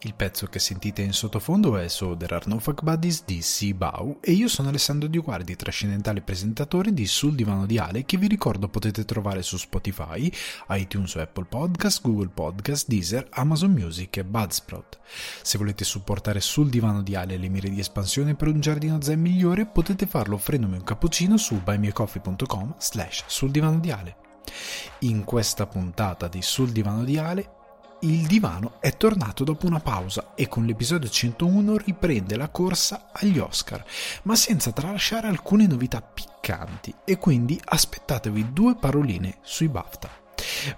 Il pezzo che sentite in sottofondo è So There Are No Fuck Buddies di Sibau e io sono Alessandro Di Guardi, trascendentale presentatore di Sul Divano di Ale che vi ricordo potete trovare su Spotify, iTunes o Apple Podcast, Google Podcast, Deezer, Amazon Music e Budsprout. Se volete supportare Sul Divano di Ale le mire di espansione per un giardino zen migliore potete farlo offrendomi un cappuccino su buymeacoffee.com slash sul. In questa puntata di Sul Divano di Ale il divano è tornato dopo una pausa e con l'episodio 101 riprende la corsa agli Oscar, ma senza tralasciare alcune novità piccanti e quindi aspettatevi due paroline sui BAFTA.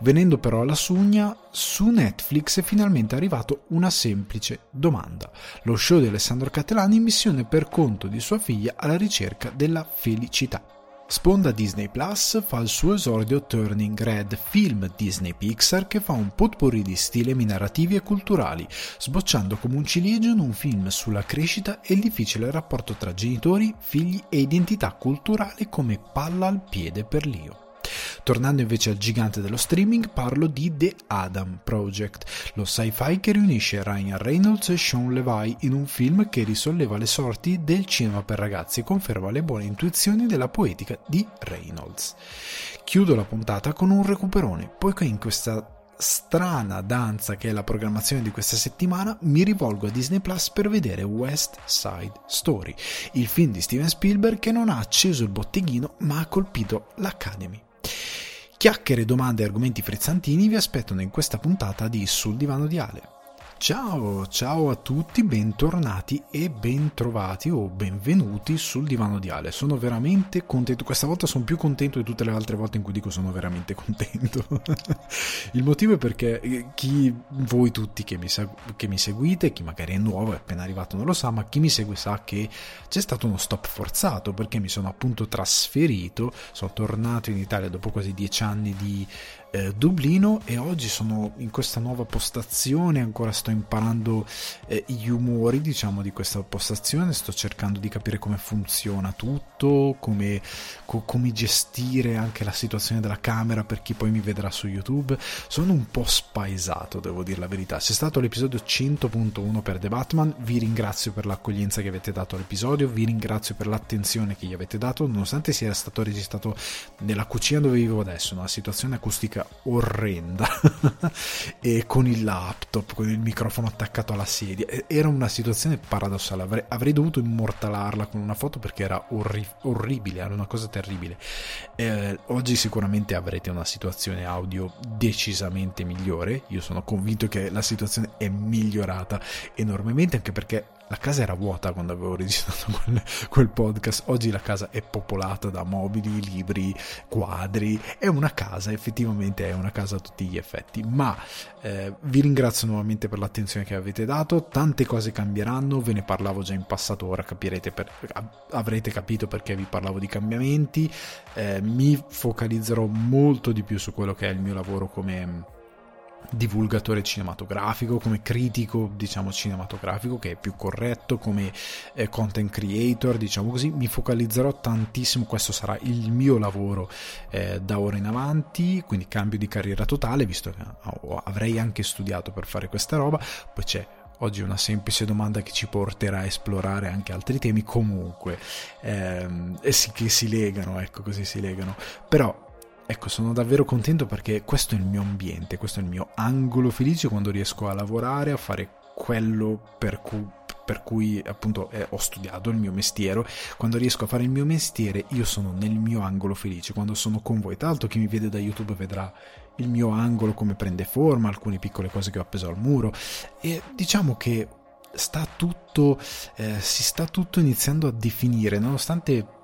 Venendo però alla sugna, su Netflix è finalmente arrivato una semplice domanda. Lo show di Alessandro Cattelani in missione per conto di sua figlia alla ricerca della felicità. Sponda Disney Plus fa il suo esordio Turning Red, film Disney Pixar che fa un potpourri di stilemi narrativi e culturali, sbocciando come un ciliegio in un film sulla crescita e il difficile rapporto tra genitori, figli e identità culturale come palla al piede per Leo. Tornando invece al gigante dello streaming, parlo di The Adam Project, lo sci-fi che riunisce Ryan Reynolds e Sean Levi in un film che risolleva le sorti del cinema per ragazzi e conferma le buone intuizioni della poetica di Reynolds. Chiudo la puntata con un recuperone, poiché in questa strana danza che è la programmazione di questa settimana, mi rivolgo a Disney Plus per vedere West Side Story, il film di Steven Spielberg che non ha acceso il botteghino ma ha colpito l'Academy. Chiacchiere, domande e argomenti frizzantini vi aspettano in questa puntata di Sul Divano di Ale. Ciao, ciao a tutti, bentornati e bentrovati o benvenuti sul divano di Ale. Sono veramente contento, questa volta sono più contento di tutte le altre volte in cui dico sono veramente contento. Il motivo è perché eh, chi, voi tutti che mi, che mi seguite, chi magari è nuovo, è appena arrivato non lo sa, ma chi mi segue sa che c'è stato uno stop forzato perché mi sono appunto trasferito, sono tornato in Italia dopo quasi dieci anni di eh, Dublino e oggi sono in questa nuova postazione, ancora sto imparando eh, gli umori diciamo di questa postazione, sto cercando di capire come funziona tutto, come, co- come gestire anche la situazione della camera per chi poi mi vedrà su YouTube, sono un po' spaesato devo dire la verità, c'è stato l'episodio 100.1 per The Batman, vi ringrazio per l'accoglienza che avete dato all'episodio, vi ringrazio per l'attenzione che gli avete dato, nonostante sia stato registrato nella cucina dove vivo adesso, una situazione acustica musica orrenda e con il laptop, con il microfono attaccato alla sedia. Era una situazione paradossale, avrei, avrei dovuto immortalarla con una foto perché era orri- orribile, era una cosa terribile. Eh, oggi sicuramente avrete una situazione audio decisamente migliore, io sono convinto che la situazione è migliorata enormemente anche perché la casa era vuota quando avevo registrato quel, quel, podcast. Oggi la casa è popolata da mobili, libri, quadri. È una casa, effettivamente è una casa a tutti gli effetti. Ma eh, vi ringrazio nuovamente per l'attenzione che avete dato. Tante cose cambieranno, ve ne parlavo già in passato, ora capirete per, avrete capito perché vi parlavo di cambiamenti. Eh, mi focalizzerò molto di più su quello che è il mio lavoro come divulgatore cinematografico, come critico, diciamo, cinematografico, che è più corretto, come eh, content creator, diciamo così, mi focalizzerò tantissimo, questo sarà il mio lavoro eh, da ora in avanti, quindi cambio di carriera totale, visto che avrei anche studiato per fare questa roba, poi c'è oggi una semplice domanda che ci porterà a esplorare anche altri temi comunque ehm, che si legano ecco così si legano. Però Ecco, sono davvero contento perché questo è il mio ambiente, questo è il mio angolo felice quando riesco a lavorare, a fare quello per cui, per cui appunto eh, ho studiato il mio mestiere. Quando riesco a fare il mio mestiere, io sono nel mio angolo felice, quando sono con voi. L'altro, chi mi vede da YouTube vedrà il mio angolo come prende forma, alcune piccole cose che ho appeso al muro. E diciamo che sta tutto, eh, si sta tutto iniziando a definire, nonostante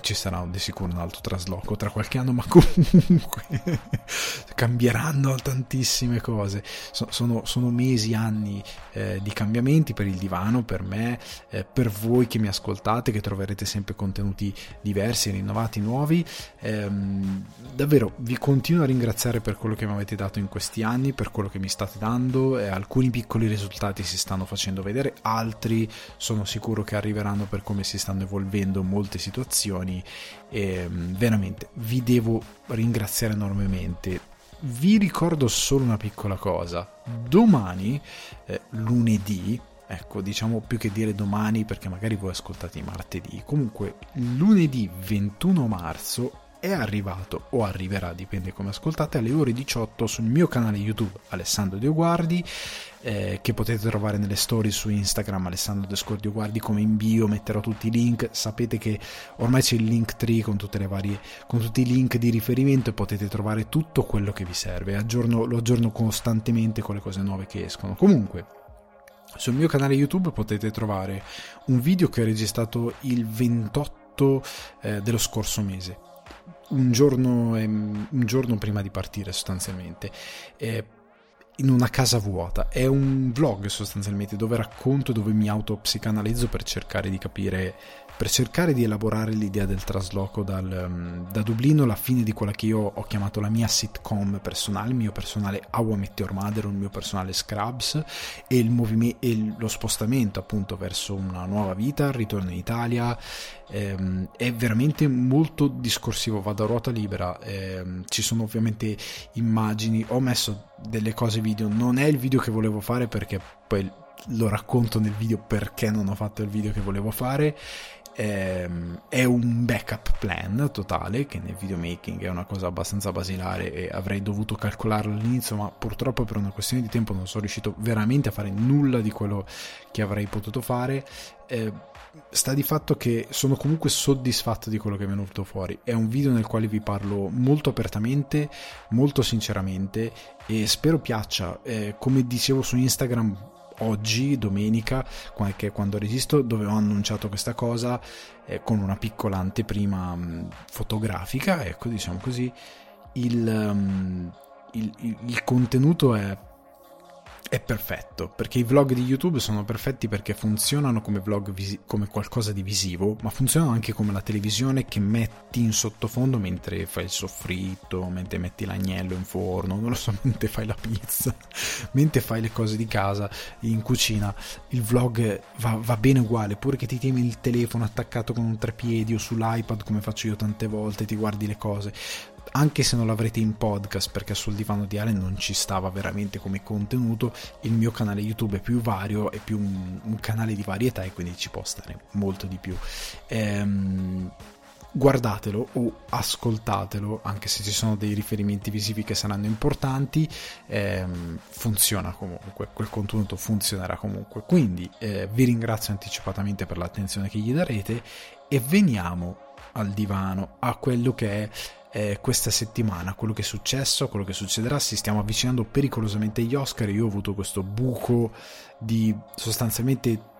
ci sarà di sicuro un altro trasloco tra qualche anno, ma comunque cambieranno tantissime cose. So, sono, sono, mesi, anni eh, di cambiamenti per il divano, per me, eh, per voi che mi ascoltate, che troverete sempre contenuti diversi, rinnovati, nuovi. Eh, davvero vi continuo a ringraziare per quello che mi avete dato in questi anni, per quello che mi state dando. alcuni piccoli risultati si stanno facendo vedere, altri sono sicuro che arriveranno per come si stanno evolvendo molte situazioni situazioni e mm, veramente vi devo ringraziare enormemente. Vi ricordo solo una piccola cosa. Domani, eh, lunedì, ecco, diciamo più che dire domani perché magari voi ascoltate martedì. Comunque, lunedì 21 marzo è arrivato o arriverà, dipende come ascoltate, alle ore 18 sul mio canale YouTube Alessandro Dioguardi eh, che potete trovare nelle storie su Instagram Alessandro Descordio Guardi come in bio metterò tutti i link. Sapete che ormai c'è il link tree con, tutte le varie, con tutti i link di riferimento e potete trovare tutto quello che vi serve. Aggiorno, lo aggiorno costantemente con le cose nuove che escono. Comunque sul mio canale YouTube potete trovare un video che ho registrato il 28 eh, dello scorso mese. Un giorno, un giorno prima di partire sostanzialmente. Eh, in una casa vuota. È un vlog sostanzialmente dove racconto, dove mi autopsicanalizzo per cercare di capire, per cercare di elaborare l'idea del trasloco dal, um, da Dublino, la fine di quella che io ho chiamato la mia sitcom personale, il mio personale How I Met Your Mother, il mio personale Scrubs e, movime- e lo spostamento appunto verso una nuova vita, il ritorno in Italia. Ehm, è veramente molto discorsivo, vado a ruota libera, ehm, ci sono ovviamente immagini, ho messo delle cose video, non è il video che volevo fare perché poi lo racconto nel video perché non ho fatto il video che volevo fare. Ehm, è un backup plan totale che nel videomaking è una cosa abbastanza basilare e avrei dovuto calcolarlo all'inizio ma purtroppo per una questione di tempo non sono riuscito veramente a fare nulla di quello che avrei potuto fare eh, sta di fatto che sono comunque soddisfatto di quello che è venuto fuori. È un video nel quale vi parlo molto apertamente, molto sinceramente e spero piaccia. Eh, come dicevo su Instagram oggi, domenica, che quando registro, dove ho annunciato questa cosa eh, con una piccola anteprima mh, mm, fotografica, ecco, diciamo così. Il, um, il, il, il contenuto è è perfetto perché i vlog di YouTube sono perfetti perché funzionano come vlog visi- come qualcosa di visivo, ma funzionano anche come la televisione che metti in sottofondo mentre fai il soffritto, mentre metti l'agnello in forno, non lo so, mentre fai la pizza, mentre fai le cose di casa, in cucina. Il vlog va, va bene uguale, pure che ti tieni il telefono attaccato con un trepiedi o sull'iPad come faccio io tante volte, ti guardi le cose anche se non l'avrete in podcast perché sul divano di Ale non ci stava veramente come contenuto, il mio canale YouTube è più vario, è più un, un canale di varietà e quindi ci può stare molto di più. Ehm, guardatelo o ascoltatelo, anche se ci sono dei riferimenti visivi che saranno importanti, ehm, funziona comunque, quel contenuto funzionerà comunque. Quindi eh, vi ringrazio anticipatamente per l'attenzione che gli darete e veniamo al divano, a quello che è eh, questa settimana, quello che è successo, quello che succederà, si stiamo avvicinando pericolosamente agli Oscar. Io ho avuto questo buco di sostanzialmente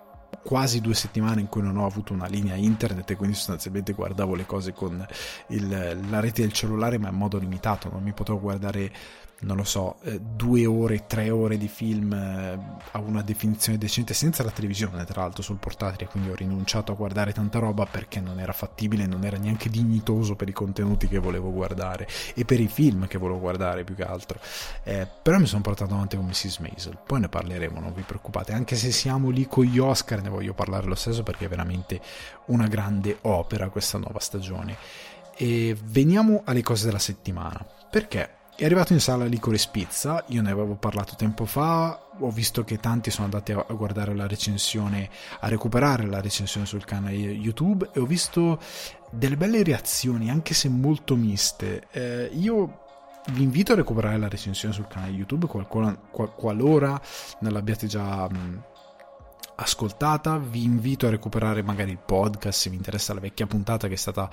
quasi due settimane in cui non ho avuto una linea internet e quindi sostanzialmente guardavo le cose con il, la rete del cellulare ma in modo limitato, non mi potevo guardare non lo so, eh, due ore, tre ore di film eh, a una definizione decente senza la televisione, tra l'altro sul portatile, quindi ho rinunciato a guardare tanta roba perché non era fattibile, non era neanche dignitoso per i contenuti che volevo guardare e per i film che volevo guardare più che altro. Eh, però mi sono portato avanti con Mrs. Maisel, poi ne parleremo, non vi preoccupate, anche se siamo lì con gli Oscar ne voglio parlare lo stesso perché è veramente una grande opera questa nuova stagione. E veniamo alle cose della settimana. Perché? È arrivato in sala Licorice Pizza, io ne avevo parlato tempo fa, ho visto che tanti sono andati a guardare la recensione, a recuperare la recensione sul canale YouTube e ho visto delle belle reazioni, anche se molto miste. Eh, io vi invito a recuperare la recensione sul canale YouTube qualora, qualora non l'abbiate già mh, ascoltata. Vi invito a recuperare magari il podcast se vi interessa la vecchia puntata che è stata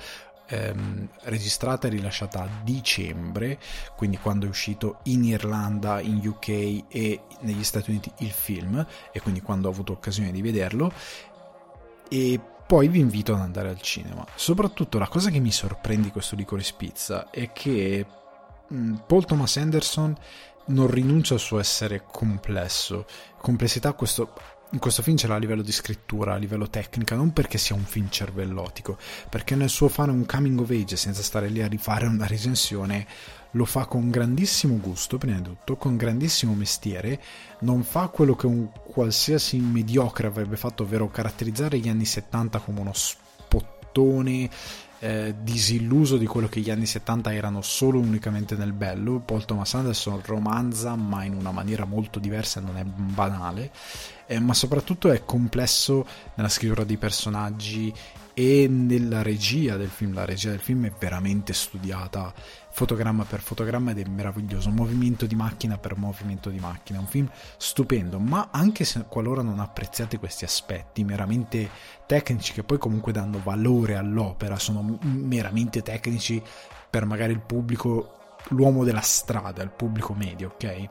ehm, registrata e rilasciata a dicembre, quindi quando è uscito in Irlanda, in UK e negli Stati Uniti il film, e quindi quando ho avuto occasione di vederlo. E poi vi invito ad andare al cinema. Soprattutto la cosa che mi sorprende di questo Licorice Pizza è che mm, Paul Thomas Anderson non rinuncia al suo essere complesso. Complessità questo, in questo film ce l'ha a livello di scrittura, a livello tecnica, non perché sia un film cervellotico, perché nel suo fare un coming of age senza stare lì a rifare una recensione lo fa con grandissimo gusto, prima di tutto, con grandissimo mestiere, non fa quello che un qualsiasi mediocre avrebbe fatto, ovvero caratterizzare gli anni 70 come uno spottone eh, disilluso di quello che gli anni 70 erano solo e unicamente nel bello. Paul Thomas Anderson romanza, ma in una maniera molto diversa, non è banale, eh, ma soprattutto è complesso nella scrittura dei personaggi e nella regia del film. La regia del film è veramente studiata fotogramma per fotogramma ed è meraviglioso, movimento di macchina per movimento di macchina, un film stupendo, ma anche se qualora non apprezzate questi aspetti meramente tecnici che poi comunque danno valore all'opera, sono meramente tecnici per magari il pubblico, l'uomo della strada, il pubblico medio, ok?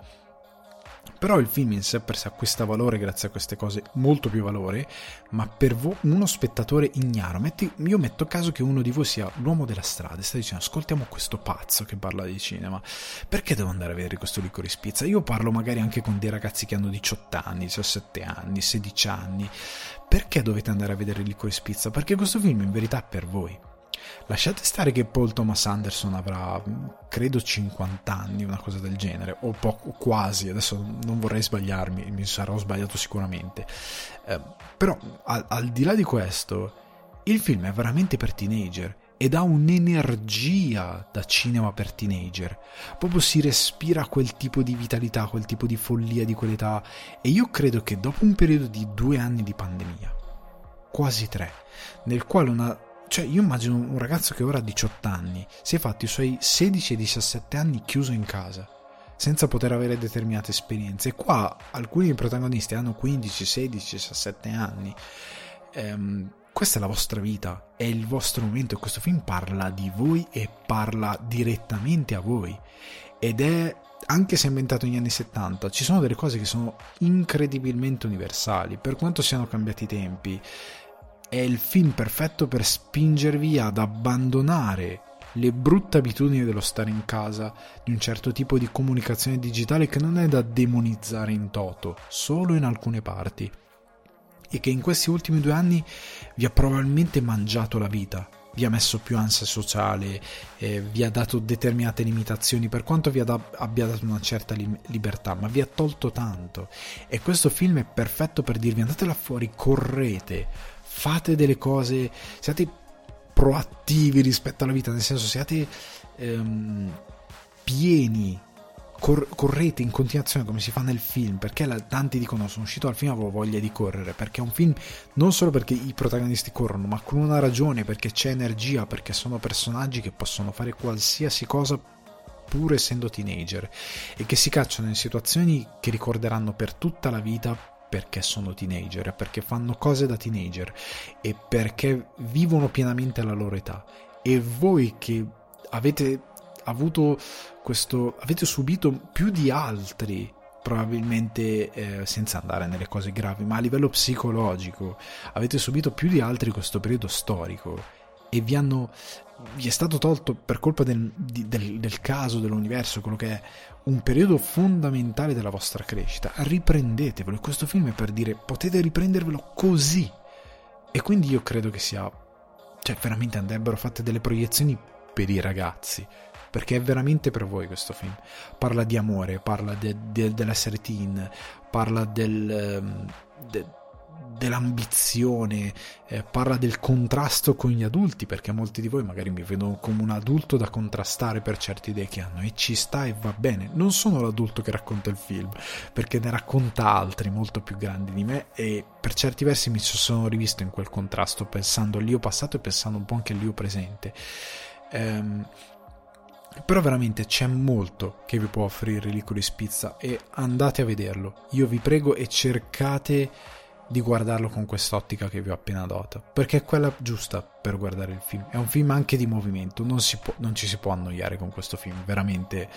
Però il film in sé per sé acquista valore grazie a queste cose, molto più valore, ma per vo- uno spettatore ignaro, metti, io metto caso che uno di voi sia l'uomo della strada e sta dicendo ascoltiamo questo pazzo che parla di cinema, perché devo andare a vedere questo licorice pizza? Io parlo magari anche con dei ragazzi che hanno 18 anni, 17 anni, 16 anni, perché dovete andare a vedere licorice pizza? Perché questo film in verità è per voi Lasciate stare che Paul Thomas Anderson avrà, credo, 50 anni, una cosa del genere, o poco, quasi, adesso non vorrei sbagliarmi, mi sarò sbagliato sicuramente. Eh, però, al, al di là di questo, il film è veramente per teenager ed ha un'energia da cinema per teenager. Proprio si respira quel tipo di vitalità, quel tipo di follia di quell'età. E io credo che dopo un periodo di due anni di pandemia, quasi tre, nel quale una cioè, io immagino un ragazzo che ora ha 18 anni, si è fatto i suoi 16 e 17 anni chiuso in casa, senza poter avere determinate esperienze. E qua alcuni dei protagonisti hanno 15, 16, 17 anni. Ehm, questa è la vostra vita, è il vostro momento e questo film parla di voi e parla direttamente a voi. Ed è, anche se è ambientato negli anni 70, ci sono delle cose che sono incredibilmente universali, per quanto siano cambiati i tempi è il film perfetto per spingervi ad abbandonare le brutte abitudini dello stare in casa, di un certo tipo di comunicazione digitale che non è da demonizzare in toto, solo in alcune parti, e che in questi ultimi due anni vi ha probabilmente mangiato la vita, vi ha messo più ansia sociale, eh, vi ha dato determinate limitazioni, per quanto vi da- abbia dato una certa li- libertà, ma vi ha tolto tanto. E questo film è perfetto per dirvi andate là fuori, correte, fate delle cose, siate proattivi rispetto alla vita, nel senso siate ehm, pieni, cor- correte in continuazione come si fa nel film, perché la, tanti dicono sono uscito al film avevo voglia di correre, perché è un film non solo perché i protagonisti corrono, ma con una ragione, perché c'è energia, perché sono personaggi che possono fare qualsiasi cosa pur essendo teenager e che si cacciano in situazioni che ricorderanno per tutta la vita perché sono teenager, perché fanno cose da teenager e perché vivono pienamente la loro età. E voi che avete avuto questo, avete subito più di altri probabilmente eh, senza andare nelle cose gravi, ma a livello psicologico avete subito più di altri questo periodo storico e vi hanno vi è stato tolto per colpa del, del, del caso, dell'universo, quello che è un periodo fondamentale della vostra crescita. Riprendetevelo. Questo film è per dire potete riprendervelo così. E quindi io credo che sia. Cioè, veramente andrebbero fatte delle proiezioni per i ragazzi. Perché è veramente per voi questo film. Parla di amore, parla de, de, dell'essere teen, parla del. Ehm, de, dell'ambizione, eh, parla del contrasto con gli adulti, perché molti di voi magari mi vedono come un adulto da contrastare per certe idee che hanno e ci sta e va bene. Non sono l'adulto che racconta il film, perché ne racconta altri molto più grandi di me e per certi versi mi sono rivisto in quel contrasto pensando all'io passato e pensando un po' anche all'io presente. Ehm, però veramente c'è molto che vi può offrire Licorice Pizza e andate a vederlo. Io vi prego e cercate di guardarlo con quest'ottica che vi ho appena dato, perché è quella giusta per guardare il film. È un film anche di movimento, non, può, non ci si può annoiare con questo film, veramente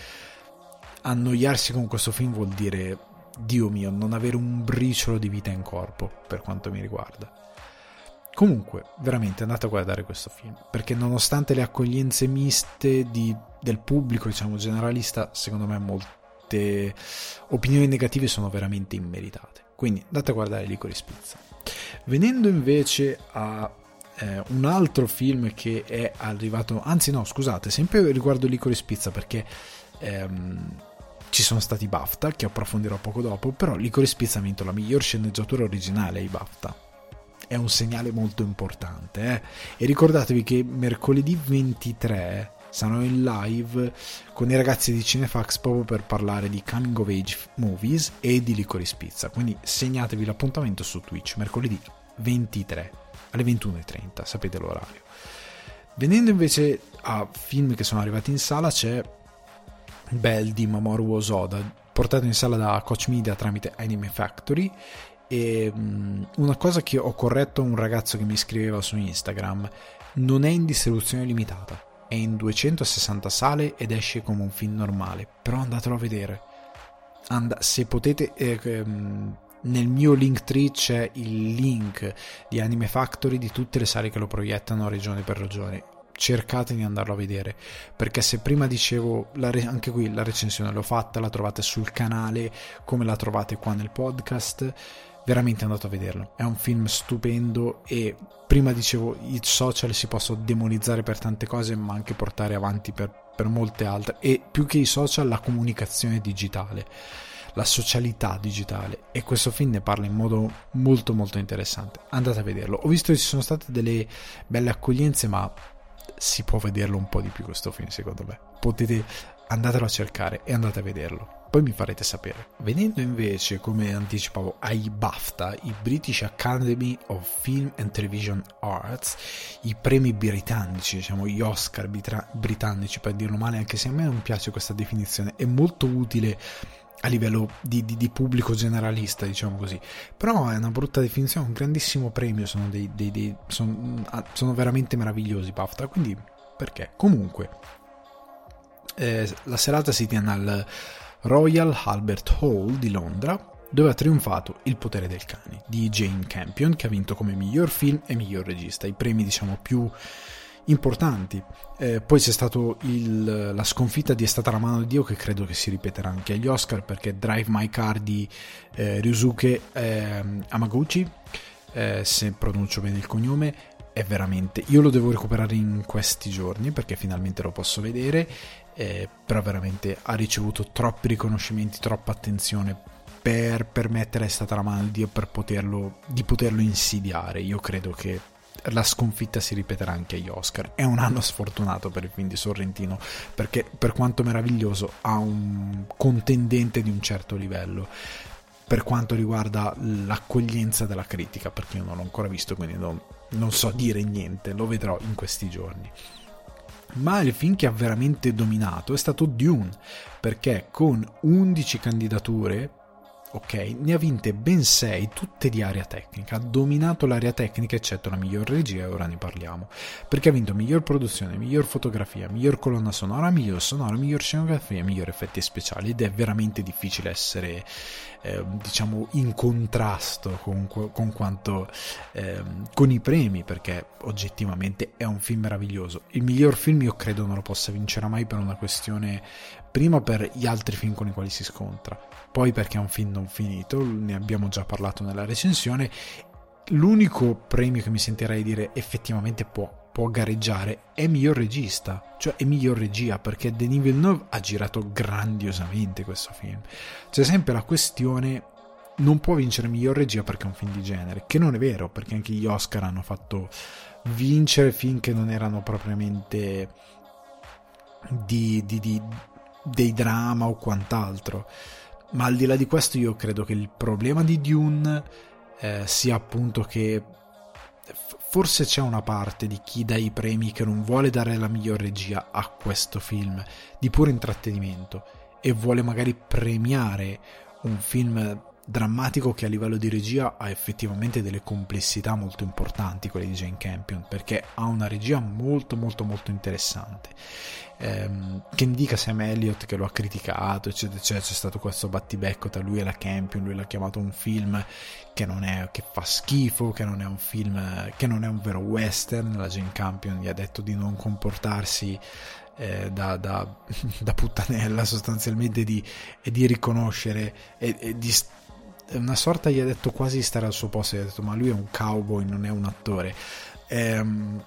annoiarsi con questo film vuol dire, Dio mio, non avere un briciolo di vita in corpo, per quanto mi riguarda. Comunque, veramente andate a guardare questo film, perché nonostante le accoglienze miste di, del pubblico, diciamo generalista, secondo me molte opinioni negative sono veramente immeritate. Quindi andate a guardare Licorice Pizza. Venendo invece a eh, un altro film che è arrivato, anzi no, scusate, sempre riguardo Licorice Pizza perché ehm, ci sono stati BAFTA che approfondirò poco dopo, però Licorice Pizza ha vinto la miglior sceneggiatura originale ai BAFTA. È un segnale molto importante. Eh? E ricordatevi che mercoledì 23 saranno in live con i ragazzi di Cinefax proprio per parlare di coming of age movies e di Licorice Pizza. Quindi segnatevi l'appuntamento su Twitch mercoledì 23 alle 21.30, sapete l'orario. Venendo invece a film che sono arrivati in sala, c'è Bell di Mamoru Osoda, portato in sala da Coach Media tramite Anime Factory. E um, una cosa che ho corretto a un ragazzo che mi scriveva su Instagram: non è in distribuzione limitata, è in 260 sale ed esce come un film normale. Però andatelo a vedere. And- se potete. Eh, ehm, nel mio link tree c'è il link di Anime Factory di tutte le sale che lo proiettano regione per regione cercate di andarlo a vedere perché se prima dicevo re- anche qui la recensione l'ho fatta la trovate sul canale come la trovate qua nel podcast veramente andate a vederlo. È un film stupendo e prima dicevo i social si possono demonizzare per tante cose ma anche portare avanti per, per molte altre. E più che i social la comunicazione digitale la socialità digitale. E questo film ne parla in modo molto molto interessante. Andate a vederlo. Ho visto che ci sono state delle belle accoglienze ma si può vederlo un po' di più questo film secondo me. Potete andatelo a cercare e andate a vederlo poi mi farete sapere. Venendo invece, come anticipavo, ai BAFTA, i British Academy of Film and Television Arts, i premi britannici, diciamo gli Oscar britannici per dirlo male, anche se a me non piace questa definizione, è molto utile a livello di, di, di, pubblico generalista, diciamo così. Però è una brutta definizione, un grandissimo premio, sono, dei, dei, dei, sono, ah, sono veramente meravigliosi BAFTA, quindi perché? Comunque, eh, la serata si tiene al Royal Albert Hall di Londra, dove ha trionfato Il potere del cane di Jane Campion, che ha vinto come miglior film e miglior regista, i premi diciamo più importanti. Eh, poi c'è stata la sconfitta di È stata la mano di Dio che credo che si ripeterà anche agli Oscar perché Drive My Car di eh, Ryusuke eh, Amaguchi, eh, se pronuncio bene il cognome, è veramente... Io lo devo recuperare in questi giorni perché finalmente lo posso vedere, eh, però veramente ha ricevuto troppi riconoscimenti, troppa attenzione per permettere stata la mano di Dio per poterlo, di poterlo insidiare. Io credo che la sconfitta si ripeterà anche agli Oscar. È un anno sfortunato per il film di Sorrentino perché per quanto meraviglioso ha un contendente di un certo livello per quanto riguarda l'accoglienza della critica perché io non l'ho ancora visto quindi non, non so dire niente, lo vedrò in questi giorni. Ma il film che ha veramente dominato è stato Dune perché con 11 candidature ok? Ne ha vinte ben 6, tutte di area tecnica. Ha dominato l'area tecnica, eccetto la miglior regia, e ora ne parliamo. Perché ha vinto miglior produzione, miglior fotografia, miglior colonna sonora, miglior sonora, miglior scenografia, miglior effetti speciali. Ed è veramente difficile essere, eh, diciamo, in contrasto con, con quanto. Eh, con i premi, perché oggettivamente è un film meraviglioso. Il miglior film, io credo, non lo possa vincere mai per una questione. Prima per gli altri film con i quali si scontra poi perché è un film non finito, ne abbiamo già parlato nella recensione. L'unico premio che mi sentirei dire effettivamente può, può gareggiare è miglior regista, cioè è miglior regia perché Denis Villeneuve ha girato grandiosamente questo film. C'è sempre la questione non può vincere miglior regia perché è un film di genere, che non è vero, perché anche gli Oscar hanno fatto vincere film che non erano propriamente di, di, di, dei drama o quant'altro. Ma al di là di questo io credo che il problema di Dune eh, sia appunto che forse c'è una parte di chi dà i premi che non vuole dare la miglior regia a questo film, di puro intrattenimento, e vuole magari premiare un film drammatico che a livello di regia ha effettivamente delle complessità molto importanti, quelle di Jane Campion, perché ha una regia molto molto molto interessante. Ehm, che indica Sam Elliott che lo ha criticato, eccetera, eccetera. C'è stato questo battibecco tra lui e la Campion, lui l'ha chiamato un film che, non è, che fa schifo, che non è un film, che non è un vero western, la Jane Campion gli ha detto di non comportarsi eh, da, da, da, puttanella sostanzialmente di, e di riconoscere e, e di una sorta gli ha detto quasi di stare al suo posto gli ha detto ma lui è un cowboy non è un attore ehm,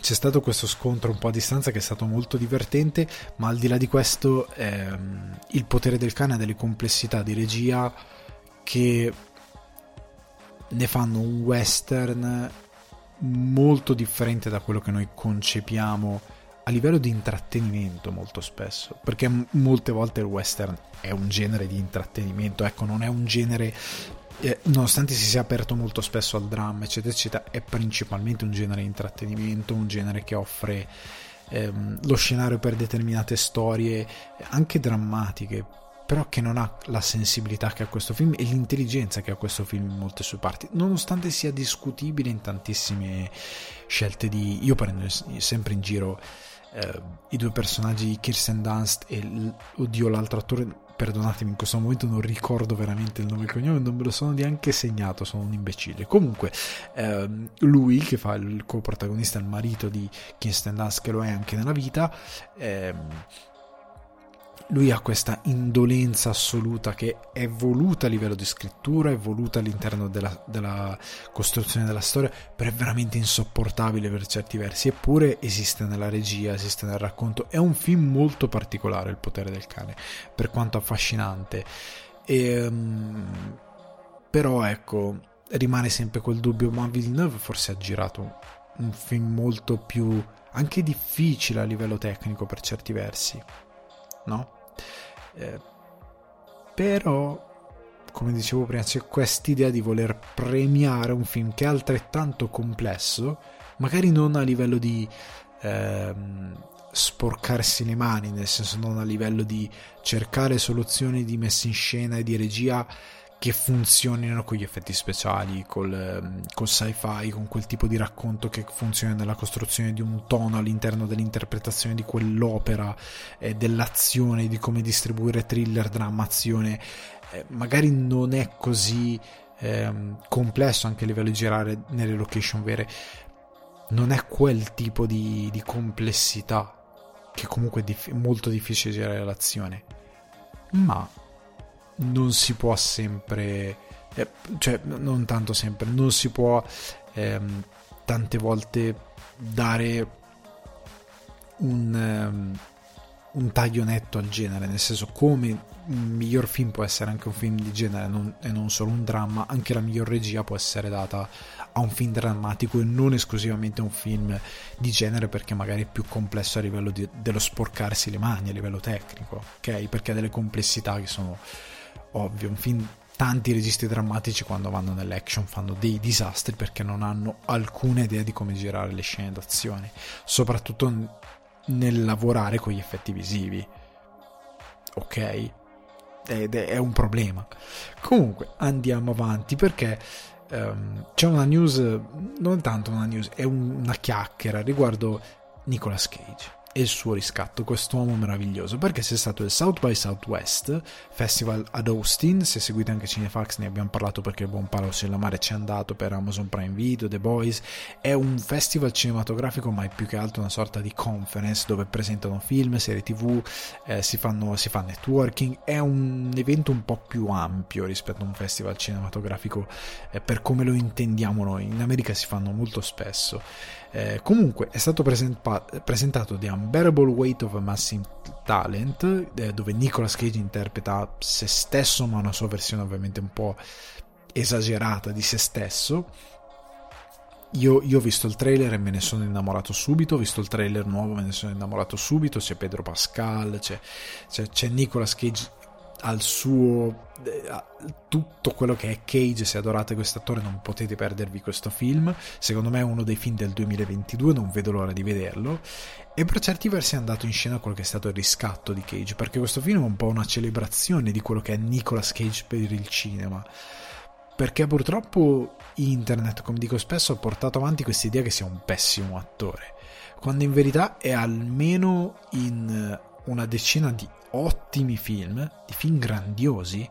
c'è stato questo scontro un po' a distanza che è stato molto divertente ma al di là di questo ehm, il potere del cane ha delle complessità di regia che ne fanno un western molto differente da quello che noi concepiamo a livello di intrattenimento molto spesso, perché molte volte il western è un genere di intrattenimento, ecco, non è un genere eh, nonostante si sia aperto molto spesso al dramma, eccetera, eccetera, è principalmente un genere di intrattenimento, un genere che offre ehm, lo scenario per determinate storie, anche drammatiche, però che non ha la sensibilità che ha questo film e l'intelligenza che ha questo film in molte sue parti, nonostante sia discutibile in tantissime scelte di... Io prendo sempre in giro eh, i due personaggi Kirsten Dunst e oddio l'altro attore perdonatemi in questo momento non ricordo veramente il nome e il cognome non me lo sono neanche segnato sono un imbecille. Comunque ehm, lui che fa il co-protagonista il marito di Kirsten Dunst che lo è anche nella vita ehm, lui ha questa indolenza assoluta che è voluta a livello di scrittura, è voluta all'interno della, della, costruzione della storia, però è veramente insopportabile per certi versi, eppure esiste nella regia, esiste nel racconto. È un film molto particolare, Il potere del cane, per quanto affascinante. E, um, però ecco, rimane sempre quel dubbio, ma Villeneuve forse ha girato un film molto più anche difficile a livello tecnico per certi versi, no? Eh, però, come dicevo prima, c'è quest'idea di voler premiare un film che è altrettanto complesso, magari non a livello di ehm, sporcarsi le mani, nel senso non a livello di cercare soluzioni di messa in scena e di regia che funzionino con gli effetti speciali, col, ehm, col sci-fi, con quel tipo di racconto che funziona nella costruzione di un tono all'interno dell'interpretazione di quell'opera, eh, dell'azione, di come distribuire thriller, dramma, azione. Eh, magari non è così eh, complesso anche a livello di girare nelle location vere, non è quel tipo di, di complessità che comunque è diff- molto difficile girare l'azione, ma non si può sempre, eh, cioè non tanto sempre, non si può ehm, tante volte dare un, um, un taglio netto al genere, nel senso come un miglior film può essere anche un film di genere non, e non solo un dramma, anche la miglior regia può essere data a un film drammatico e non esclusivamente a un film di genere perché magari è più complesso a livello di, dello sporcarsi le mani a livello tecnico, ok? Perché ha delle complessità che sono ovvio, un film tanti registi drammatici quando vanno nell'action fanno dei disastri perché non hanno alcuna idea di come girare le scene d'azione, soprattutto nel lavorare con gli effetti visivi. Ok? Ed è un problema. Comunque andiamo avanti perché um, c'è una news, non tanto una news, è una chiacchiera riguardo Nicolas Cage e il suo riscatto, quest'uomo meraviglioso, perché c'è stato il South by Southwest Festival ad Austin, se seguite anche Cinefax ne abbiamo parlato perché il buon Paolo Sellamare ci è andato per Amazon Prime Video, The Boys, è un festival cinematografico ma è più che altro una sorta di conference dove presentano film, serie tv, eh, si, fanno, si fa networking, è un evento un po' più ampio rispetto a un festival cinematografico eh, per come lo intendiamo noi, in America si fanno molto spesso eh, comunque è stato presenta- presentato The Unbearable Weight of Massive Talent, eh, dove Nicolas Cage interpreta se stesso, ma una sua versione ovviamente un po' esagerata di se stesso. Io, io, ho visto il trailer e me ne sono innamorato subito. Ho visto il trailer nuovo, me ne sono innamorato subito. C'è Pedro Pascal, c'è, c'è, c'è Nicolas Cage al suo eh, tutto quello che è Cage se adorate questo attore non potete perdervi questo film. Secondo me è uno dei film del 2022 non vedo l'ora di vederlo. E per certi versi è andato in scena quello che è stato il riscatto di Cage perché questo film è un po' una celebrazione di quello che è Nicolas Cage per il cinema. Perché purtroppo internet come dico spesso ha portato avanti questa idea che sia un pessimo attore quando in verità è almeno in una decina di ottimi film, di film grandiosi.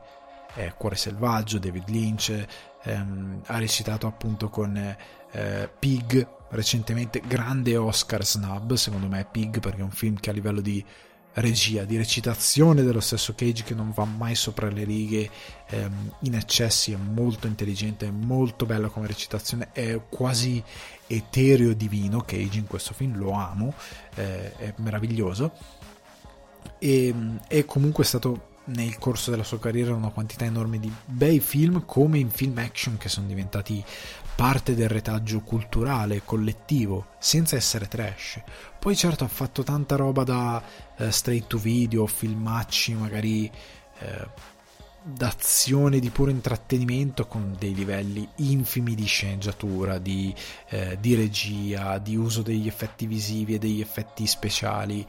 Eh, Cuore selvaggio, David Lynch, ehm, ha recitato appunto con eh, Pig recentemente, grande Oscar snub secondo me Pig perché è un film che a livello di regia, di recitazione dello stesso Cage che non va mai sopra le righe ehm, in eccessi, è molto intelligente, è molto bella come recitazione, è quasi etereo divino Cage in questo film, lo amo, eh, è meraviglioso e è comunque stato nel corso della sua carriera una quantità enorme di bei film come in film action che sono diventati parte del retaggio culturale collettivo senza essere trash. Poi certo ha fatto tanta roba da uh, straight to video filmacci magari uh, d'azione di puro intrattenimento con dei livelli infimi di sceneggiatura di, uh, di regia di uso degli effetti visivi e degli effetti speciali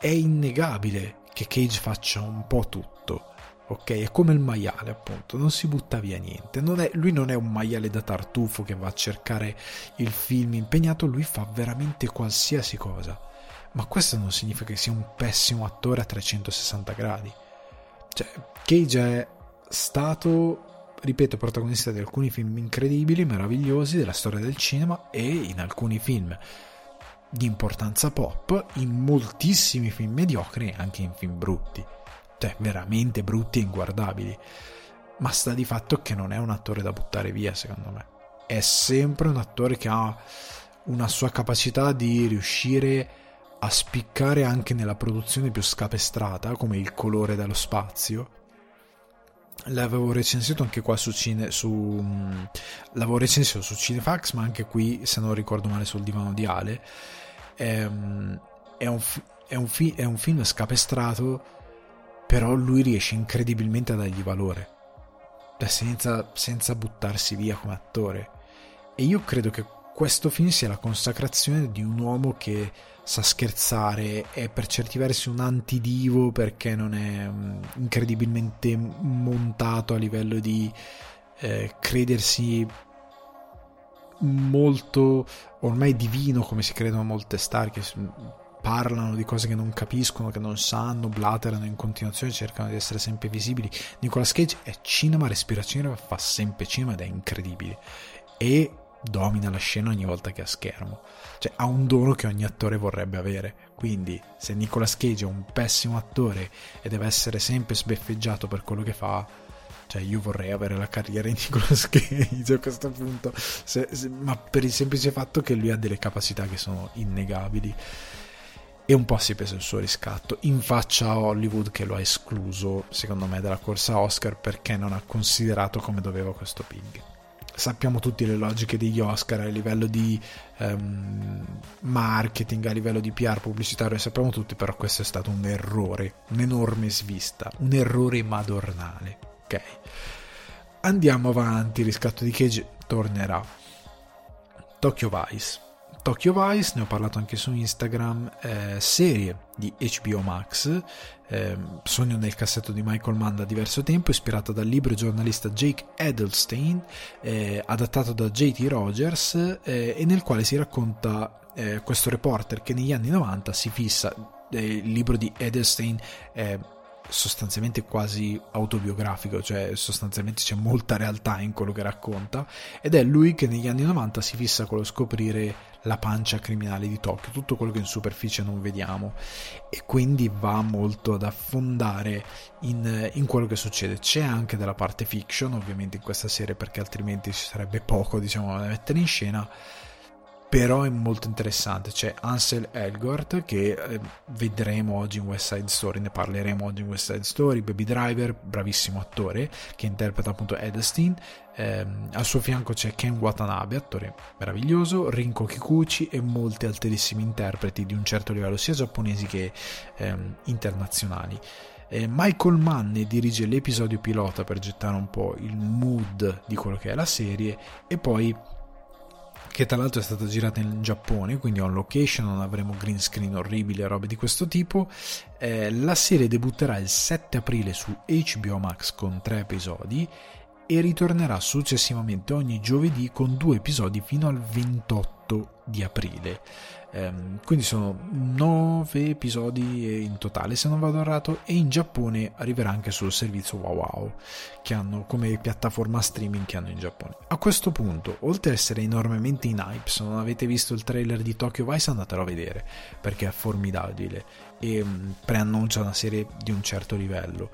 è innegabile che Cage faccia un po' tutto. Ok, è come il maiale, appunto, non si butta via niente. Non è, lui non è un maiale da tartufo che va a cercare il film impegnato, lui fa veramente qualsiasi cosa. Ma questo non significa che sia un pessimo attore a 360 gradi. Cioè, Cage è stato, ripeto, protagonista di alcuni film incredibili, meravigliosi della storia del cinema e in alcuni film di importanza pop in moltissimi film mediocri e anche in film brutti, cioè veramente brutti e inguardabili. Ma sta di fatto che non è un attore da buttare via, secondo me. È sempre un attore che ha una sua capacità di riuscire a spiccare anche nella produzione più scapestrata, come il colore dello spazio. L'avevo recensito anche qua su Cine, su, mm, l'avevo recensito su Cinefax, ma anche qui, se non ricordo male, sul divano di Ale è, ehm, è, un, è, un, fi, è un film scapestrato, però lui riesce incredibilmente a dargli valore, cioè, senza, senza buttarsi via come attore. E io credo che questo film sia la consacrazione di un uomo che sa scherzare, è per certi versi un antidivo perché non è mm, incredibilmente montato a livello di eh, credersi molto ormai divino come si credono molte star che parlano di cose che non capiscono, che non sanno, blaterano in continuazione, cercano di essere sempre visibili. Nicolas Cage è cinema, respira cinema, fa sempre cinema ed è incredibile. E domina la scena ogni volta che ha schermo. Cioè ha un dono che ogni attore vorrebbe avere. Quindi se Nicolas Cage è un pessimo attore e deve essere sempre sbeffeggiato per quello che fa, cioè, io vorrei avere la carriera di Nicolas Cage a questo punto, se, se, ma per il semplice fatto che lui ha delle capacità che sono innegabili. E un po' si pesa il suo riscatto in faccia a Hollywood che lo ha escluso, secondo me, dalla corsa Oscar perché non ha considerato come doveva questo Pig sappiamo tutti le logiche degli Oscar a livello di um, marketing, a livello di PR pubblicitario, sappiamo tutti, però questo è stato un errore, un'enorme svista, un errore madornale. Ok. Andiamo avanti, riscatto di Cage tornerà. Tokyo Vice. Tokyo Vice, ne ho parlato anche su Instagram, eh, serie di HBO Max, eh, sogno nel cassetto di Michael Mann da diverso tempo, ispirata dal libro giornalista Jake Edelstein, eh, adattato da JT Rogers, eh, e nel quale si racconta eh, questo reporter che negli anni 90 si fissa, eh, il libro di Edelstein sostanzialmente quasi autobiografico, cioè sostanzialmente c'è molta realtà in quello che racconta ed è lui che negli anni 90 si fissa con lo scoprire la pancia criminale di Tokyo, tutto quello che in superficie non vediamo e quindi va molto ad affondare in, in quello che succede. C'è anche della parte fiction ovviamente in questa serie perché altrimenti ci sarebbe poco diciamo da mettere in scena però è molto interessante. C'è Ansel Elgort che eh, vedremo oggi in West Side Story, ne parleremo oggi in West Side Story, Baby Driver, bravissimo attore che interpreta appunto Edestein. Eh, al suo fianco c'è Ken Watanabe, attore meraviglioso, Rinko Kikuchi e molti altissimi interpreti di un certo livello sia giapponesi che eh, internazionali. Michael Mann dirige l'episodio pilota per gettare un po' il mood di quello che è la serie e poi che tra l'altro è stata girata in Giappone, quindi on location, non avremo green screen orribili e robe di questo tipo. Eh, la serie debutterà il 7 aprile su HBO Max con tre episodi e ritornerà successivamente ogni giovedì con due episodi fino al 28 di aprile. Um, quindi sono 9 episodi in totale se non vado errato e in Giappone arriverà anche sul servizio Wow Wow che hanno come piattaforma streaming che hanno in Giappone. A questo punto oltre ad essere enormemente in hype se non avete visto il trailer di Tokyo Vice andatelo a vedere perché è formidabile e preannuncia una serie di un certo livello.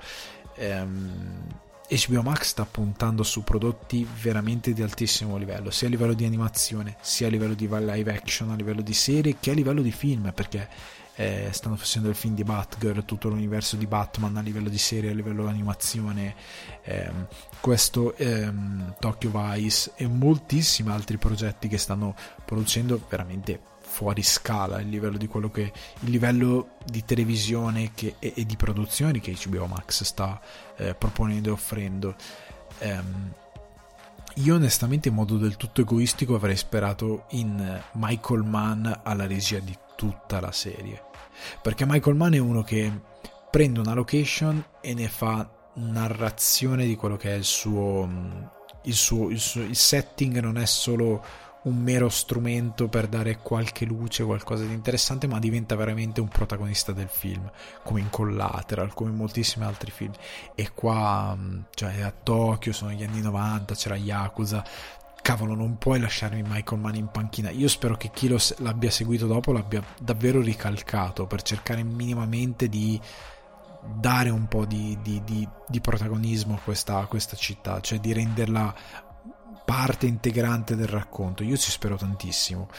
Um, HBO Max sta puntando su prodotti veramente di altissimo livello, sia a livello di animazione, sia a livello di live action, a livello di serie, che a livello di film, perché eh, stanno facendo il film di Batgirl, tutto l'universo di Batman a livello di serie, a livello di animazione, ehm, questo ehm, Tokyo Vice e moltissimi altri progetti che stanno producendo veramente fuori scala il livello di che il livello di televisione che, e, e, di produzioni che HBO Max sta eh, proponendo e offrendo. Um, io onestamente in modo del tutto egoistico avrei sperato in Michael Mann alla regia di tutta la serie. Perché Michael Mann è uno che prende una location e ne fa narrazione di quello che è il suo, il suo, il suo il setting non è solo un mero strumento per dare qualche luce, qualcosa di interessante, ma diventa veramente un protagonista del film, come in Collateral, come in moltissimi altri film. E qua, mm, cioè a Tokyo, sono gli anni 90, c'era Yakuza, cavolo, non puoi lasciarmi Michael Mann in panchina. Io spero che chi lo, l'abbia seguito dopo l'abbia davvero ricalcato per cercare minimamente di dare un po' di, di, di, di protagonismo a questa, a questa città, cioè di renderla parte integrante del racconto. Io ci spero tantissimo.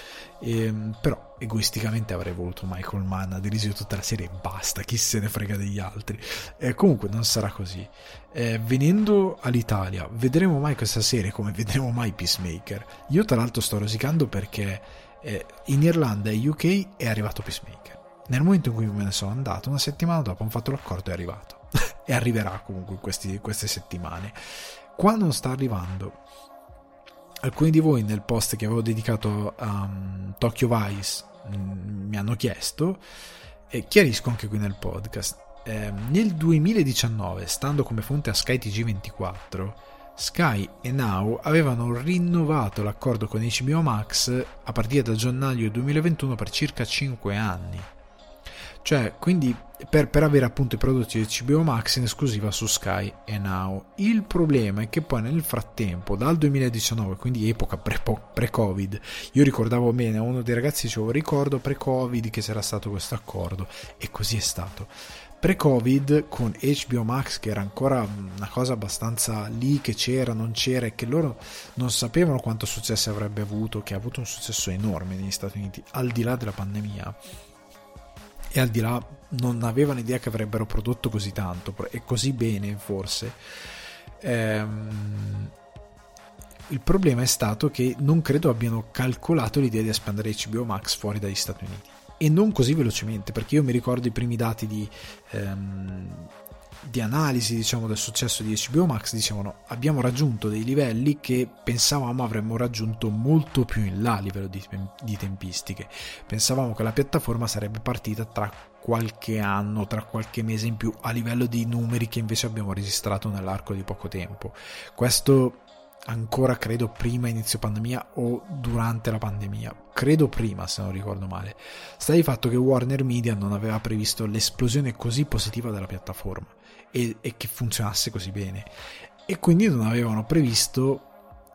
Ehm, però egoisticamente avrei voluto Michael Mann a dirigere tutta la serie e basta, chi se ne frega degli altri. Eh, comunque non sarà così. Eh, venendo all'Italia, vedremo mai questa serie come vedremo mai Peacemaker. Io tra l'altro sto rosicando perché eh, in Irlanda e UK è arrivato Peacemaker. Nel momento in cui me ne sono andato, una settimana dopo hanno fatto l'accordo e è arrivato. e arriverà comunque in queste settimane. Qua non sta arrivando alcuni di voi nel post che avevo dedicato a um, Tokyo Vice mm, mi hanno chiesto e chiarisco anche qui nel podcast. Eh, nel 2019, stando come fonte a Sky TG24, Sky e Now avevano rinnovato l'accordo con HBO Max a partire da gennaio 2021 per circa 5 anni. Cioè, quindi per, per, avere appunto i prodotti di HBO Max in esclusiva su Sky e Now. Il problema è che poi nel frattempo, dal 2019, quindi epoca pre-Covid, io ricordavo bene, a uno dei ragazzi dicevo ricordo pre-Covid che c'era stato questo accordo e così è stato. Pre-Covid con HBO Max che era ancora una cosa abbastanza lì che c'era, non c'era e che loro non sapevano quanto successo avrebbe avuto, che ha avuto un successo enorme negli Stati Uniti al di là della pandemia e al di là non avevano idea che avrebbero prodotto così tanto e così bene forse. Ehm, il problema è stato che non credo abbiano calcolato l'idea di espandere HBO Max fuori dagli Stati Uniti e non così velocemente perché io mi ricordo i primi dati di, ehm, di analisi diciamo, del successo di HBO Max dicevano abbiamo raggiunto dei livelli che pensavamo avremmo raggiunto molto più in là a livello di, di tempistiche. Pensavamo che la piattaforma sarebbe partita tra qualche anno tra qualche mese in più a livello di numeri che invece abbiamo registrato nell'arco di poco tempo. Questo ancora credo prima inizio pandemia o durante la pandemia. Credo prima se non ricordo male. Sta di fatto che Warner Media non aveva previsto l'esplosione così positiva della piattaforma e, e che funzionasse così bene. E quindi non avevano previsto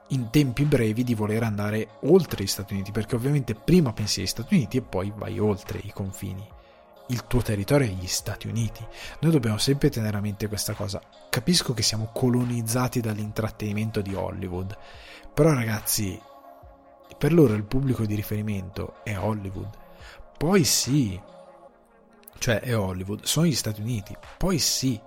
in tempi brevi di voler andare oltre gli Stati Uniti perché ovviamente prima pensi agli Stati Uniti e poi vai oltre i confini. Il tuo territorio è gli Stati Uniti. Noi dobbiamo sempre tenere a mente questa cosa. Capisco che siamo colonizzati dall'intrattenimento di Hollywood però ragazzi per loro il pubblico di riferimento è Hollywood. Poi sì. Cioè è Hollywood. Sono gli Stati Uniti. Poi sì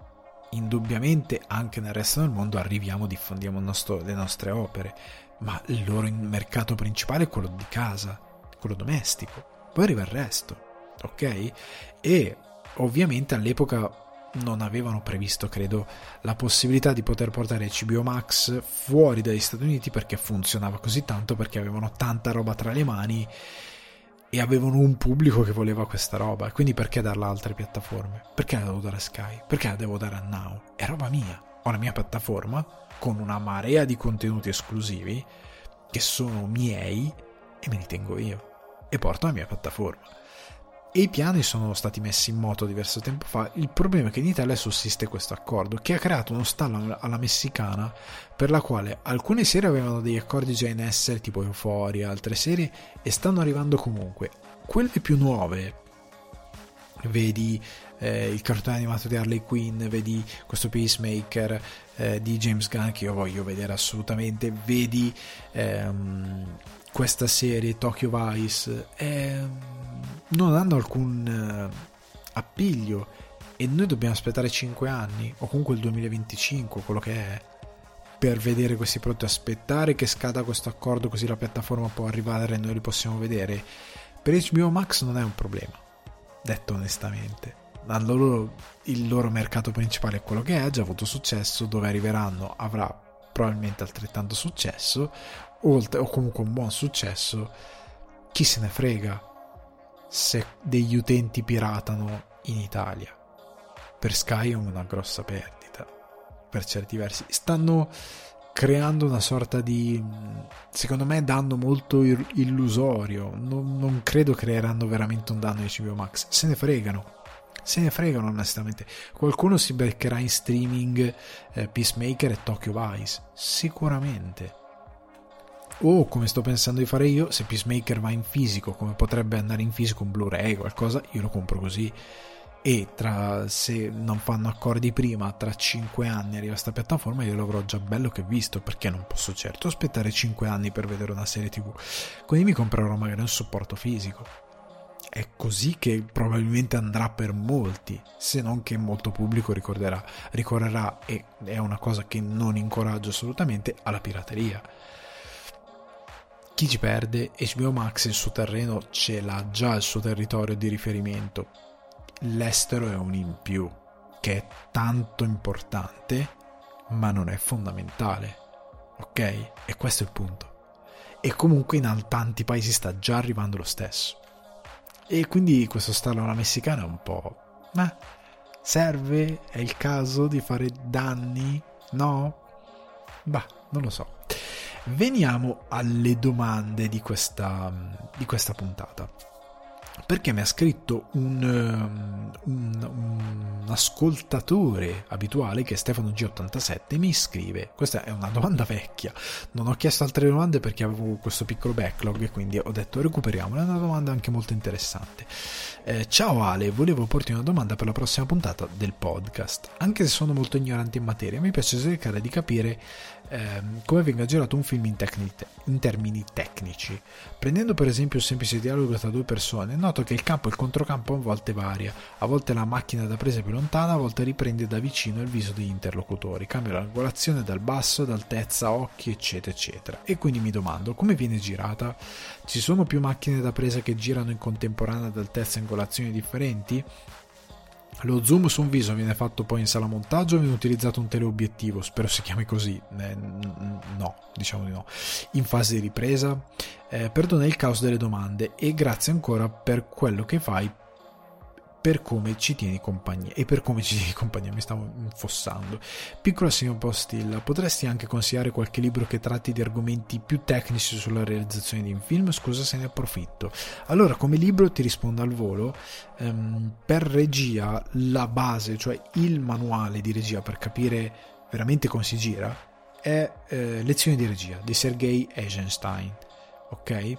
indubbiamente anche nel resto del mondo arriviamo, diffondiamo nostro, le nostre opere, ma il loro mercato principale è quello di casa, quello domestico, poi arriva il resto, ok? E ovviamente all'epoca non avevano previsto, credo, la possibilità di poter portare HBO Max fuori dagli Stati Uniti perché funzionava così tanto, perché avevano tanta roba tra le mani e avevano un pubblico che voleva questa roba. Quindi perché darla a altre piattaforme? Perché la devo dare a Sky? Perché la devo dare a Now? È roba mia. Ho la mia piattaforma con una marea di contenuti esclusivi che sono miei e me li tengo io e porto la mia piattaforma. E i piani sono stati messi in moto diverso tempo fa. Il problema è che in Italia sussiste questo accordo che ha creato uno stallo alla messicana per la quale alcune serie avevano degli accordi già in essere, tipo Euphoria, altre serie, e stanno arrivando comunque. Quelle più nuove, vedi eh, il cartone animato di Harley Quinn, vedi questo Peacemaker eh, di James Gunn che io voglio vedere assolutamente, vedi ehm, questa serie Tokyo Vice, eh, non hanno alcun eh, appiglio. E noi dobbiamo aspettare 5 anni o comunque il 2025, quello che è per vedere questi prodotti, aspettare che scada questo accordo così la piattaforma può arrivare e noi li possiamo vedere. Per HBO Max non è un problema, detto onestamente. Loro, il loro mercato principale è quello che è, ha già avuto successo, dove arriveranno avrà probabilmente altrettanto successo, o comunque un buon successo, chi se ne frega se degli utenti piratano in Italia. Per Sky è una grossa perdita, per certi versi. Stanno creando una sorta di secondo me danno molto illusorio non, non credo creeranno veramente un danno ai CBO Max se ne fregano se ne fregano onestamente. Qualcuno si beccherà in streaming eh, Peacemaker e Tokyo Vice, sicuramente. O come sto pensando di fare io, se Peacemaker va in fisico, come potrebbe andare in fisico un Blu-ray qualcosa, io lo compro così. E tra, se non fanno accordi prima, tra 5 anni arriva questa piattaforma, io l'avrò già bello che visto, perché non posso certo aspettare 5 anni per vedere una serie TV. Quindi mi comprerò magari un supporto fisico è così che probabilmente andrà per molti, se non che molto pubblico ricorderà, ricorrerà, e è una cosa che non incoraggio assolutamente, alla pirateria. Chi ci perde, HBO Max il suo terreno ce l'ha già il suo territorio di riferimento. L'estero è un in più, che è tanto importante, ma non è fondamentale. Ok? E questo è il punto. E comunque in tanti paesi sta già arrivando lo stesso. E quindi questo stallo alla messicana è un po'... Ma serve? È il caso di fare danni? No? Bah, non lo so. Veniamo alle domande di questa, di questa puntata. Perché mi ha scritto un, um, un, un, ascoltatore abituale che è Stefano G87 mi scrive questa è una domanda vecchia non ho chiesto altre domande perché avevo questo piccolo backlog e quindi ho detto recuperiamola è una domanda anche molto interessante. Eh, ciao Ale volevo porti una domanda per la prossima puntata del podcast. Anche se sono molto ignorante in materia mi piace cercare di capire ehm, come venga girato un film in, tecni- in, termini tecnici. Prendendo per esempio un semplice dialogo tra due persone, noto che il campo e il controcampo a volte varia, a volte la macchina da presa più lontana, a volte riprende da vicino il viso degli interlocutori, cambia l'angolazione dal basso, d'altezza, occhi, eccetera, eccetera. E quindi mi domando, come viene girata? Ci sono più macchine da presa che girano in contemporanea ad altezza e angolazioni differenti? Lo zoom su un viso viene fatto poi in sala montaggio viene utilizzato un teleobiettivo? Spero si chiami così. Eh, no, diciamo di no. In fase di ripresa? Eh, perdona il caos delle domande e grazie ancora per quello che fai per come ci tieni compagnia e per come ci tieni compagnia mi stavo infossando. Piccola signor postilla potresti anche consigliare qualche libro che tratti di argomenti più tecnici sulla realizzazione di un film? Scusa se ne approfitto. Allora come libro ti rispondo al volo ehm, per regia la base cioè il manuale di regia per capire veramente come si gira è eh, Lezioni di regia di Sergei Eisenstein ok?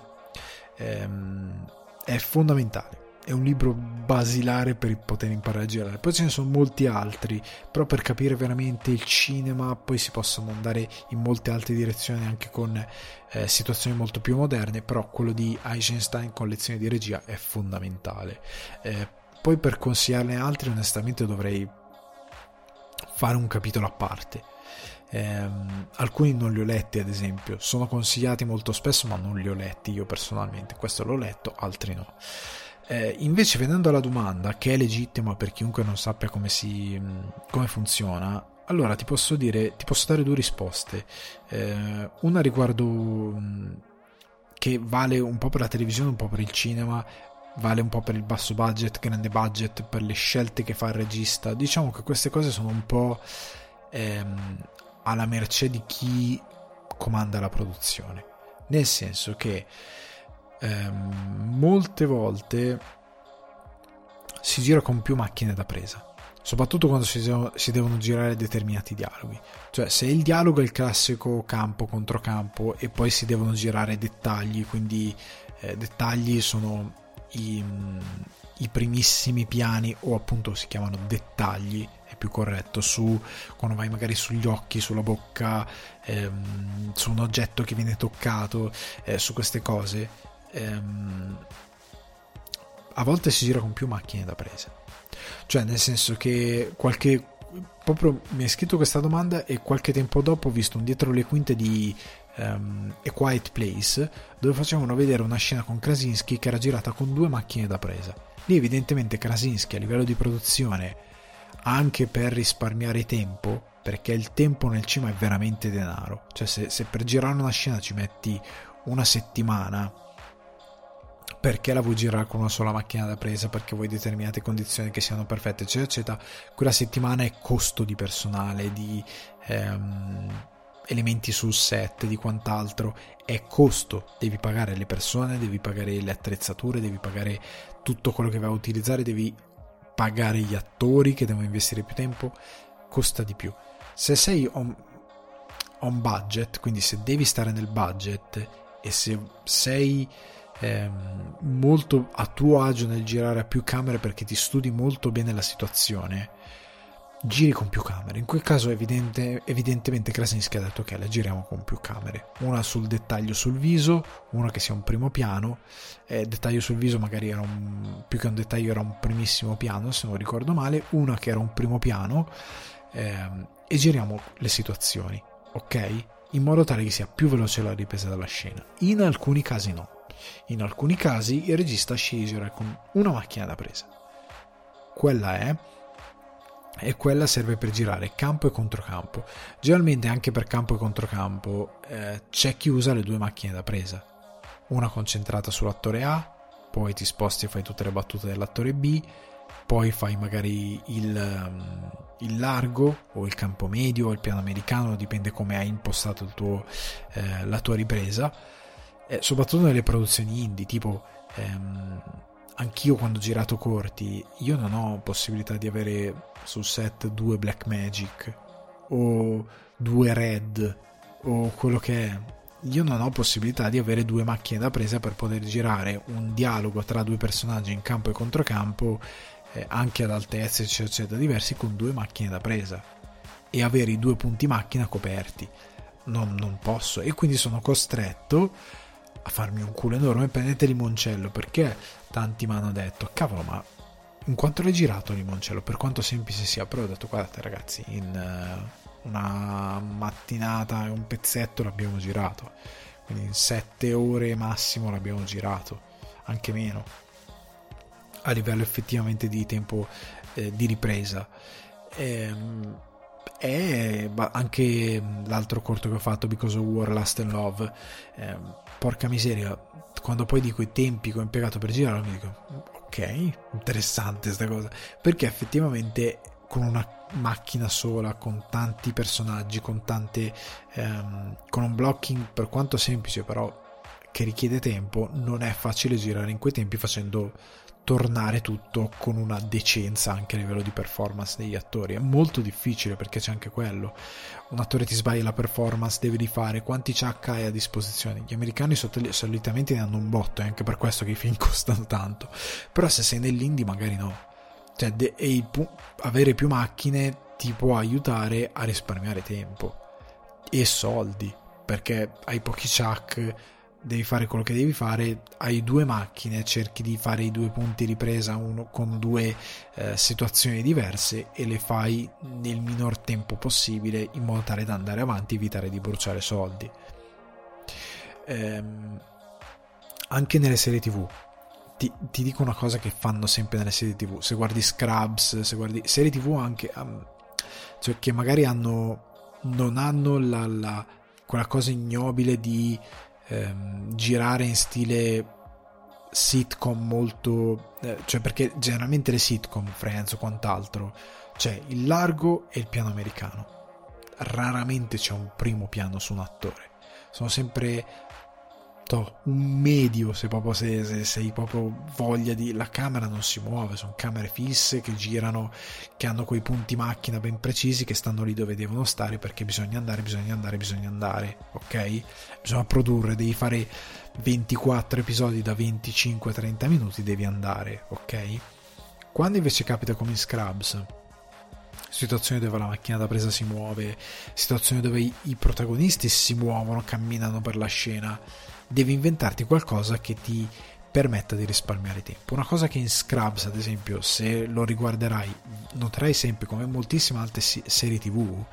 Ehm, è fondamentale è un libro basilare per poter imparare a girare. Poi ce ne sono molti altri, però per capire veramente il cinema poi si possono andare in molte altre direzioni anche con eh, situazioni molto più moderne, però quello di Eisenstein con lezioni di regia è fondamentale. Eh, poi per consigliarne altri onestamente dovrei fare un capitolo a parte. Eh, alcuni non li ho letti ad esempio sono consigliati molto spesso ma non li ho letti io personalmente questo l'ho letto altri no Eh, invece, venendo alla domanda, che è legittima per chiunque non sappia come, si, come funziona, allora ti posso dire, ti posso dare due risposte. Eh, una riguardo che vale un po' per la televisione, un po' per il cinema, vale un po' per il basso budget, grande budget, per le scelte che fa il regista. Diciamo che queste cose sono un po' ehm, alla mercé di chi comanda la produzione. Nel senso che ehm, molte volte si gira con più macchine da presa soprattutto quando si si devono, girare determinati dialoghi. Cioè, se il dialogo è il classico campo contro campo e poi si devono girare dettagli, quindi eh, dettagli sono i, mm, i, primissimi piani, o appunto si chiamano dettagli, è più corretto, su quando vai magari sugli occhi, sulla bocca, ehm, su un oggetto che viene toccato, eh, su queste cose. Ehm, a volte si gira con più macchine da presa cioè, nel senso che qualche proprio mi hai scritto questa domanda e qualche tempo dopo ho visto un dietro le quinte di um, A Quiet Place dove facevano vedere una scena con Krasinski che era girata con due macchine da presa. Lì evidentemente Krasinski a livello di produzione anche per risparmiare tempo perché il tempo nel cinema è veramente denaro. Cioè se, se per girare una scena ci metti una settimana perché la vuoi girare con una sola macchina da presa, perché vuoi determinate condizioni che siano perfette, eccetera, eccetera. Quella settimana è costo di personale, di ehm, elementi sul set, di quant'altro, è costo. Devi pagare le persone, devi pagare le attrezzature, devi pagare tutto quello che vai a utilizzare, devi pagare gli attori che devono investire più tempo, costa di più. Se sei on, on budget, quindi se devi stare nel budget e se sei eh, molto a tuo agio nel girare a più camere perché ti studi molto bene la situazione, giri con più camere. In quel caso evidente, evidentemente Krasinski ha detto che la giriamo con più camere. Una sul dettaglio sul viso, una che sia un primo piano, eh, dettaglio sul viso magari era un, più che un dettaglio era un primissimo piano se non ricordo male, una che era un primo piano eh, e giriamo le situazioni, ok? In modo tale che sia più veloce la ripresa della scena. In alcuni casi no in alcuni casi il regista sceglie con una macchina da presa. Quella è e quella serve per girare campo e controcampo. Generalmente anche per campo e controcampo eh, c'è chi usa le due macchine da presa. Una concentrata sull'attore A, poi ti sposti e fai tutte le battute dell'attore B, poi fai magari il, um, il largo o il campo medio o il piano americano, dipende come hai impostato tuo, eh, la tua ripresa eh, soprattutto nelle produzioni indie, tipo ehm, anch'io quando ho girato corti, io non ho possibilità di avere sul set due Black Magic o due Red o quello che è. Io non ho possibilità di avere due macchine da presa per poter girare un dialogo tra due personaggi in campo e controcampo, eh, anche ad altezze eccetera, diversi, con due macchine da presa e avere i due punti macchina coperti. Non, non posso e quindi sono costretto a farmi un culo enorme prendete limoncello perché tanti mi hanno detto cavolo ma in quanto l'hai girato limoncello? Per quanto semplice sia. Però ho detto guardate ragazzi in uh, una mattinata e un pezzetto l'abbiamo girato. Quindi in sette ore massimo l'abbiamo girato anche meno a livello effettivamente di tempo eh, di ripresa. Ehm, e anche l'altro corto che ho fatto Because of War, Last and Love eh, porca miseria quando poi dico i tempi che ho impiegato per girare mi dico ok interessante questa cosa. Perché effettivamente con una macchina sola con tanti personaggi con tante ehm, con un blocking per quanto semplice però che richiede tempo non è facile girare in quei tempi facendo tornare tutto con una decenza anche a livello di performance degli attori. È molto difficile perché c'è anche quello. Un attore ti sbaglia la performance, deve rifare quanti CH hai a disposizione. Gli americani solitamente ne hanno un botto, è anche per questo che i film costano tanto. Però se sei nell'indie magari no. Cioè, de- pu- avere più macchine ti può aiutare a risparmiare tempo e soldi perché hai pochi chuck devi fare quello che devi fare, hai due macchine, cerchi di fare i due punti ripresa uno con due eh, situazioni diverse e le fai nel minor tempo possibile in modo tale da andare avanti e evitare di bruciare soldi. Ehm, anche nelle serie tv ti, ti, dico una cosa che fanno sempre nelle serie tv se guardi Scrubs se guardi serie tv anche um, cioè che magari hanno non hanno la, la, quella cosa ignobile di ehm, girare in stile sitcom molto eh, cioè perché generalmente le sitcom Friends o quant'altro c'è il largo e il piano americano. Raramente c'è un primo piano su un attore. Sono sempre to, un medio se proprio se, se, se hai proprio voglia di la camera non si muove sono camere fisse che girano che hanno quei punti macchina ben precisi che stanno lì dove devono stare perché bisogna andare bisogna andare bisogna andare ok? Bisogna produrre devi fare 24 episodi da 25-30 minuti devi andare ok? Quando invece capita come in Scrubs situazioni dove la macchina da presa si muove, situazioni dove i, protagonisti si muovono, camminano per la scena, devi inventarti qualcosa che ti permetta di risparmiare tempo. Una cosa che in Scrubs, ad esempio, se lo riguarderai, noterai sempre come in moltissime altre serie TV,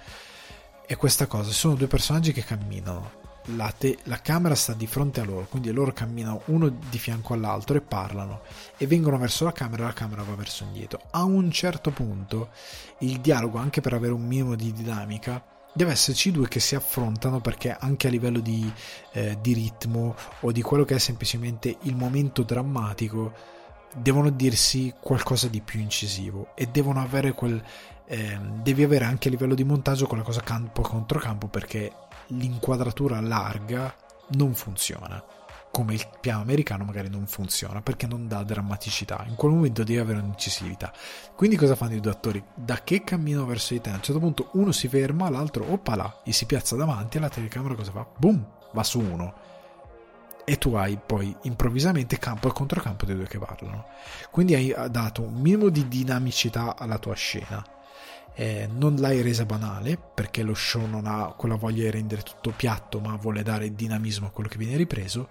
è questa cosa, sono due personaggi che camminano. La, te- la, camera sta di fronte a loro, quindi loro camminano uno di fianco all'altro e parlano e vengono verso la camera e la camera va verso indietro. A un certo punto il dialogo, anche per avere un minimo di dinamica, deve esserci due che si affrontano perché anche a livello di, eh, di ritmo o di quello che è semplicemente il momento drammatico devono dirsi qualcosa di più incisivo e devono avere quel eh, devi avere anche a livello di montaggio quella cosa campo contro campo perché l'inquadratura larga non funziona. Come il piano americano magari non funziona perché non dà drammaticità. In quel momento devi avere un'incisività. Quindi cosa fanno i due attori? da che cammino verso di te? A un certo punto uno si ferma l'altro là gli si piazza davanti e la telecamera cosa fa? boom! Va su uno. E tu hai poi improvvisamente campo e controcampo dei due che parlano. Quindi hai dato un minimo di dinamicità alla tua scena eh, non l'hai resa banale perché lo show non ha quella voglia di rendere tutto piatto ma vuole dare dinamismo a quello che viene ripreso.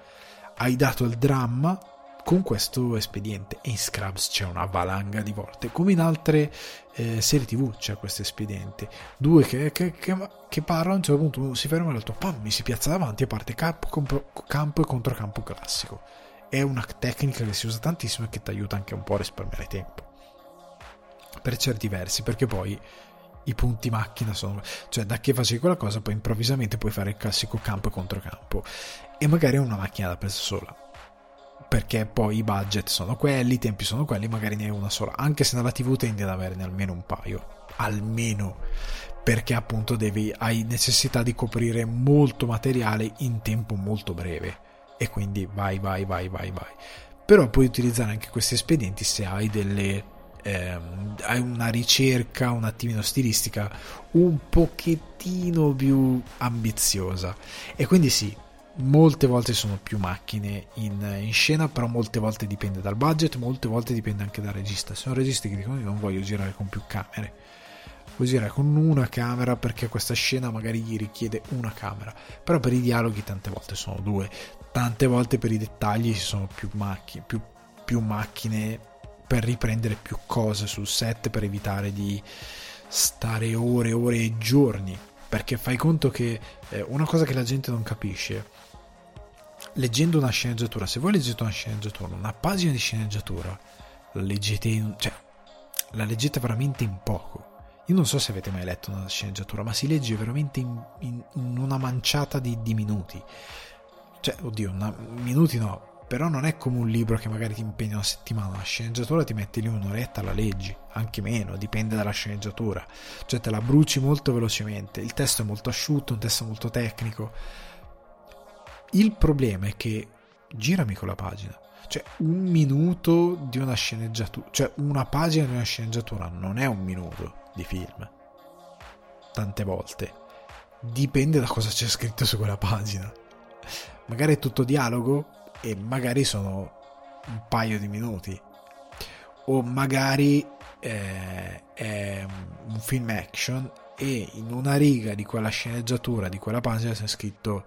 Hai dato il dramma con questo espediente. E in Scrubs c'è una valanga di volte come in altre eh, serie tv c'è questo espediente. Due che, che, che, che parlano a un certo punto uno si ferma e l'altro pam, si piazza davanti e parte campo, campo e controcampo classico. È una tecnica che si usa tantissimo e che ti aiuta anche un po' a risparmiare tempo per certi versi perché poi i punti macchina sono cioè da che facevi quella cosa poi improvvisamente puoi fare il classico campo e controcampo. E magari è una macchina da presa sola perché poi i budget sono quelli, i tempi sono quelli, magari ne hai una sola, anche se nella TV tendi ad averne almeno un paio, almeno perché appunto devi, hai necessità di coprire molto materiale in tempo molto breve. E quindi vai, vai, vai, vai, vai. Però puoi utilizzare anche questi espedienti se hai delle ehm, hai una ricerca un attimino stilistica un pochettino più ambiziosa e quindi sì molte volte sono più macchine in, in, scena, però molte volte dipende dal budget, molte volte dipende anche dal regista. Sono registi che dicono io non voglio girare con più camere, voglio girare con una camera perché questa scena magari gli richiede una camera, però per i dialoghi tante volte sono due, tante volte per i dettagli ci sono più macchine, più, più macchine per riprendere più cose sul set per evitare di stare ore, ore e giorni perché fai conto che eh, una cosa che la gente non capisce leggendo una sceneggiatura, se voi leggete una sceneggiatura, una pagina di sceneggiatura, la leggete, in, cioè, la leggete veramente in poco. Io non so se avete mai letto una sceneggiatura, ma si legge veramente in, in, in una manciata di, di, minuti. Cioè, oddio, una, minuti no, però non è come un libro che magari ti impegna una settimana. La sceneggiatura ti metti lì un'oretta, la leggi, anche meno, dipende dalla sceneggiatura. Cioè, te la bruci molto velocemente. Il testo è molto asciutto, un testo molto tecnico il problema è che girami con la pagina. Cioè, un minuto di una sceneggiatura, cioè una pagina di una sceneggiatura non è un minuto di film. Tante volte. Dipende da cosa c'è scritto su quella pagina. Magari è tutto dialogo e magari sono un paio di minuti. O magari eh, è un film action e in una riga di quella sceneggiatura, di quella pagina c'è scritto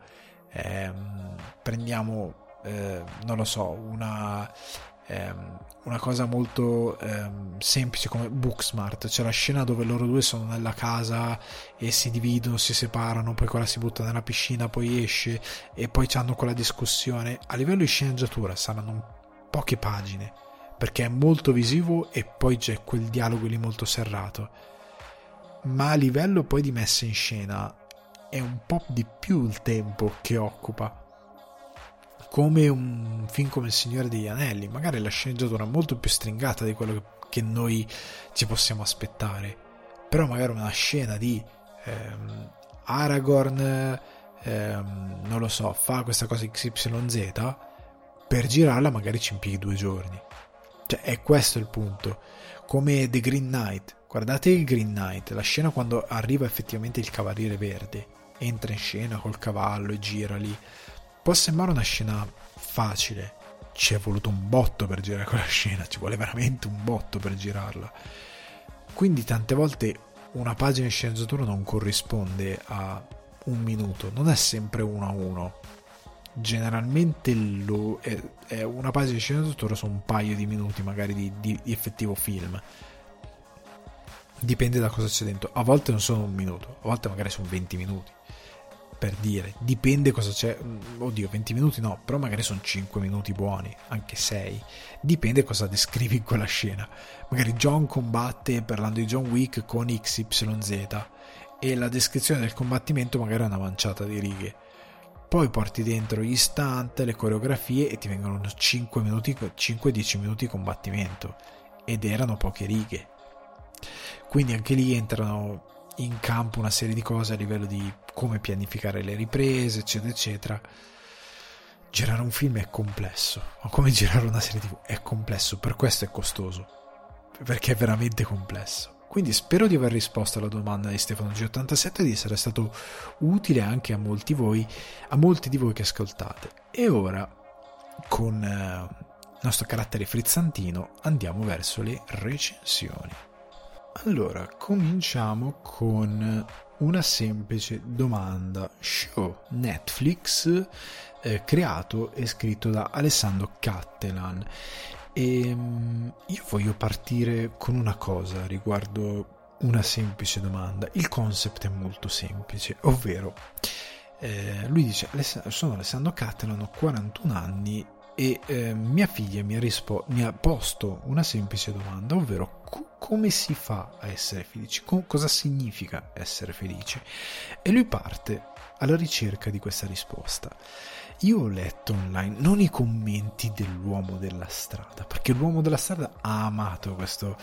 ehm, prendiamo, eh, non lo so, una, ehm, una cosa molto ehm, semplice come Booksmart, c'è la scena dove loro due sono nella casa e si dividono, si separano, poi quella si butta nella piscina, poi esce e poi hanno quella discussione. A livello di sceneggiatura saranno poche pagine, perché è molto visivo e poi c'è quel dialogo lì molto serrato. Ma a livello poi di messa in scena è un po' di più il tempo che occupa. Come un film come Il Signore degli Anelli, magari la sceneggiatura è molto più stringata di quello che noi ci possiamo aspettare. Però magari una scena di ehm, Aragorn, ehm, non lo so, fa questa cosa XYZ, per girarla magari ci impieghi due giorni. Cioè, è questo il punto. Come The Green Knight. Guardate il Green Knight, la scena quando arriva effettivamente il Cavaliere Verde entra in scena col cavallo e gira lì. Può sembrare una scena facile, ci è voluto un botto per girare quella scena, ci vuole veramente un botto per girarla. Quindi tante volte una pagina di sceneggiatura non corrisponde a un minuto, non è sempre uno a uno. Generalmente lo, è, è, una pagina di sceneggiatura su un paio di minuti magari di, di, di effettivo film dipende da cosa c'è dentro. A volte non sono un minuto, a volte magari sono 20 minuti per dire, dipende cosa c'è, mm, oddio 20 minuti no, però magari sono 5 minuti buoni, anche 6, dipende cosa descrivi in quella scena, magari John combatte parlando di John Wick con XYZ e la descrizione del combattimento magari è una manciata di righe, poi porti dentro gli stunt, le coreografie e ti vengono 5 minuti, 5-10 minuti di combattimento. Ed erano poche righe, quindi anche lì entrano in campo una serie di cose a livello di come pianificare le riprese, eccetera, eccetera. Girare un film è complesso, ma come girare una serie TV è complesso, per questo è costoso, perché è veramente complesso. Quindi spero di aver risposto alla domanda di Stefano G87 e di essere stato utile anche a molti, voi, a molti di voi che ascoltate. E ora, con eh, il nostro carattere frizzantino, andiamo verso le recensioni. Allora, cominciamo con una semplice domanda. Show Netflix eh, creato e scritto da Alessandro Cattelan. E um, io voglio partire con una cosa riguardo una semplice domanda. Il concept è molto semplice, ovvero eh, lui dice sono Alessandro Cattelan, ho 41 anni e eh, mia figlia mi ha, rispo- mi ha, posto una semplice domanda, ovvero come si fa a essere felici, co- cosa significa essere felice. E lui parte alla ricerca di questa risposta. Io ho letto online non i commenti dell'uomo della strada, perché l'uomo della strada ha amato questo,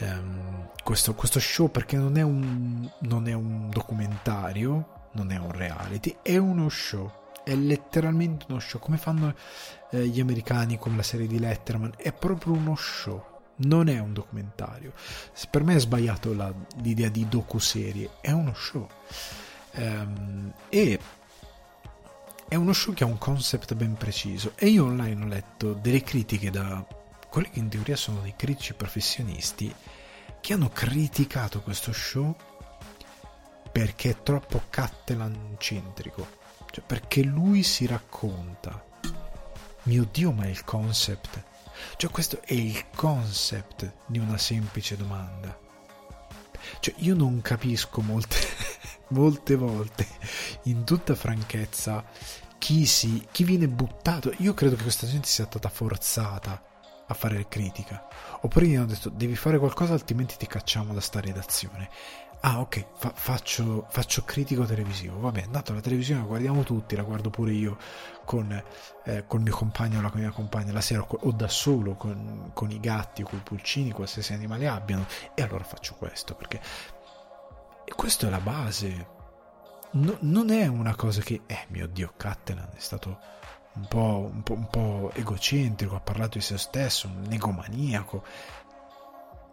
um, questo, questo show perché non è, un, non è un documentario, non è un reality, è uno show è letteralmente uno show, come fanno eh, gli americani con la serie di Letterman, è proprio uno show. Non è un documentario. Per me è sbagliato la, l'idea di docu-serie, è uno show. Um, e è uno show che ha un concept ben preciso. E io online ho letto delle critiche da quelli che in teoria sono dei critici professionisti che hanno criticato questo show perché è troppo Cattelan-centrico cioè, perché lui si racconta. Mio Dio, ma il concept. Cioè, questo è il concept di una semplice domanda. Cioè, io non capisco molte, molte volte, in tutta franchezza, chi, si, chi viene buttato. Io credo che questa gente sia stata forzata a fare critica. Oppure gli hanno detto devi fare qualcosa altrimenti ti cacciamo da sta redazione. Ah, ok, fa- faccio, faccio, critico televisivo. Vabbè, andato alla televisione la guardiamo tutti, la guardo pure io con, eh, mio compagno o la mia compagna la sera o da solo con, con i gatti o con i pulcini, qualsiasi animale abbiano. E allora faccio questo perché questo è la base. No, non è una cosa che, eh mio dio, Cattelan è stato un po', un, po', un po' egocentrico, ha parlato di se stesso, un egomaniaco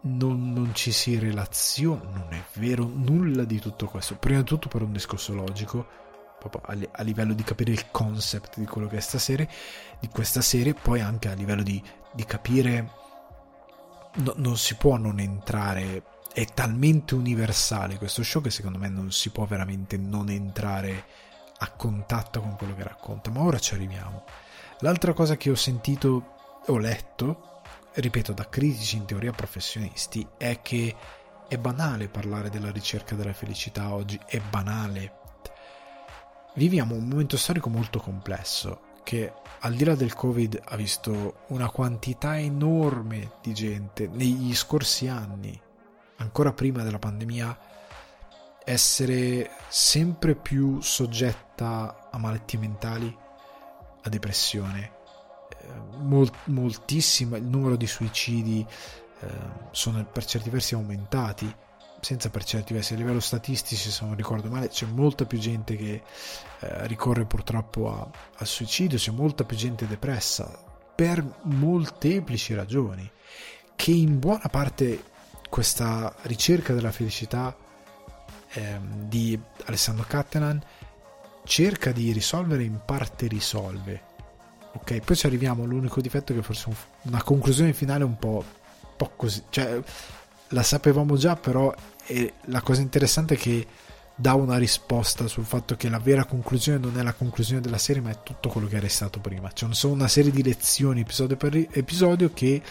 non, non, ci si relaziona, non è vero nulla di tutto questo. Prima di tutto per un discorso logico, proprio a, a livello di capire il concept di quello che è stasera, di questa serie, poi anche a livello di, di capire, no, non si può non entrare, è talmente universale questo show che secondo me non si può veramente non entrare a contatto con quello che racconta, ma ora ci arriviamo. L'altra cosa che ho sentito, ho letto, ripeto, da critici in teoria professionisti, è che è banale parlare della ricerca della felicità oggi, è banale. Viviamo un momento storico molto complesso, che al di là del Covid ha visto una quantità enorme di gente negli scorsi anni, ancora prima della pandemia, essere sempre più soggetta a malattie mentali, a depressione. Eh, mol- moltissimo il numero di suicidi eh, sono per certi versi aumentati senza per certi versi a livello statistico se non ricordo male c'è molta più gente che eh, ricorre purtroppo al suicidio c'è molta più gente depressa per molteplici ragioni che in buona parte questa ricerca della felicità eh, di Alessandro Cattelan cerca di risolvere in parte risolve ok poi ci arriviamo all'unico difetto che forse una conclusione finale un po', un po così cioè la sapevamo già, però la cosa interessante è che dà una risposta sul fatto che la vera conclusione non è la conclusione della serie, ma è tutto quello che era stato prima. Cioè, sono una serie di lezioni episodio per episodio che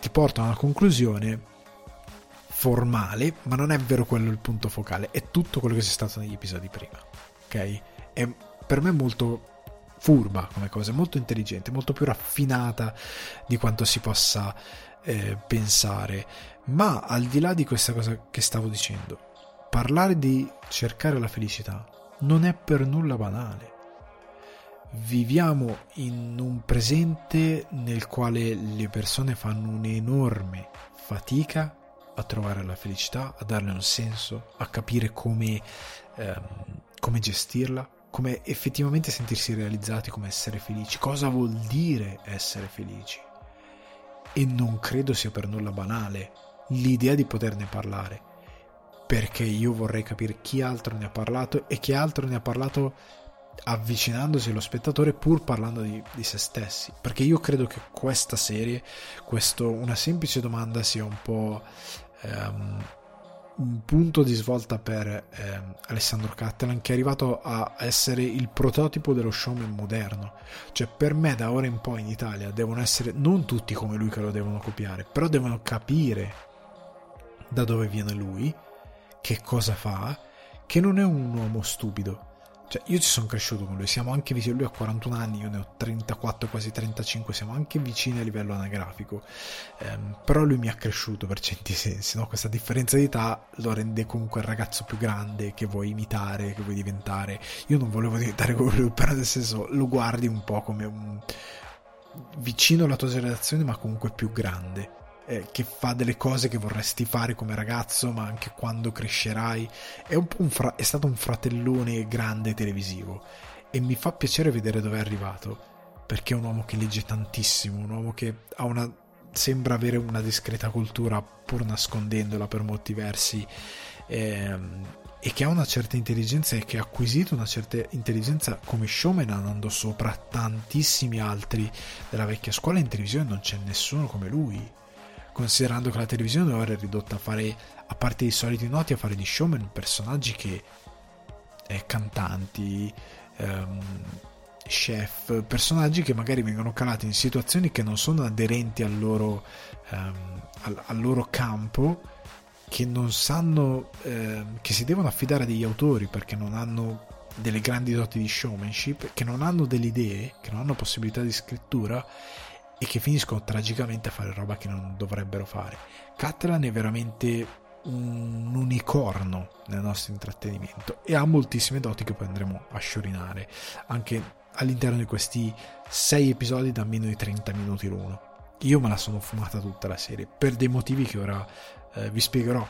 ti portano a una conclusione formale, ma non è vero quello il punto focale, è tutto quello che c'è stato negli episodi prima. Ok? È per me molto furba come cosa, molto intelligente, molto più raffinata di quanto si possa eh, pensare. Ma al di là di questa cosa che stavo dicendo, parlare di cercare la felicità non è per nulla banale. Viviamo in un presente nel quale le persone fanno un'enorme fatica a trovare la felicità, a darle un senso, a capire come, ehm, come gestirla, come effettivamente sentirsi realizzati, come essere felici, cosa vuol dire essere felici? E non credo sia per nulla banale l'idea di poterne parlare, perché io vorrei capire chi altro ne ha parlato e chi altro ne ha parlato avvicinandosi allo spettatore pur parlando di, di se stessi, perché io credo che questa serie, questo, una semplice domanda sia un po'... Um, un punto di svolta per eh, Alessandro Cattelan che è arrivato a essere il prototipo dello showman moderno. Cioè per me da ora in poi in Italia devono essere non tutti come lui che lo devono copiare, però devono capire da dove viene lui, che cosa fa, che non è un uomo stupido, cioè, io ci sono cresciuto con lui, siamo anche vicini, lui ha 41 anni, io ne ho 34, quasi 35, siamo anche vicini a livello anagrafico, ehm, però lui mi ha cresciuto per certi sensi, no? questa differenza di età lo rende comunque il ragazzo più grande che vuoi imitare, che vuoi diventare. Io non volevo diventare come lui, però nel senso lo guardi un po' come un vicino alla tua generazione, ma comunque più grande eh, che fa delle cose che vorresti fare come ragazzo, ma anche quando crescerai. È, un un fra- è stato un fratellone grande televisivo. E mi fa piacere vedere dove è arrivato perché è un uomo che legge tantissimo, un uomo che ha una, sembra avere una discreta cultura pur nascondendola per molti versi ehm, e che ha una certa intelligenza e che ha acquisito una certa intelligenza come showman andando sopra tantissimi altri della vecchia scuola. In televisione non c'è nessuno come lui considerando che la televisione ora è ridotta a fare, a parte i soliti noti, a fare di showman personaggi che eh, cantanti, ehm, chef, personaggi che magari vengono calati in situazioni che non sono aderenti al loro, ehm, al, al loro campo, che non sanno, ehm, che si devono affidare a degli autori perché non hanno delle grandi doti di showmanship, che non hanno delle idee, che non hanno possibilità di scrittura e che finiscono tragicamente a fare roba che non dovrebbero fare. Catalan è veramente un unicorno nel nostro intrattenimento e ha moltissime doti che poi andremo a sciorinare anche all'interno di questi sei episodi da meno di 30 minuti l'uno. Io me la sono fumata tutta la serie per dei motivi che ora eh, vi spiegherò.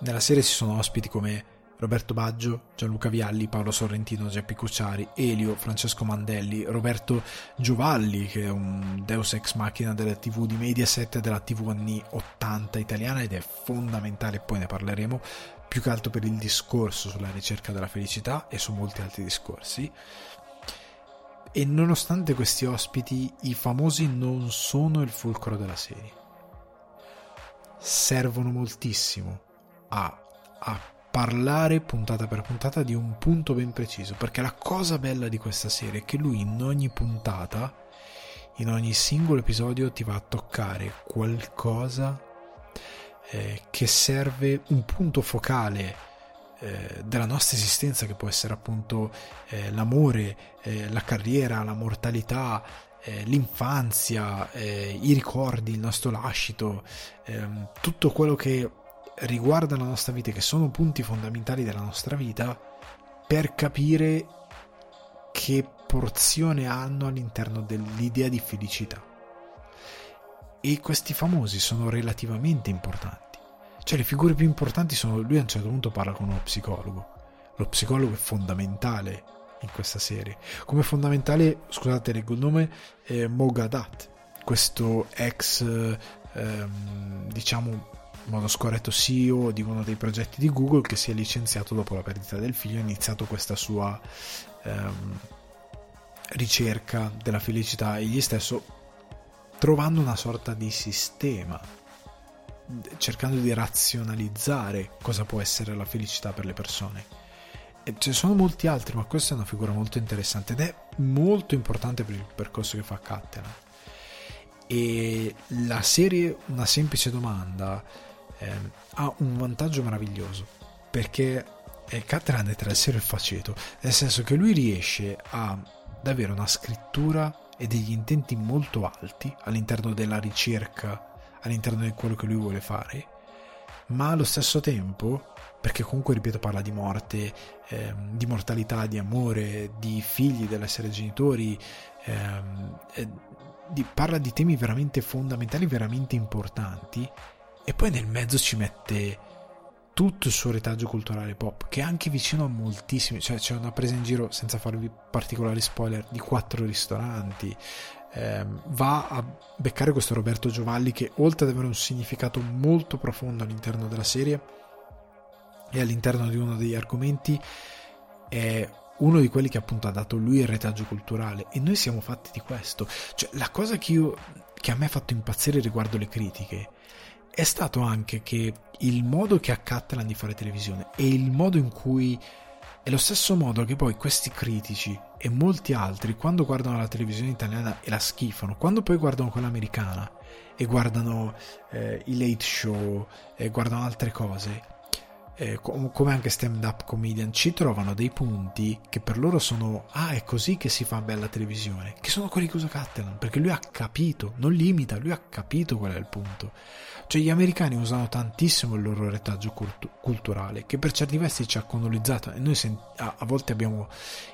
Nella serie ci sono ospiti come Roberto Baggio, Gianluca Vialli, Paolo Sorrentino, Geppi Cucciari, Elio, Francesco Mandelli, Roberto Giovalli, che è un deus ex machina della TV di Mediaset della TV anni 80 italiana ed è fondamentale, poi ne parleremo, più che altro per il discorso sulla ricerca della felicità e su molti altri discorsi. E nonostante questi ospiti, i famosi non sono il fulcro della serie. Servono moltissimo a, a parlare puntata per puntata di un punto ben preciso, perché la cosa bella di questa serie è che lui in ogni puntata, in ogni singolo episodio ti va a toccare qualcosa eh, che serve un punto focale eh, della nostra esistenza che può essere appunto eh, l'amore, eh, la carriera, la mortalità, eh, l'infanzia, eh, i ricordi, il nostro lascito, ehm, tutto quello che riguarda la nostra vita, che sono punti fondamentali della nostra vita, per capire che porzione hanno all'interno dell'idea di felicità. E questi famosi sono relativamente importanti. Cioè le figure più importanti sono, lui a un certo punto parla con uno psicologo. Lo psicologo è fondamentale in questa serie. Come fondamentale, scusate, leggo il nome, è Mogadat, questo ex, ehm, diciamo, modo scorretto CEO di uno dei progetti di Google che si è licenziato dopo la perdita del figlio e ha iniziato questa sua ehm, ricerca della felicità egli stesso trovando una sorta di sistema cercando di razionalizzare cosa può essere la felicità per le persone. E ce ne sono molti altri, ma questa è una figura molto interessante ed è molto importante per il percorso che fa Catena. E la serie, una semplice domanda, eh, ha un vantaggio meraviglioso perché è tra il serio e il faceto, nel senso che lui riesce ad avere una scrittura e degli intenti molto alti all'interno della ricerca all'interno di quello che lui vuole fare, ma allo stesso tempo, perché comunque, ripeto, parla di morte, eh, di mortalità, di amore, di figli, dell'essere genitori, eh, di, parla di temi veramente fondamentali, veramente importanti, e poi nel mezzo ci mette tutto il suo retaggio culturale pop, che è anche vicino a moltissimi, cioè c'è una presa in giro, senza farvi particolari spoiler, di quattro ristoranti, eh, va a beccare questo Roberto Giovalli che oltre ad avere un significato molto profondo all'interno della serie e all'interno di uno degli argomenti è uno di quelli che appunto ha dato lui il retaggio culturale. E noi siamo fatti di questo. Cioè la cosa che, io, che a me ha fatto impazzire riguardo le critiche è stato anche che il modo che ha Catalan di fare televisione e il modo in cui è lo stesso modo che poi questi critici e molti altri, quando guardano la televisione italiana e la schifano, quando poi guardano quella americana e guardano eh, i late show e guardano altre cose, eh, come anche stand up comedian, ci trovano dei punti che per loro sono ah è così che si fa bella televisione, che sono quelli che usa Catalan, perché lui ha capito, non limita, lui ha capito qual è il punto. Cioè gli americani usano tantissimo il loro retaggio cult- culturale che per certi versi ci ha colonizzato e noi sen- a-, a, volte abbiamo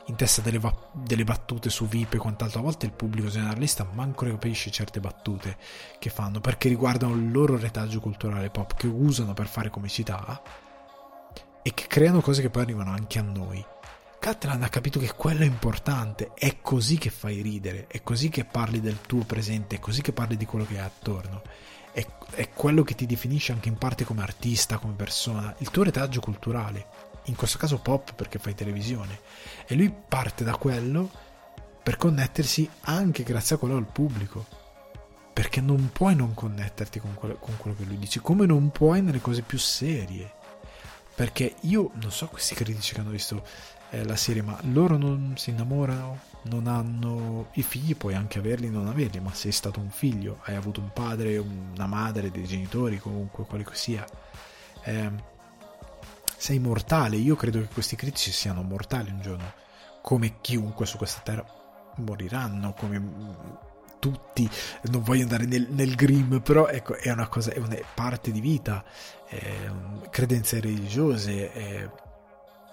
in testa delle, va- delle battute su VIP e quant'altro, a volte il pubblico generalista manco capisce certe battute che fanno perché riguardano il loro retaggio culturale pop che usano per fare comicità e che creano cose che poi arrivano anche a noi. Catalan ha capito che quello è importante, è così che fai ridere, è così che parli del tuo presente, è così che parli di quello che hai attorno è, è quello che ti definisce anche in parte come artista, come persona, il tuo retaggio culturale, in questo caso pop perché fai televisione. E lui parte da quello per connettersi anche grazie a quello al pubblico. Perché non puoi non connetterti con quello, con quello che lui dice, come non puoi nelle cose più serie. Perché io non so questi critici che hanno visto eh, la serie, ma loro non si innamorano, non hanno i figli, puoi anche averli non averli, ma sei stato un figlio, hai avuto un padre, una madre, dei genitori, comunque, quale che sia. Eh, sei mortale, io credo che questi critici siano mortali un giorno, come chiunque su questa terra moriranno, come tutti, non voglio andare nel, nel grim, però ecco, è una cosa, è una parte di vita, credenze religiose,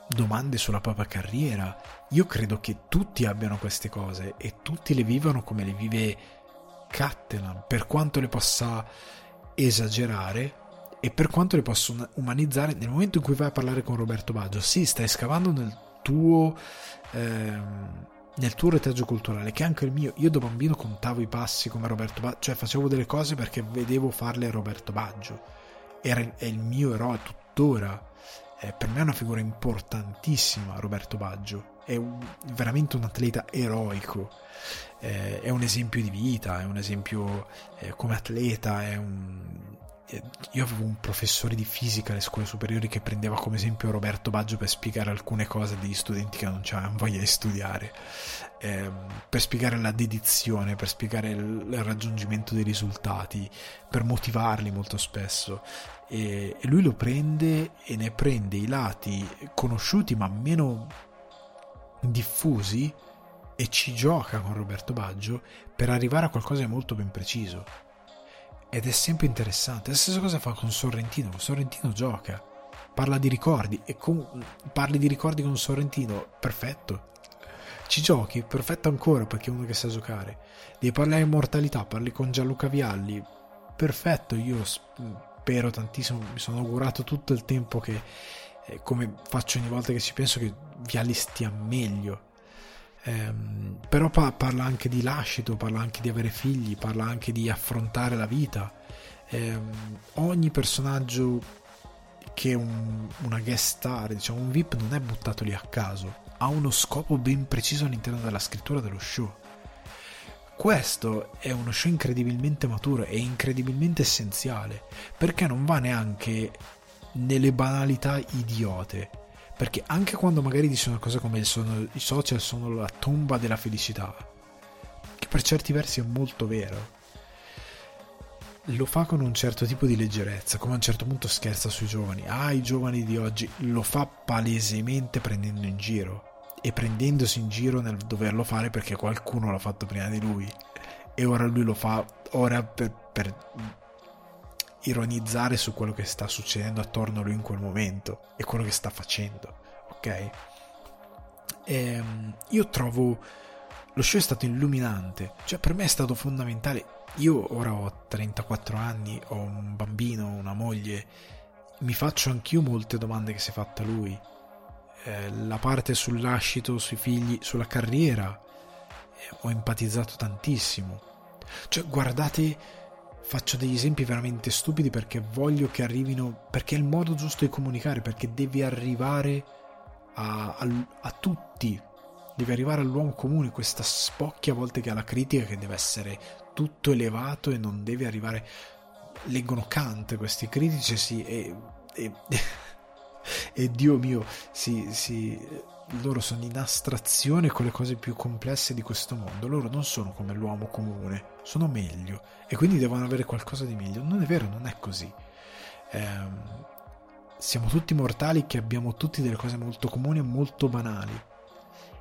domande sulla propria carriera. Io credo che tutti abbiano queste cose e tutti le vivono come le vive Cattelan, per quanto le possa esagerare e per quanto le possa umanizzare nel momento in cui vai a parlare con Roberto Baggio. Sì, stai scavando nel tuo... Ehm, nel tuo retaggio culturale, che è anche il mio. Io da bambino contavo i passi come Roberto Baggio, cioè facevo delle cose perché vedevo farle Roberto Baggio. Era, è il mio eroe tuttora eh, per me è una figura importantissima Roberto Baggio, è un, veramente un atleta eroico, eh, è un esempio di vita, è un esempio eh, come atleta, è un, io avevo un professore di fisica alle scuole superiori che prendeva come esempio Roberto Baggio per spiegare alcune cose degli studenti che non avevano voglia di studiare, eh, per spiegare la dedizione, per spiegare il, il, raggiungimento dei risultati, per motivarli molto spesso. E, e lui lo prende e ne prende i lati conosciuti ma meno diffusi e ci gioca con Roberto Baggio per arrivare a qualcosa di molto ben preciso ed è sempre interessante. La stessa cosa fa con Sorrentino. Sorrentino gioca, parla di ricordi e con... parli di ricordi con Sorrentino, perfetto. Ci giochi, perfetto ancora perché è uno che sa giocare. Devi parlare di immortalità, parli con Gianluca Vialli, perfetto. Io spero tantissimo, mi sono augurato tutto il tempo che, eh, come faccio ogni volta che ci penso, che Vialli stia meglio Ehm, però pa- parla anche di lascito, parla anche di avere figli, parla anche di affrontare la vita. Ehm, ogni personaggio che è un, una guest star, diciamo un VIP, non è buttato lì a caso, ha uno scopo ben preciso all'interno della scrittura dello show. Questo è uno show incredibilmente maturo e incredibilmente essenziale, perché non va neanche nelle banalità idiote perché anche quando magari dice una cosa come sono, i social sono la tomba della felicità, che per certi versi è molto vero, lo fa con un certo tipo di leggerezza, come a un certo punto scherza sui giovani. Ah, i giovani di oggi lo fa palesemente prendendo in giro e prendendosi in giro nel doverlo fare perché qualcuno l'ha fatto prima di lui e ora lui lo fa ora per, per ironizzare su quello che sta succedendo attorno a lui in quel momento e quello che sta facendo, ok? E, ehm, io trovo lo show è stato illuminante, cioè per me è stato fondamentale. Io ora ho 34 anni, ho un bambino, una moglie, mi faccio anch'io molte domande che si è fatta lui. Eh, la parte sul lascito, sui figli, sulla carriera, eh, ho empatizzato tantissimo. Cioè, guardate faccio degli esempi veramente stupidi perché voglio che arrivino, perché è il modo giusto di comunicare, perché devi arrivare a, a, a tutti, devi arrivare all'uomo comune, questa spocchia a volte che ha la critica che deve essere tutto elevato e non deve arrivare... Leggono Kant questi critici sì, e, e, e Dio mio si, si loro sono in astrazione con le cose più complesse di questo mondo, loro non sono come l'uomo comune, sono meglio e quindi devono avere qualcosa di meglio. Non è vero, non è così. Eh, siamo tutti mortali che abbiamo tutti delle cose molto comuni e molto banali.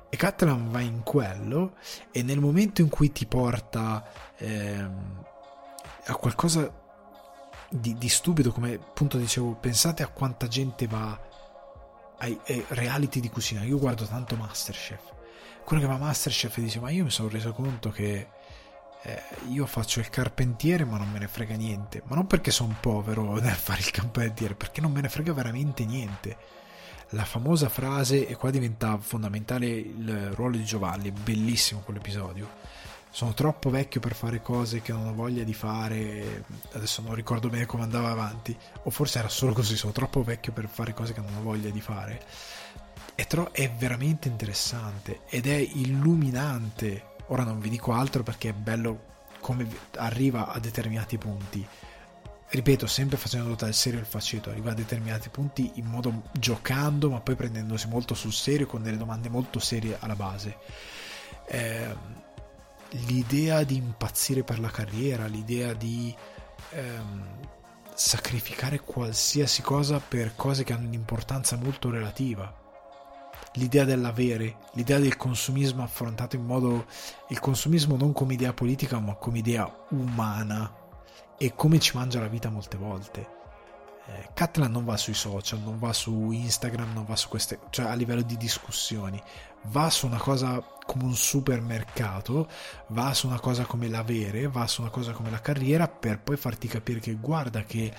E Catalan va in quello e nel momento in cui ti porta eh, a qualcosa di, di stupido, come appunto dicevo, pensate a quanta gente va ai, ai reality di cucina. Io guardo tanto Masterchef. Quello che va Masterchef dice: Ma io mi sono reso conto che eh, io faccio il carpentiere, ma non me ne frega niente. Ma non perché sono povero nel fare il carpentiere, perché non me ne frega veramente niente. La famosa frase, e qua diventa fondamentale il ruolo di Giovanni, bellissimo quell'episodio sono troppo vecchio per fare cose che non ho voglia di fare, adesso non ricordo bene come andava avanti, o forse era solo così, sono troppo vecchio per fare cose che non ho voglia di fare. È, tro- è veramente interessante ed è illuminante. Ora non vi dico altro perché è bello come arriva a determinati punti. Ripeto, sempre facendo dal serio il faceto, arriva a determinati punti in modo giocando, ma poi prendendosi molto sul serio con delle domande molto serie alla base. Eh, l'idea di impazzire per la carriera, l'idea di ehm, sacrificare qualsiasi cosa per cose che hanno un'importanza molto relativa. L'idea dell'avere, l'idea del consumismo affrontato in modo il consumismo non come idea politica, ma come idea umana e come ci mangia la vita molte volte. Eh, Catalan non va sui social, non va su Instagram, non va su queste, cioè a livello di discussioni, va su una cosa come un supermercato, va su una cosa come l'avere, va su una cosa come la carriera per poi farti capire che guarda che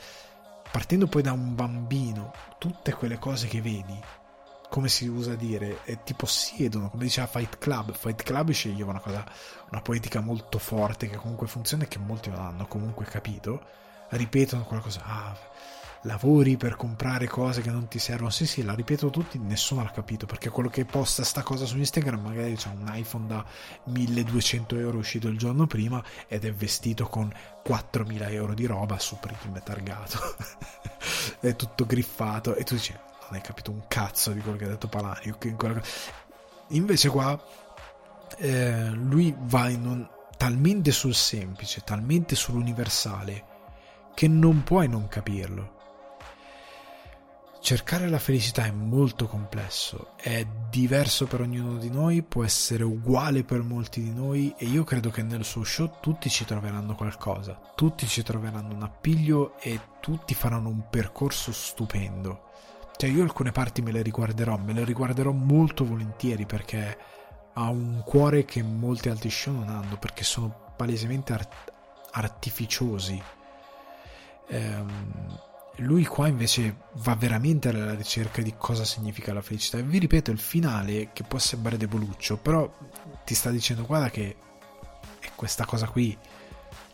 partendo poi da un bambino, tutte quelle cose che vedi, come si usa dire, eh, ti possiedono, come diceva Fight Club, Fight Club sceglieva una cosa, una poetica molto forte che comunque funziona e che molti non hanno comunque capito, ripetono quella cosa, ah, lavori per comprare cose che non ti servono. Sì, sì, la ripeto tutti, nessuno l'ha capito perché quello che posta sta cosa su Instagram magari c'è un iPhone da 1200 euro uscito il giorno prima ed è vestito con 4000 euro di roba su prima targato. è tutto griffato e tu dici non hai capito un cazzo di quello che ha detto Palani. Invece qua eh, lui va in un, talmente sul semplice, talmente sull'universale che non puoi non capirlo cercare la felicità è molto complesso, è diverso per ognuno di noi, può essere uguale per molti di noi e io credo che nel suo show tutti ci troveranno qualcosa, tutti ci troveranno un appiglio e tutti faranno un percorso stupendo. Cioè io alcune parti me le riguarderò, me le riguarderò molto volentieri perché ha un cuore che molti altri show non hanno, perché sono palesemente art- artificiosi. Ehm lui qua invece va veramente alla ricerca di cosa significa la felicità. E vi ripeto, il finale, che può sembrare deboluccio, però ti sta dicendo guarda che è questa cosa qui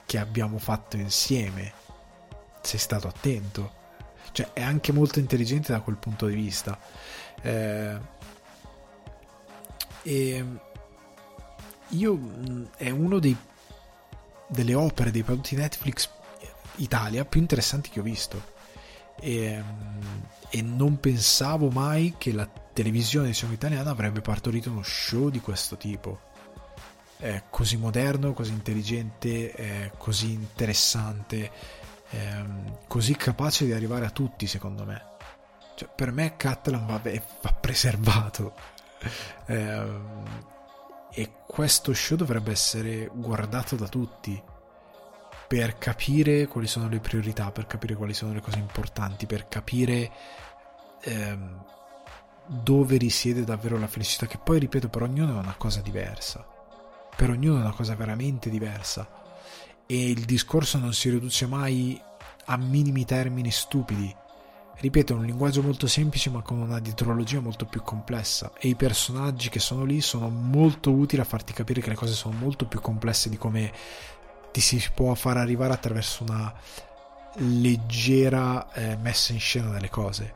che abbiamo fatto insieme. Sei stato attento. Cioè, è anche molto intelligente da quel punto di vista. Eh, e io è uno dei, delle opere dei prodotti Netflix Italia più interessanti che ho visto e, ehm, e non pensavo mai che la televisione diciamo, italiana avrebbe partorito uno show di questo tipo. È così moderno, così intelligente, è così interessante, così capace di arrivare a tutti, secondo me. Cioè, per me Catalan va, va preservato. Eh, e questo show dovrebbe essere guardato da tutti per capire quali sono le priorità, per capire quali sono le cose importanti, per capire ehm, dove risiede davvero la felicità, che poi, ripeto, per ognuno è una cosa diversa, per ognuno è una cosa veramente diversa. E il discorso non si riduce mai a minimi termini stupidi. Ripeto, è un linguaggio molto semplice ma con una dietrologia molto più complessa. E i personaggi che sono lì sono molto utili a farti capire che le cose sono molto più complesse di come ti si può far arrivare attraverso una leggera eh, messa in scena delle cose.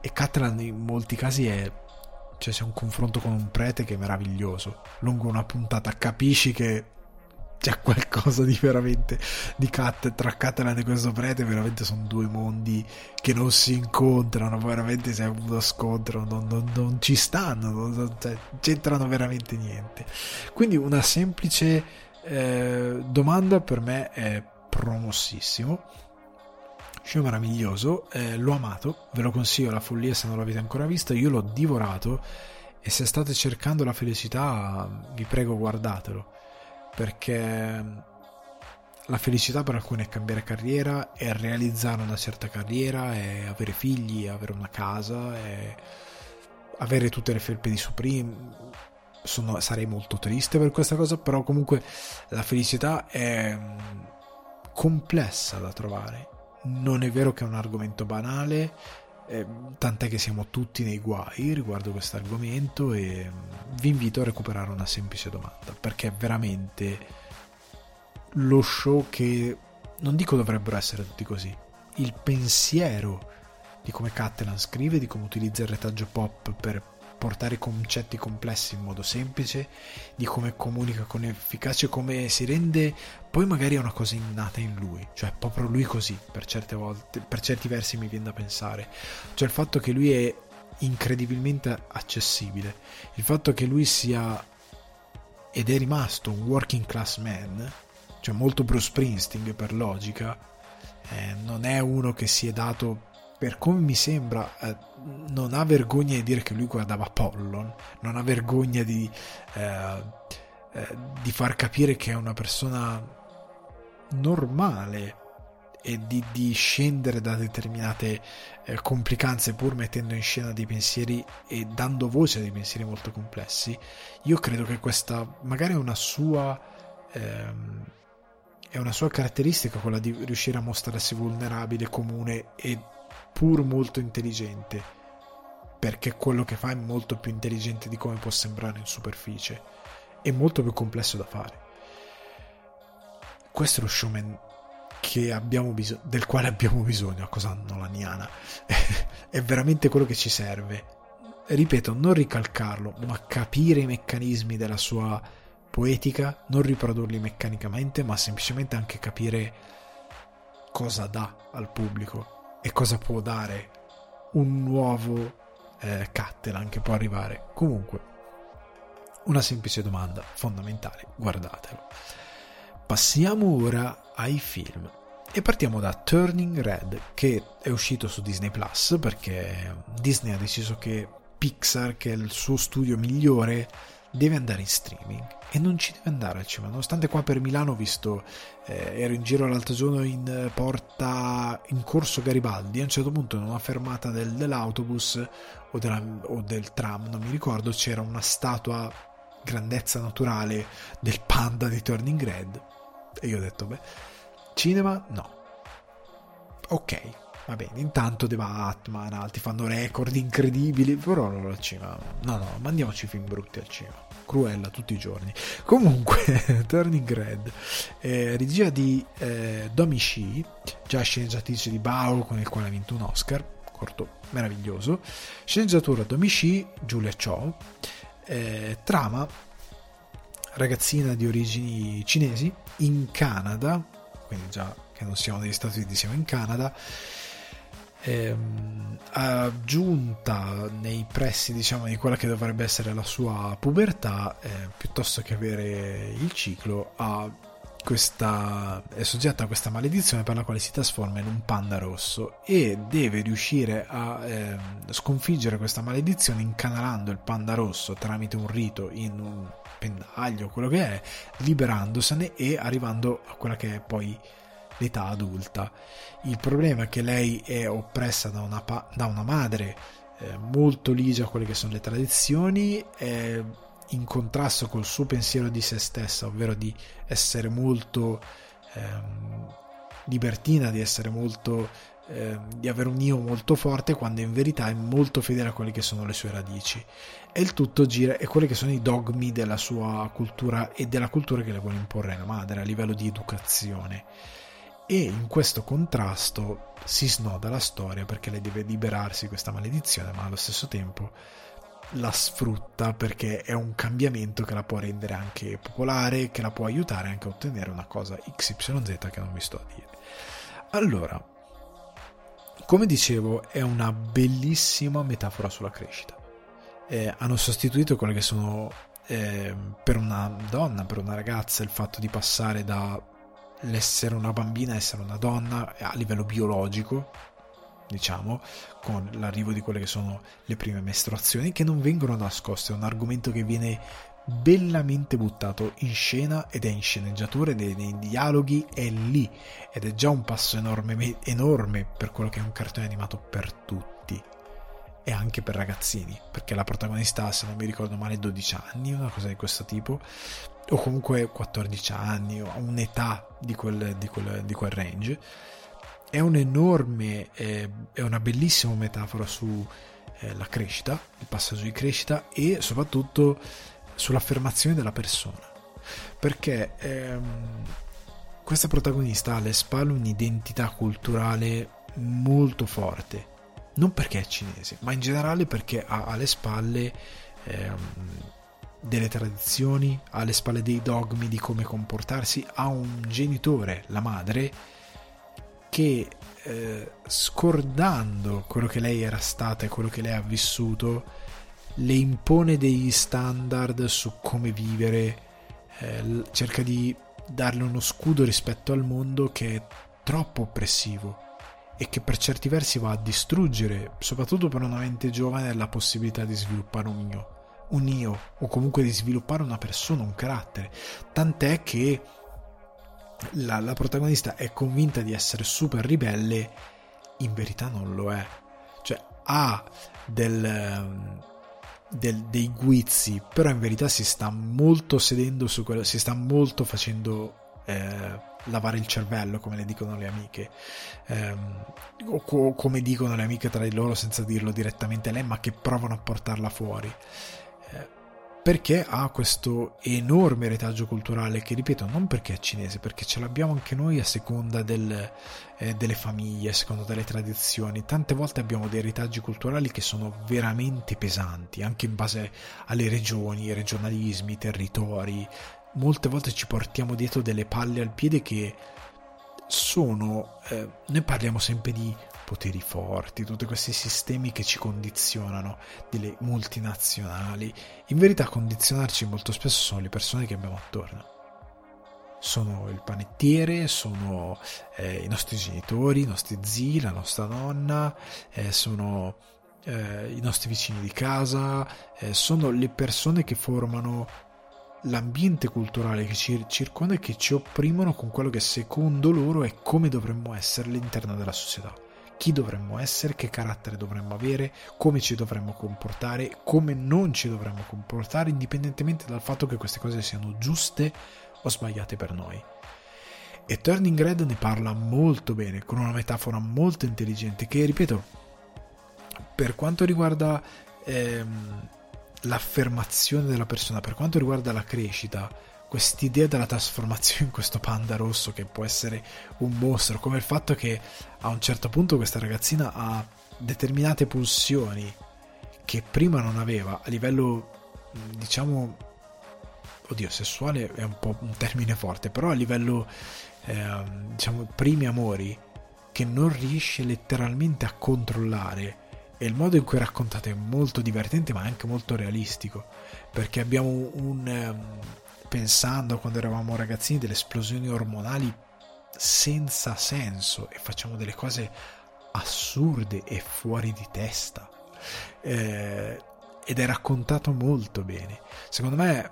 E Catalan in molti casi è. Cioè, c'è un confronto con un prete che è meraviglioso. Lungo una puntata capisci che c'è qualcosa di veramente di cat tra Catalan e questo prete veramente sono due mondi che non si incontrano veramente se è uno scontro non, non, non ci stanno non, cioè, c'entrano veramente niente quindi una semplice eh, domanda per me è promossissimo. Show meraviglioso, eh, l'ho amato, ve lo consiglio la follia se non l'avete ancora visto, io l'ho divorato e se state cercando la felicità vi prego guardatelo perché la felicità per alcuni è cambiare carriera, è realizzare una certa carriera, è avere figli, avere una casa, è avere tutte le felpe di Supreme, sono, sarei molto triste per questa cosa, però comunque la felicità è mm, complessa da trovare. Non è vero che è un argomento banale, eh, tant'è che siamo tutti nei guai riguardo questo argomento e mm, vi invito a recuperare una semplice domanda, perché è veramente lo show che non dico dovrebbero essere tutti così. Il pensiero di come Catalan scrive, di come utilizza il retaggio pop per portare concetti complessi in modo semplice, di come comunica con efficacia, come si rende poi magari è una cosa innata in lui, cioè proprio lui così, per certe volte, per certi versi mi viene da pensare, cioè il fatto che lui è incredibilmente accessibile, il fatto che lui sia ed è rimasto un working class man, cioè molto Bruce Springsteen per logica, eh, non è uno che si è dato per come mi sembra, eh, non ha vergogna di dire che lui guardava Pollon, non ha vergogna di, eh, eh, di far capire che è una persona normale e di, di scendere da determinate eh, complicanze pur mettendo in scena dei pensieri e dando voce a dei pensieri molto complessi, io credo che questa magari è una sua... Ehm, è una sua caratteristica quella di riuscire a mostrarsi vulnerabile, comune e pur molto intelligente, perché quello che fa è molto più intelligente di come può sembrare in superficie, è molto più complesso da fare. Questo è lo showman bisog- del quale abbiamo bisogno, a cosa hanno la Niana? è veramente quello che ci serve. Ripeto, non ricalcarlo, ma capire i meccanismi della sua poetica, non riprodurli meccanicamente, ma semplicemente anche capire cosa dà al pubblico e cosa può dare un nuovo eh, Cattelan che può arrivare. Comunque, una semplice domanda fondamentale, guardatelo. Passiamo ora ai film. E partiamo da Turning Red, che è uscito su Disney Plus perché Disney ha deciso che Pixar, che è il suo studio migliore, deve andare in streaming e non ci deve andare al cinema. Nonostante qua per Milano ho visto, eh, ero in giro l'altro giorno in porta in corso Garibaldi. A un certo punto, in una fermata del, dell'autobus o, della, o del tram, non mi ricordo, c'era una statua grandezza naturale del panda di Turning Red. E io ho detto, beh Cinema no. Ok, va bene, intanto The Batman, altri fanno record incredibili, però non al cinema. No, no, mandiamoci film brutti al cinema. Cruella tutti i giorni. Comunque, Turning Red, eh, regia di eh, Domi Shi, già sceneggiatrice di Bao, con il quale ha vinto un Oscar, corto meraviglioso. Sceneggiatura Domi Shi, Giulia Cho. Eh, trama, ragazzina di origini cinesi, in Canada, quindi già che non siamo negli Stati Uniti, siamo in Canada. Ehm, aggiunta nei pressi diciamo di quella che dovrebbe essere la sua pubertà eh, piuttosto che avere il ciclo questa, è soggetta a questa maledizione per la quale si trasforma in un panda rosso e deve riuscire a eh, sconfiggere questa maledizione incanalando il panda rosso tramite un rito in un pendaglio, quello che è, liberandosene e arrivando a quella che è poi l'età adulta. Il problema è che lei è oppressa da una, pa- da una madre eh, molto ligia a quelle che sono le tradizioni, è in contrasto col suo pensiero di se stessa, ovvero di essere molto ehm, libertina, di essere molto eh, di avere un io molto forte quando in verità è molto fedele a quelle che sono le sue radici e il tutto gira e quelli che sono i dogmi della sua cultura e della cultura che le vuole imporre la madre a livello di educazione e in questo contrasto si snoda la storia perché lei deve liberarsi di questa maledizione ma allo stesso tempo la sfrutta perché è un cambiamento che la può rendere anche popolare che la può aiutare anche a ottenere una cosa XYZ che non vi sto a dire. Allora come dicevo è una bellissima metafora sulla crescita. Eh, hanno sostituito quelle che sono eh, per una donna, per una ragazza, il fatto di passare dall'essere una bambina essere una donna a livello biologico, diciamo, con l'arrivo di quelle che sono le prime mestruazioni che non vengono nascoste, è un argomento che viene bellamente buttato in scena ed è in sceneggiatura ed è nei dialoghi è lì. Ed è già un passo enorme, enorme per quello che è un cartone animato per tutti. E anche per ragazzini, perché la protagonista se non mi ricordo male, 12 anni, una cosa di questo tipo, o comunque 14 anni, o un'età di quel, di quel, di quel range. È un'enorme, eh, è una bellissima metafora sulla eh, crescita, il passaggio di crescita e soprattutto sull'affermazione della persona. Perché ehm, questa protagonista ha alle spalle un'identità culturale molto forte non perché è cinese, ma in generale perché ha alle spalle ehm, delle tradizioni, alle spalle dei dogmi di come comportarsi, ha un genitore, la madre, che eh, scordando quello che lei era stata e quello che lei ha vissuto, le impone degli standard su come vivere, eh, cerca di darle uno scudo rispetto al mondo che è troppo oppressivo e che per certi versi va a distruggere, soprattutto per una mente giovane, la possibilità di sviluppare un io, un io o comunque di sviluppare una persona, un carattere. Tant'è che la, la protagonista è convinta di essere super ribelle, in verità non lo è. Cioè ha del, del, dei guizzi, però in verità si sta molto sedendo su quello, si sta molto facendo... Eh, lavare il cervello, come le dicono le amiche, ehm, o co- come dicono le amiche tra di loro senza dirlo direttamente a lei, ma che provano a portarla fuori. Perché ha questo enorme retaggio culturale che ripeto non perché è cinese perché ce l'abbiamo anche noi a seconda del, eh, delle famiglie a seconda delle tradizioni. Tante volte abbiamo dei retaggi culturali che sono veramente pesanti anche in base alle regioni i regionalismi i territori. Molte volte ci portiamo dietro delle palle al piede che sono eh, noi parliamo sempre di poteri forti, tutti questi sistemi che ci condizionano, delle multinazionali. In verità condizionarci molto spesso sono le persone che abbiamo attorno. Sono il panettiere, sono eh, i nostri genitori, i nostri zii, la nostra nonna, eh, sono eh, i nostri vicini di casa, eh, sono le persone che formano l'ambiente culturale che ci circonda e che ci opprimono con quello che secondo loro è come dovremmo essere all'interno della società chi dovremmo essere, che carattere dovremmo avere, come ci dovremmo comportare, come non ci dovremmo comportare, indipendentemente dal fatto che queste cose siano giuste o sbagliate per noi. E Turning Red ne parla molto bene, con una metafora molto intelligente, che ripeto, per quanto riguarda ehm, l'affermazione della persona, per quanto riguarda la crescita, quest'idea della trasformazione in questo panda rosso che può essere un mostro, come il fatto che a un certo punto questa ragazzina ha determinate pulsioni che prima non aveva a livello diciamo oddio sessuale è un po' un termine forte però a livello eh, diciamo primi amori che non riesce letteralmente a controllare. E il modo in cui è raccontato è molto divertente ma anche molto realistico perché abbiamo un, um, pensando quando eravamo ragazzini delle esplosioni ormonali senza senso e facciamo delle cose assurde e fuori di testa. Eh, ed è raccontato molto bene. Secondo me,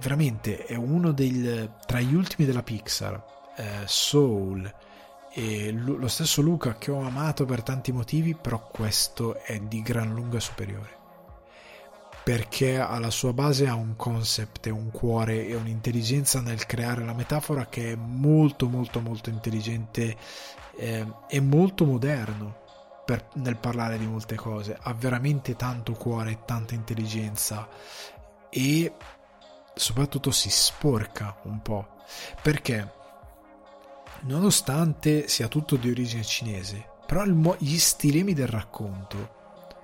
veramente è uno dei tra gli ultimi della Pixar. Eh, Soul e lo stesso Luca che ho amato per tanti motivi, però questo è di gran lunga superiore perché alla sua base ha un concept un cuore e un'intelligenza nel creare la metafora che è molto molto molto intelligente eh, e molto moderno per, nel parlare di molte cose. Ha veramente tanto cuore e tanta intelligenza e soprattutto si sporca un po' perché? Nonostante sia tutto di origine cinese però gli stilemi del racconto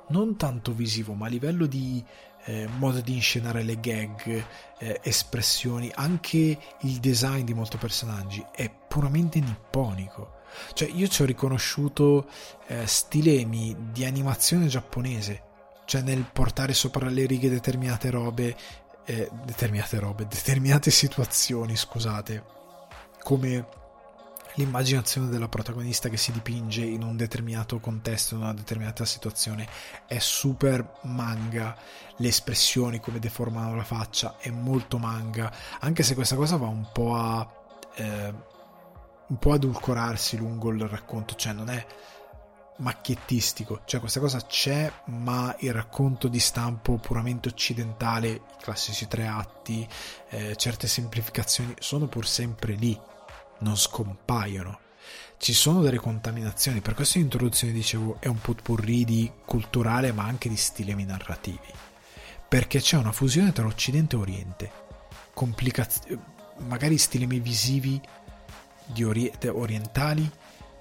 non tanto visivo ma a livello di eh, modo di inscenare le gag, eh, espressioni, anche il design di molti personaggi è puramente nipponico. Cioè, io ci ho riconosciuto eh, stilemi di animazione giapponese, cioè nel portare sopra le righe determinate robe, eh, determinate robe, determinate situazioni, scusate, come l'immaginazione della protagonista che si dipinge in un determinato contesto, in una determinata situazione, è super manga. Le espressioni, come deformano la faccia, è molto manga. Anche se questa cosa va un po' a. Eh, un po' adulcorarsi lungo il racconto, cioè non è macchiettistico, cioè questa cosa c'è, ma il racconto di stampo puramente occidentale, i classici tre atti, eh, certe semplificazioni sono pur sempre lì non scompaiono. Ci sono delle contaminazioni, per questo l'introduzione dicevo è un potpourri di culturale ma anche di stilemi narrativi, perché c'è una fusione tra Occidente e Oriente, Complicaz- magari stilemi visivi ori- orientali,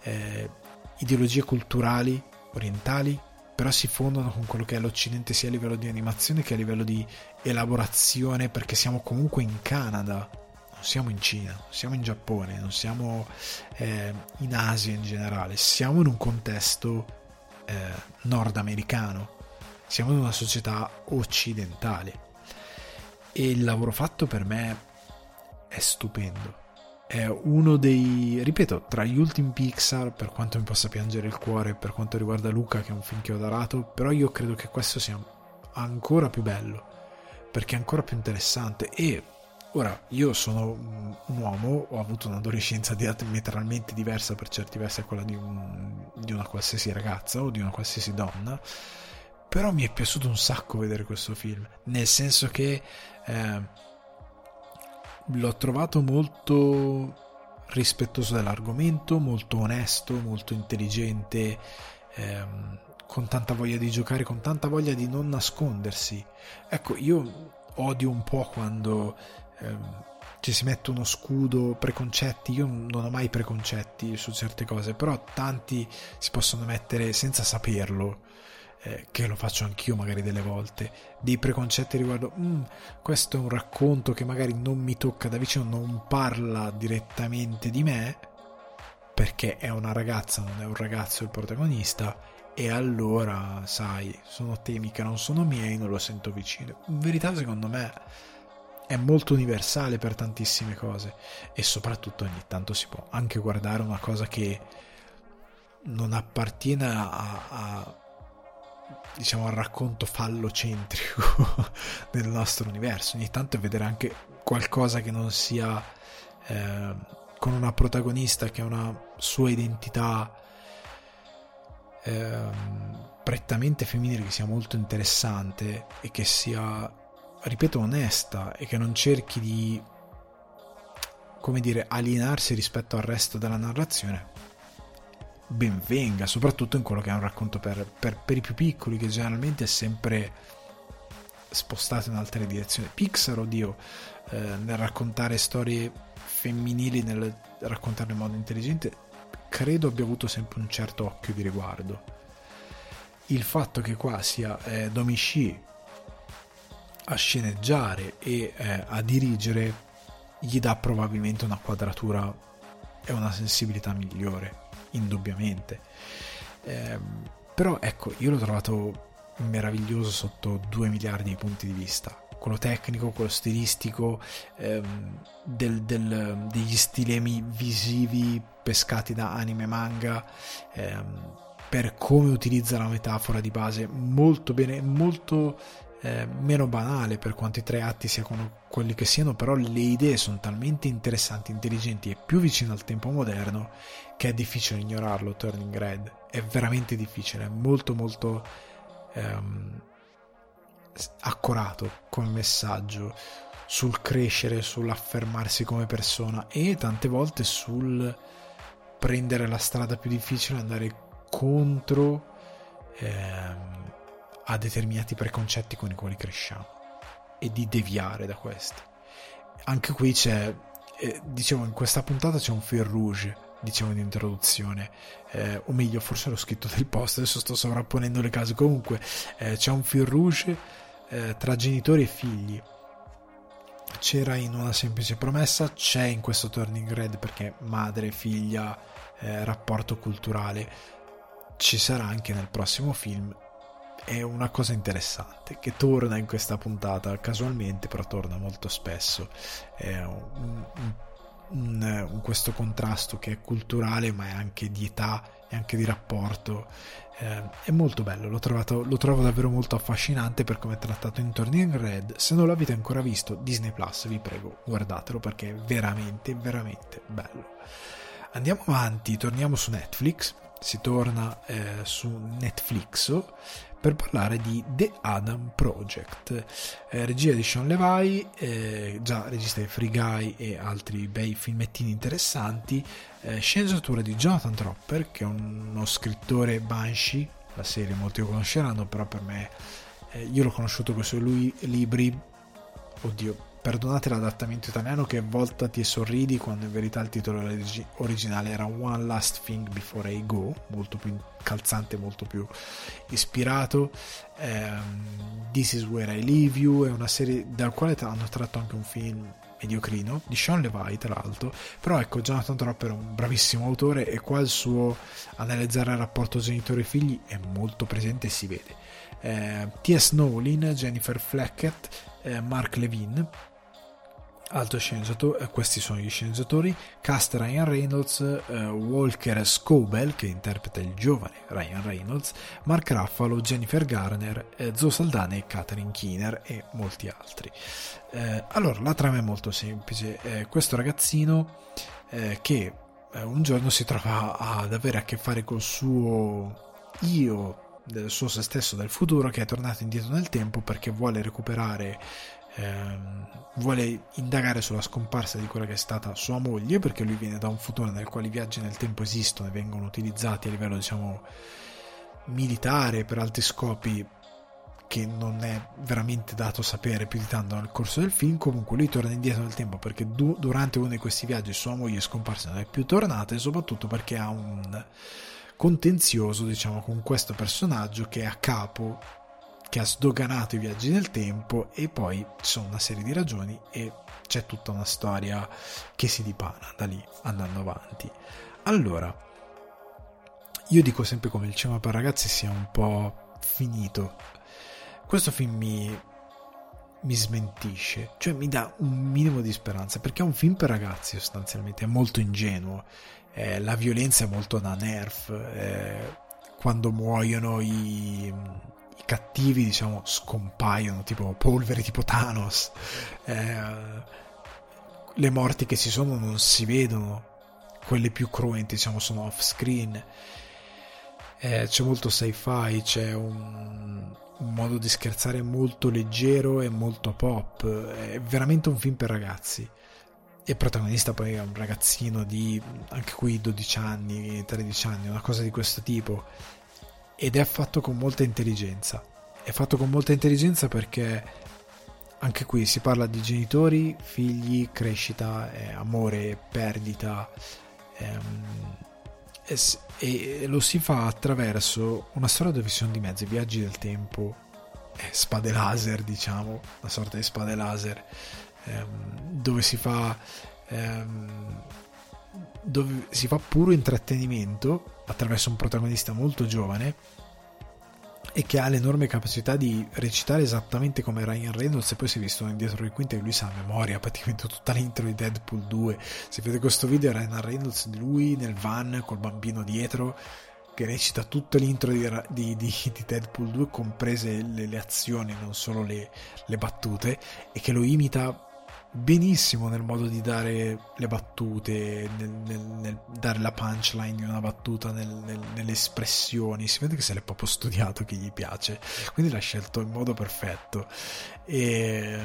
eh, ideologie culturali orientali, però si fondono con quello che è l'Occidente sia a livello di animazione che a livello di elaborazione, perché siamo comunque in Canada, non siamo in Cina, non siamo in Giappone, non siamo eh, in Asia in generale, siamo in un contesto eh, nordamericano, siamo in una società occidentale e il lavoro fatto per me è stupendo. È uno dei, ripeto, tra gli ultimi Pixar, per quanto mi possa piangere il cuore per quanto riguarda Luca, che è un film che ho adorato, però io credo che questo sia ancora più bello, perché è ancora più interessante e Ora, io sono un uomo, ho avuto un'adolescenza diametralmente diversa per certi versi a quella di, un, di, una qualsiasi ragazza o di una qualsiasi donna, però mi è piaciuto un sacco vedere questo film, nel senso che eh, l'ho trovato molto rispettoso dell'argomento, molto onesto, molto intelligente, ehm, con tanta voglia di giocare, con tanta voglia di non nascondersi. Ecco, io odio un po' quando ehm, ci si mette uno scudo, preconcetti, io non ho mai preconcetti su certe cose, però tanti si possono mettere senza saperlo. Eh, che lo faccio anch'io magari delle volte, dei preconcetti riguardo mm, questo è un racconto che magari non mi tocca da vicino, non parla direttamente di me, perché è una ragazza, non è un ragazzo il protagonista, e allora, sai, sono temi che non sono miei, non lo sento vicino. In verità, secondo me, è molto universale per tantissime cose e soprattutto ogni tanto si può anche guardare una cosa che non appartiene a, a diciamo al racconto fallocentrico del nostro universo. Ogni tanto vedere anche qualcosa che non sia eh, con una protagonista che ha una sua identità ehm, prettamente femminile che sia molto interessante e che sia, ripeto, onesta e che non cerchi di, come dire, alienarsi rispetto al resto della narrazione, ben venga, soprattutto in quello che è un racconto per, per, per i più piccoli, che generalmente è sempre spostato in altre direzioni. Pixar, oddio, eh, nel raccontare storie femminili nel raccontarlo in modo intelligente, credo abbia avuto sempre un certo occhio di riguardo. Il fatto che qua sia eh, Domici a sceneggiare e eh, a dirigere gli dà probabilmente una quadratura e una sensibilità migliore, indubbiamente. Eh, però ecco, io l'ho trovato meraviglioso sotto due miliardi di punti di vista quello tecnico, quello stilistico, ehm, del, del, degli stilemi visivi pescati da anime manga, ehm, per come utilizza la metafora di base, molto bene, molto eh, meno banale per quanto i tre atti siano quelli che siano, però le idee sono talmente interessanti, intelligenti e più vicine al tempo moderno che è difficile ignorarlo. Turning Red è veramente difficile, è molto molto ehm, accorato come messaggio sul crescere, sull'affermarsi come persona e tante volte sul prendere la strada più difficile, andare contro ehm, a determinati preconcetti con i quali cresciamo e di deviare da questi. Anche qui c'è, eh, dicevo, in questa puntata c'è un fil rouge, dicevo in introduzione, eh, o meglio, forse l'ho scritto nel post, adesso sto sovrapponendo le case. Comunque, eh, c'è un fil rouge eh, tra genitori e figli. C'era in una semplice promessa, c'è in questo Turning Red perché madre, figlia, eh, rapporto culturale, ci sarà anche nel prossimo film. È una cosa interessante che torna in questa puntata casualmente, però torna molto spesso. È un, un, un, questo contrasto che è culturale, ma è anche di età e anche di rapporto eh, è molto bello, l'ho trovato, lo trovo davvero molto affascinante per come è trattato in Turning Red. Se non l'avete ancora visto, Disney Plus, vi prego, guardatelo perché è veramente, veramente bello. Andiamo avanti, torniamo su Netflix. Si torna eh, su Netflix per parlare di The Adam Project, eh, regia di Sean Levy, eh, già regista di Free Guy e altri bei filmettini interessanti, eh, sceneggiatura di Jonathan Tropper, che è uno scrittore Banshee, la serie molti lo conosceranno, però per me eh, io l'ho conosciuto con i suoi libri, oddio, perdonate l'adattamento italiano che voltati e sorridi quando in verità il titolo originale era One Last Thing Before I Go, molto più calzante, molto più ispirato. Um, This is Where I Leave You è una serie dal quale hanno tratto anche un film mediocrino di Sean Levi tra l'altro però ecco Jonathan Tropper è un bravissimo autore e qua il suo analizzare il rapporto genitore-figli è molto presente e si vede eh, T.S. Nolin, Jennifer Fleckett eh, Mark Levin altro sceneggiatore, eh, questi sono gli sceneggiatori, cast Ryan Reynolds, eh, Walker Scobell che interpreta il giovane Ryan Reynolds, Mark Ruffalo, Jennifer Garner, eh, Zoe Saldana e Catherine Keener e molti altri. Eh, allora, la trama è molto semplice, eh, questo ragazzino eh, che un giorno si trova ad avere a che fare col suo io del suo se stesso del futuro che è tornato indietro nel tempo perché vuole recuperare ehm, vuole indagare sulla scomparsa di quella che è stata sua moglie perché lui viene da un futuro nel quale i viaggi nel tempo esistono e vengono utilizzati a livello diciamo militare per altri scopi che non è veramente dato sapere più di tanto nel corso del film. Comunque lui torna indietro nel tempo perché du- durante uno di questi viaggi sua moglie è scomparsa e non è più tornata e soprattutto perché ha un contenzioso, diciamo, con questo personaggio che è a capo, che ha sdoganato i viaggi nel tempo e poi ci sono una serie di ragioni e c'è tutta una storia che si dipana da lì andando avanti. Allora, io dico sempre come il cinema per ragazzi sia un po' finito questo film mi, mi smentisce, cioè mi dà un minimo di speranza, perché è un film per ragazzi sostanzialmente, è molto ingenuo, eh, la violenza è molto da nerf, eh, quando muoiono i, i, cattivi, diciamo, scompaiono, tipo polvere, tipo Thanos, eh, le morti che ci sono non si vedono, quelle più cruenti, diciamo, sono off screen, eh, c'è molto sci-fi, c'è un un modo di scherzare molto leggero e molto pop. È veramente un film per ragazzi. E protagonista poi è un ragazzino di anche qui 12 anni, 13 anni, una cosa di questo tipo. Ed è fatto con molta intelligenza. È fatto con molta intelligenza perché anche qui si parla di genitori, figli, crescita, eh, amore, perdita. Ehm, e, lo si fa attraverso una storia dove ci sono di mezzi, viaggi del tempo, eh, spade laser, diciamo, una sorta di spade laser, ehm, dove si fa ehm, dove si fa puro intrattenimento attraverso un protagonista molto giovane e che ha l'enorme capacità di recitare esattamente come Ryan Reynolds e poi si è visto dietro le quinte che lui sa a memoria praticamente tutta l'intro di Deadpool 2 se vedete questo video Ryan Reynolds di lui nel van col bambino dietro che recita tutto l'intro di, di, di, di Deadpool 2 comprese le, le azioni non solo le, le battute e che lo imita benissimo nel modo di dare le battute, nel, nel, nel dare la punchline di una battuta, nel, nelle espressioni. Si vede che se l'è proprio studiato che gli piace, quindi l'ha scelto in modo perfetto. E,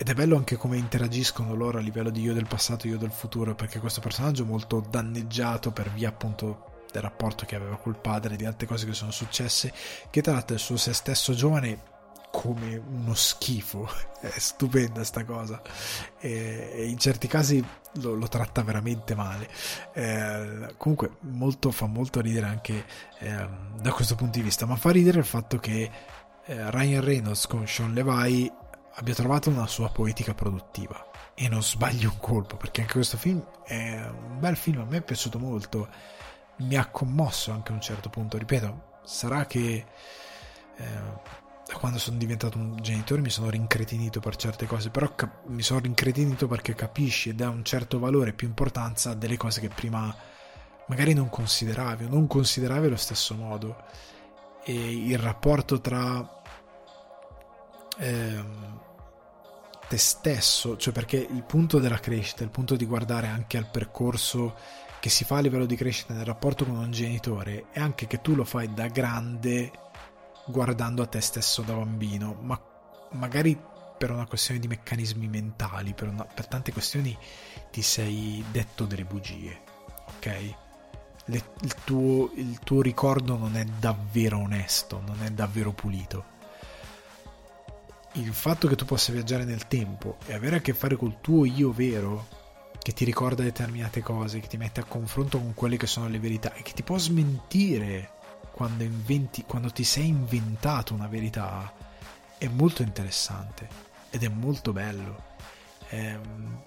ed è bello anche come interagiscono loro a livello di io del passato e io del futuro, perché questo personaggio è molto danneggiato per via appunto del rapporto che aveva col padre, di altre cose che sono successe, che tratta il suo se stesso giovane come uno schifo. È stupenda sta cosa. E, in certi casi lo, lo tratta veramente male. Eh, comunque, molto, fa molto ridere anche eh, da questo punto di vista. Ma fa ridere il fatto che eh, Ryan Reynolds con Sean Levi abbia trovato una sua poetica produttiva. E non sbagli un colpo, perché anche questo film è un bel film. A me è piaciuto molto. Mi ha commosso anche a un certo punto. Ripeto, sarà che. Quando sono diventato un genitore mi sono rincretinito per certe cose, però cap- mi sono rincretinito perché capisci e dà un certo valore più importanza a delle cose che prima magari non consideravi o non consideravi allo stesso modo. E il rapporto tra ehm, te stesso, cioè perché il punto della crescita, il punto di guardare anche al percorso che si fa a livello di crescita nel rapporto con un genitore è anche che tu lo fai da grande guardando a te stesso da bambino, ma magari per una questione di meccanismi mentali, per, una, per tante questioni ti sei detto delle bugie, ok? Le, il, tuo, il tuo ricordo non è davvero onesto, non è davvero pulito. Il fatto che tu possa viaggiare nel tempo e avere a che fare col tuo io vero, che ti ricorda determinate cose, che ti mette a confronto con quelle che sono le verità e che ti può smentire quando, inventi, quando ti sei inventato una verità è molto interessante ed è molto bello. Ehm,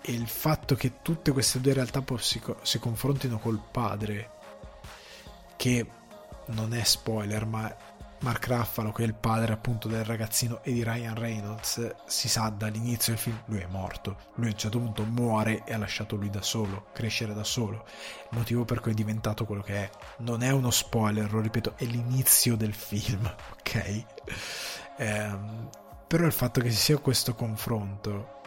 e il fatto che tutte queste due realtà si, si confrontino col padre, che non è spoiler, ma Mark Ruffalo, che è il padre appunto del ragazzino e di Ryan Reynolds, si sa dall'inizio del film, lui è morto. Lui a un certo punto muore e ha lasciato lui da solo, crescere da solo. Il motivo per cui è diventato quello che è. Non è uno spoiler, lo ripeto, è l'inizio del film, ok? Ehm, però il fatto che ci sia questo confronto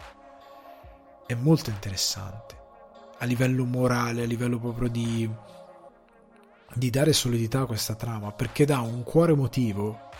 è molto interessante. A livello morale, a livello proprio di di dare solidità a questa trama perché dà un cuore emotivo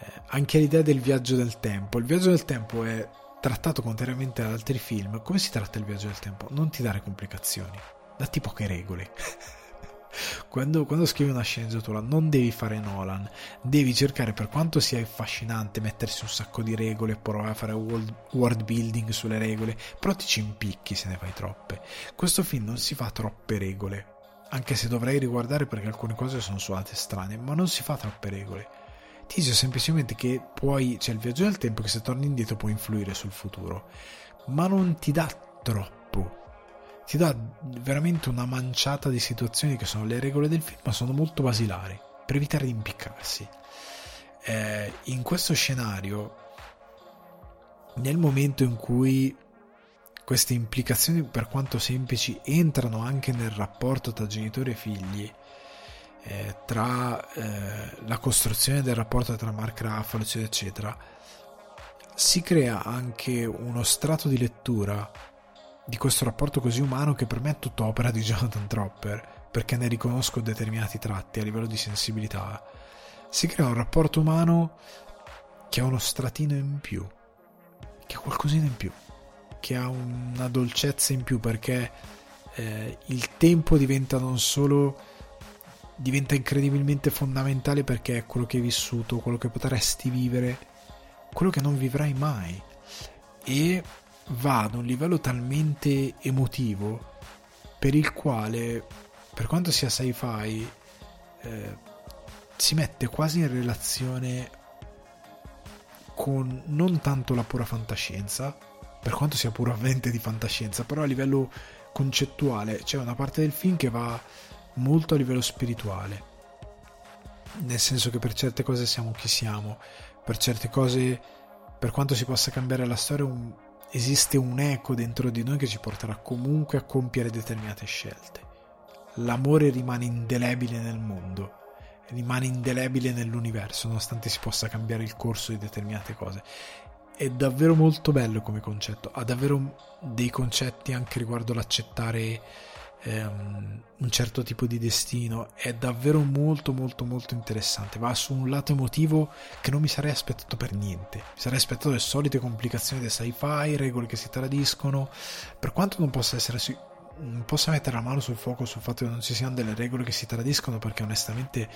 eh, anche all'idea del viaggio del tempo. Il viaggio del tempo è trattato contrariamente ad altri film. Come si tratta il viaggio del tempo? Non ti dare complicazioni, datti poche regole. quando, quando, scrivi una sceneggiatura non devi fare Nolan, devi cercare per quanto sia affascinante mettersi un sacco di regole, provare a fare world, world building sulle regole, però ti ci impicchi se ne fai troppe. Questo film non si fa troppe regole, anche se dovrei riguardare perché alcune cose sono suonate strane, ma non si fa troppe regole. Ti dice semplicemente che puoi, c'è il viaggio del tempo che se torni indietro può influire sul futuro, ma non ti dà troppo ti dà veramente una manciata di situazioni che sono le regole del film, ma sono molto basilari per evitare di impiccarsi. Eh, in questo scenario, nel momento in cui queste implicazioni, per quanto semplici, entrano anche nel rapporto tra genitori e figli, eh, tra eh, la costruzione del rapporto tra Mark Ruffalo, eccetera, eccetera, si crea anche uno strato di lettura di questo rapporto così umano che per me è tutto opera di Jonathan Tropper, perché ne riconosco determinati tratti a livello di sensibilità. Si crea un rapporto umano che ha uno stratino in più, che ha qualcosina in più, che ha una dolcezza in più perché eh, il tempo diventa non solo diventa incredibilmente fondamentale perché è quello che hai vissuto, quello che potresti vivere, quello che non vivrai mai. E va ad un livello talmente emotivo per il quale, per quanto sia sci-fi, eh, si mette quasi in relazione con non tanto la pura fantascienza, per quanto sia puramente di fantascienza, però a livello concettuale c'è una parte del film che va molto a livello spirituale, nel senso che per certe cose siamo chi siamo, per certe cose, per quanto si possa cambiare la storia, un, esiste un eco dentro di noi che ci porterà comunque a compiere determinate scelte. L'amore rimane indelebile nel mondo, rimane indelebile nell'universo, nonostante si possa cambiare il corso di determinate cose. È davvero molto bello come concetto, ha davvero dei concetti anche riguardo l'accettare ehm, un certo tipo di destino. È davvero molto molto molto interessante. Va su un lato emotivo che non mi sarei aspettato per niente. Mi sarei aspettato le solite complicazioni del sci-fi regole che si tradiscono. Per quanto non possa essere su- non possa mettere la mano sul fuoco sul fatto che non ci siano delle regole che si tradiscono perché onestamente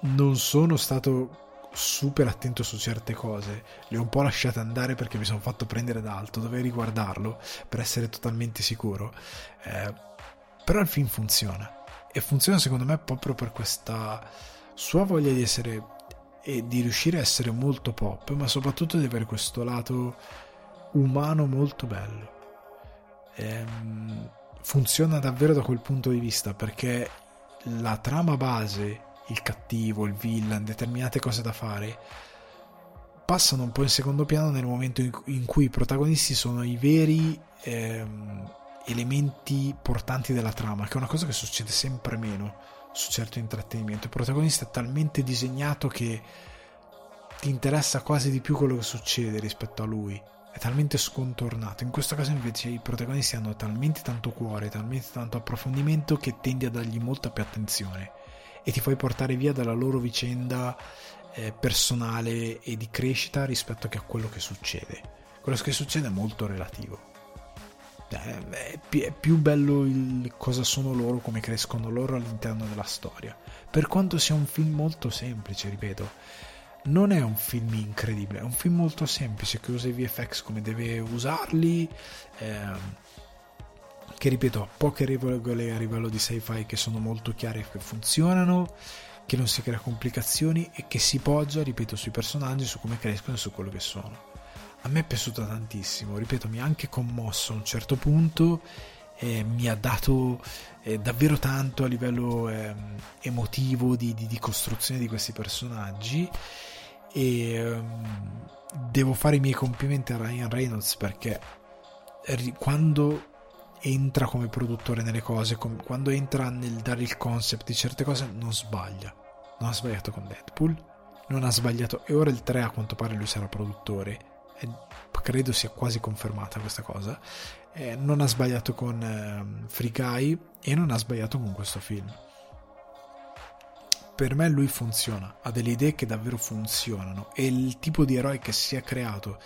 non sono stato super attento su certe cose, le ho un po' lasciate andare perché mi sono fatto prendere da alto, dovevo riguardarlo per essere totalmente sicuro. Eh, però il film funziona e funziona secondo me proprio per questa sua voglia di essere e di riuscire a essere molto pop, ma soprattutto di avere questo lato umano molto bello. Ehm, funziona davvero da quel punto di vista perché la trama base il cattivo, il villain, determinate cose da fare, passano un po' in secondo piano nel momento in cui i protagonisti sono i veri ehm, elementi portanti della trama, che è una cosa che succede sempre meno su certo intrattenimento. Il protagonista è talmente disegnato che ti interessa quasi di più quello che succede rispetto a lui. È talmente scontornato. In questo caso invece i protagonisti hanno talmente tanto cuore, talmente tanto approfondimento che tendi a dargli molta più attenzione e ti fai portare via dalla loro vicenda eh, personale e di crescita rispetto a quello che succede. Quello che succede è molto relativo. Eh, è, è più bello il cosa sono loro, come crescono loro all'interno della storia. Per quanto sia un film molto semplice, ripeto, non è un film incredibile, è un film molto semplice che usa i VFX come deve usarli. Ehm, che ripeto ha poche regole a livello di sci-fi che sono molto chiare e che funzionano, che non si crea complicazioni e che si poggia, ripeto, sui personaggi, su come crescono e su quello che sono. A me è piaciuto tantissimo, ripeto, mi ha anche commosso a un certo punto, eh, mi ha dato eh, davvero tanto a livello eh, emotivo di, di, di, costruzione di questi personaggi e ehm, devo fare i miei complimenti a Ryan Reynolds perché quando entra come produttore nelle cose, com- quando entra nel dare il concept di certe cose non sbaglia. Non ha sbagliato con Deadpool, non ha sbagliato e ora il 3 a quanto pare lui sarà produttore. E credo sia quasi confermata questa cosa. Eh, non ha sbagliato con eh, Free Guy e non ha sbagliato con questo film. Per me lui funziona, ha delle idee che davvero funzionano e il tipo di eroe che si è creato,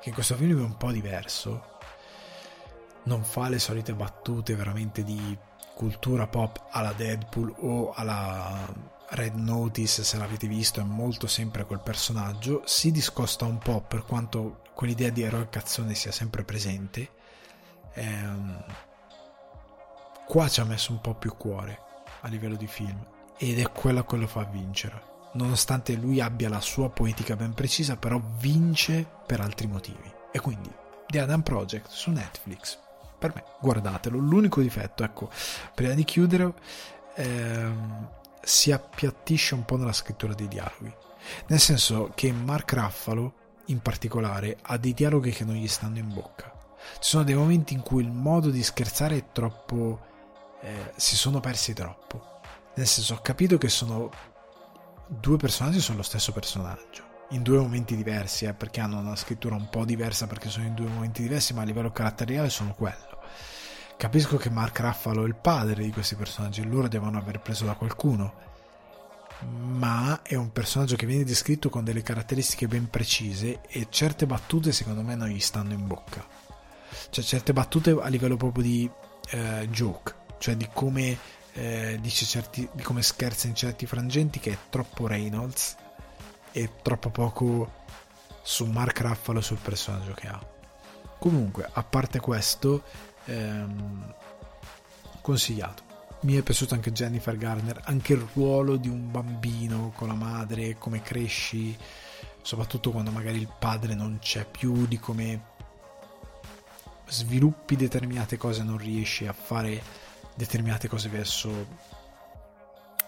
che in questo film è un po' diverso, non fa le solite battute veramente di cultura pop alla Deadpool o alla Red Notice, se l'avete visto, è molto sempre quel personaggio. Si discosta un po' per quanto quell'idea di eroe cazzone sia sempre presente. Ehm, qua ci ha messo un po' più cuore a livello di film ed è quello che lo fa vincere. Nonostante lui abbia la sua poetica ben precisa, però vince per altri motivi. E quindi The Adam Project su Netflix. Per me, guardatelo. L'unico difetto, ecco, prima di chiudere, ehm, si appiattisce un po' nella scrittura dei dialoghi. Nel senso che Mark Raffalo, in particolare, ha dei dialoghi che non gli stanno in bocca. Ci sono dei momenti in cui il modo di scherzare è troppo. Eh, si sono persi troppo. Nel senso, ho capito che sono. Due personaggi sono lo stesso personaggio. In due momenti diversi, eh, perché hanno una scrittura un po' diversa, perché sono in due momenti diversi, ma a livello caratteriale sono quello. Capisco che Mark Raffalo è il padre di questi personaggi, loro devono aver preso da qualcuno, ma è un personaggio che viene descritto con delle caratteristiche ben precise e certe battute secondo me non gli stanno in bocca. Cioè certe battute a livello proprio di eh, joke, cioè di come eh, dice certi, di come scherza in certi frangenti che è troppo Reynolds e troppo poco su Mark Raffalo sul personaggio che ha. Comunque, a parte questo, ehm, consigliato. Mi è piaciuto anche Jennifer Garner, anche il ruolo di un bambino con la madre, come cresci, soprattutto quando magari il padre non c'è più, di come sviluppi determinate cose, non riesci a fare determinate cose verso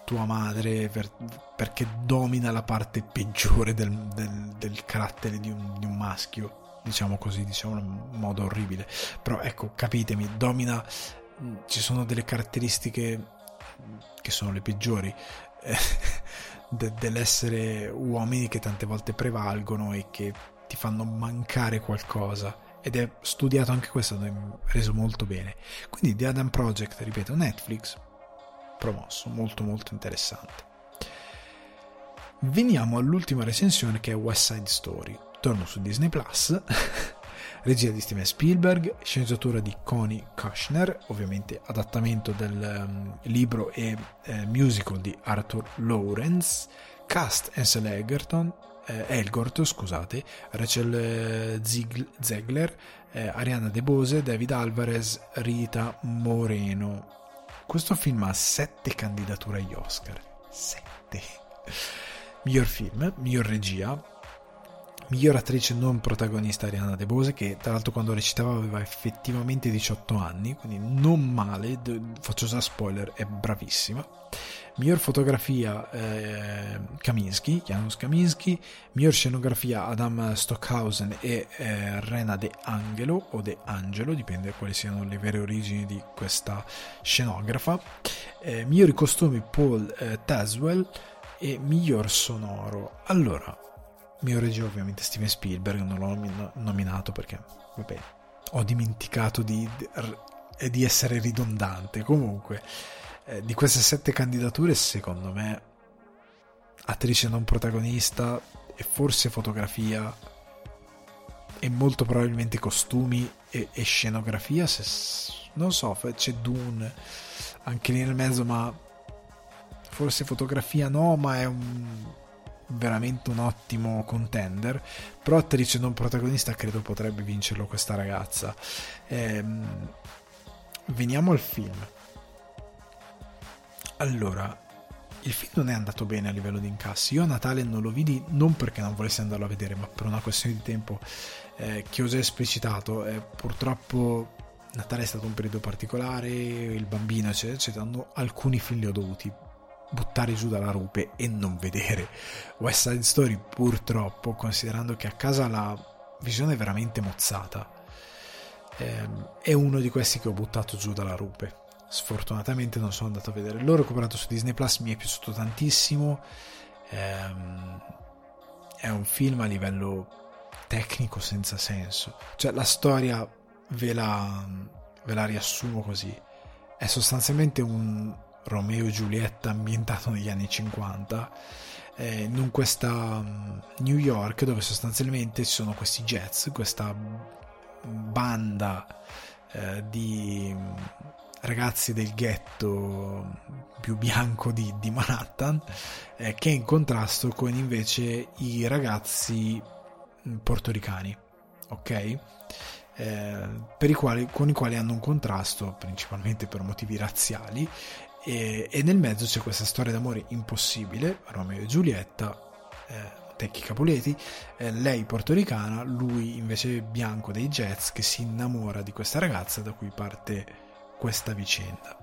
tua madre per, perché domina la parte peggiore del, del, del carattere di un, di un maschio diciamo così, diciamo in modo orribile. Però ecco, capitemi, domina, mm, ci sono delle caratteristiche che sono le peggiori eh, de- dell'essere uomini che tante volte prevalgono e che ti fanno mancare qualcosa. Ed è studiato anche questo, è reso molto bene. Quindi The Adam Project, ripeto, Netflix, promosso, molto molto interessante. Veniamo all'ultima recensione che è West Side Story torno su Disney Plus. regia di Steven Spielberg, sceneggiatura di Connie Kushner, ovviamente adattamento del um, libro e eh, musical di Arthur Lawrence, cast Ansel Egerton, eh, Elgort, scusate, Rachel eh, Zegler, eh, Ariana De Bose, David Alvarez, Rita Moreno. Questo film ha sette candidature agli Oscar. Sette. Miglior film, miglior regia, miglior attrice non protagonista Ariana De Bose che tra l'altro quando recitava aveva effettivamente 18 anni quindi non male faccio già spoiler è bravissima. Miglior fotografia eh, Kaminski Janusz Kaminski. Miglior scenografia Adam Stockhausen e eh, Rena De Angelo o De Angelo dipende da quali siano le vere origini di questa scenografa. Eh, migliori costumi Paul eh, Taswell e miglior sonoro. Allora mio regia ovviamente Steven Spielberg, non l'ho nominato perché, vabbè, ho dimenticato di, di, di essere ridondante. Comunque, eh, di queste sette candidature, secondo me, attrice non protagonista e forse fotografia e molto probabilmente costumi e, e scenografia, se, non so, c'è Dune anche lì nel mezzo, ma forse fotografia no, ma è un veramente un ottimo contender però attrice non protagonista credo potrebbe vincerlo questa ragazza. Ehm, veniamo al film. Allora il film non è andato bene a livello di incassi. Io a Natale non lo vidi non perché non volessi andarlo a vedere ma per una questione di tempo eh, che ho già esplicitato. Eh, purtroppo Natale è stato un periodo particolare il bambino eccetera eccetera alcuni film li ho dovuti buttare giù dalla rupe e non vedere West Side Story purtroppo considerando che a casa la visione è veramente mozzata. Ehm, è uno di questi che ho buttato giù dalla rupe. Sfortunatamente non sono andato a vedere. L'ho recuperato su Disney Plus mi è piaciuto tantissimo. Ehm, è un film a livello tecnico senza senso. Cioè la storia ve la, ve la riassumo così. È sostanzialmente un, Romeo e Giulietta ambientato negli anni 50 eh, in questa um, New York dove sostanzialmente ci sono questi jazz, questa banda eh, di mm, ragazzi del ghetto più bianco di, di Manhattan, eh, che è in contrasto con invece i ragazzi mm, portoricani, ok? Eh, per i quali, con i quali hanno un contrasto principalmente per motivi razziali e, e nel mezzo c'è questa storia d'amore impossibile Romeo e Giulietta eh, Tecchi Capuleti, eh, lei portoricana, lui invece bianco dei jazz che si innamora di questa ragazza da cui parte questa vicenda.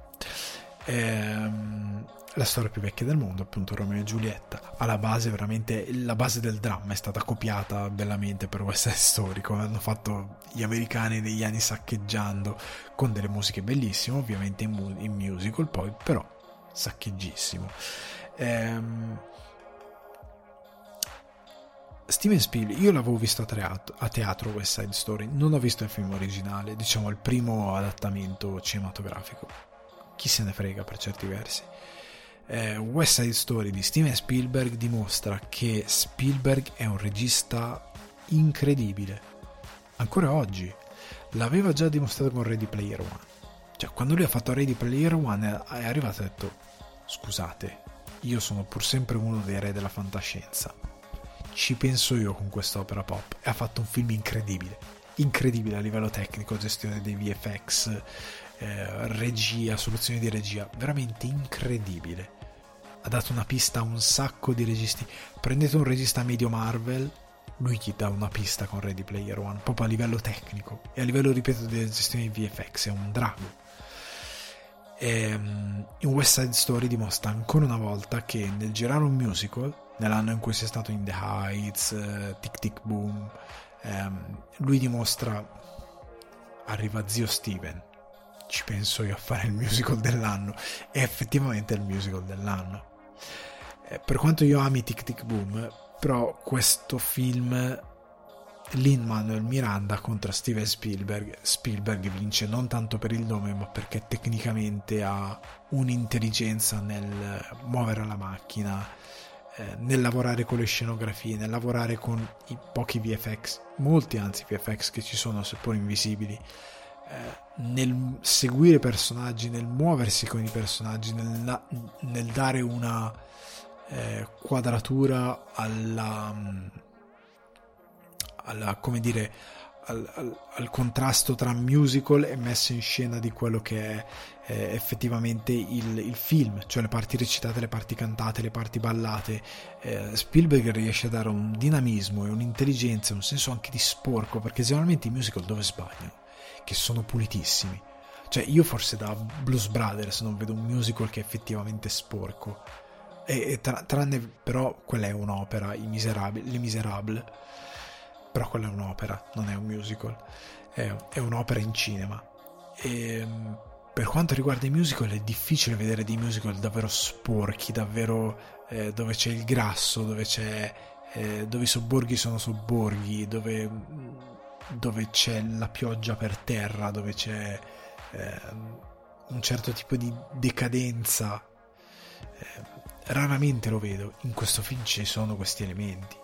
Ehm, la storia più vecchia del mondo, appunto Romeo e Giulietta. Alla base, veramente, la base del dramma è stata copiata bellamente per West Side Story, come hanno fatto gli americani negli anni saccheggiando, con delle musiche bellissime, ovviamente in, in musical, poi però saccheggissimo. Ehm, Steven Spielberg, io l'avevo visto a teatro, a teatro West Side Story, non ho visto il film originale, diciamo il primo adattamento cinematografico. Chi se ne frega per certi versi. Eh, West Side Story di Steven Spielberg dimostra che Spielberg è un regista incredibile. Ancora oggi. L'aveva già dimostrato con Ready Player One. Cioè, quando lui ha fatto Ready Player One è arrivato e ha detto scusate, io sono pur sempre uno dei re della fantascienza ci penso io con quest'opera pop e ha fatto un film incredibile, incredibile a livello tecnico, gestione dei VFX, eh, regia, soluzioni di regia, veramente incredibile. Ha dato una pista a un sacco di registi. Prendete un regista medio Marvel, lui gli dà una pista con Ready Player One, proprio a livello tecnico e a livello, ripeto, di gestione di VFX, è un drago. Ehm, in West Side Story dimostra ancora una volta che nel girare un musical nell'anno in cui sei stato in The Heights, uh, Tic Tic Boom, um, lui dimostra, arriva zio Steven, ci penso io a fare il musical dell'anno, e effettivamente è il musical dell'anno. Eh, per quanto io ami Tic Tic Boom, però questo film Lin Manuel Miranda contro Steven Spielberg. Spielberg vince non tanto per il nome, ma perché tecnicamente ha un'intelligenza nel muovere la macchina, eh, nel lavorare con le scenografie, nel lavorare con i pochi VFX, molti anzi VFX che ci sono, seppur invisibili, nel seguire personaggi, nel muoversi con i personaggi, nel, nel dare una eh, quadratura alla, alla, come dire, al, al, al, contrasto tra musical e messa in scena di quello che è eh, effettivamente il, il, film, cioè le parti recitate, le parti cantate, le parti ballate. Eh, Spielberg riesce a dare un dinamismo e un'intelligenza, un senso anche di sporco, perché generalmente i musical dove sbagliano? Che sono pulitissimi. Cioè io forse da Blues Brothers non vedo un musical che è effettivamente sporco. E, e tra, tranne però quella è un'opera, I Miserabili, Les Miserables, però quella è un'opera, non è un musical, è, è un'opera in cinema. E, ehm, per quanto riguarda i musical è difficile vedere dei musical davvero sporchi, davvero eh, dove c'è il grasso, dove, c'è, eh, dove i sobborghi sono sobborghi, dove, dove, c'è la pioggia per terra, dove c'è eh, un certo tipo di decadenza. Eh, raramente lo vedo, in questo film ci sono questi elementi.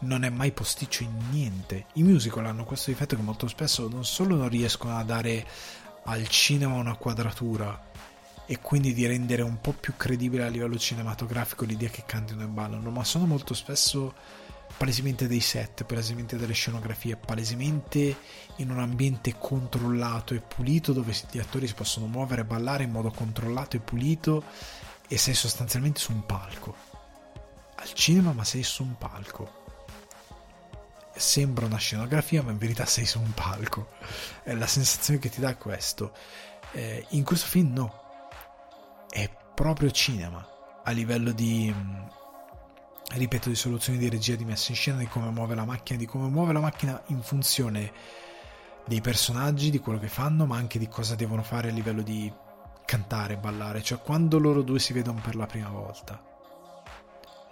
Non è mai posticcio in niente. I musical hanno questo difetto che molto spesso non solo non riescono a dare al cinema una quadratura e quindi di rendere un po' più credibile a livello cinematografico l'idea che cantino e ballano, ma sono molto spesso palesemente dei set, palesemente delle scenografie, palesemente in un ambiente controllato e pulito dove gli attori si possono muovere e ballare in modo controllato e pulito e sei sostanzialmente su un palco. Al cinema ma sei su un palco sembra una scenografia, ma in verità sei su un palco. Eh, la sensazione che ti dà è questo. Eh, in questo film no, è proprio cinema a livello di, mm, ripeto, di soluzioni di regia, di messa in scena, di come muove la macchina, di come muove la macchina in funzione dei personaggi, di quello che fanno, ma anche di cosa devono fare a livello di cantare, ballare, cioè quando loro due si vedono per la prima volta,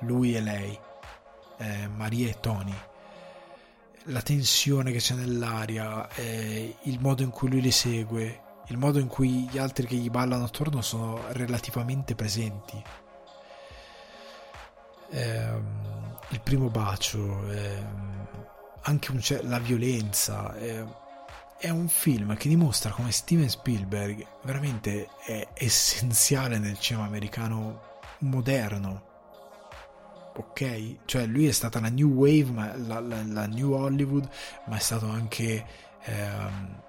lui e lei, eh, Maria e Tony la tensione che c'è nell'aria, eh, il modo in cui lui li segue, il modo in cui gli altri che gli ballano attorno sono relativamente presenti. Eh, il primo bacio, eh, anche un, la violenza, eh, è un film che dimostra come Steven Spielberg veramente è essenziale nel cinema americano moderno. Ok? Cioè lui è stata la New Wave, ma la, la, la New Hollywood, ma è stato anche ehm,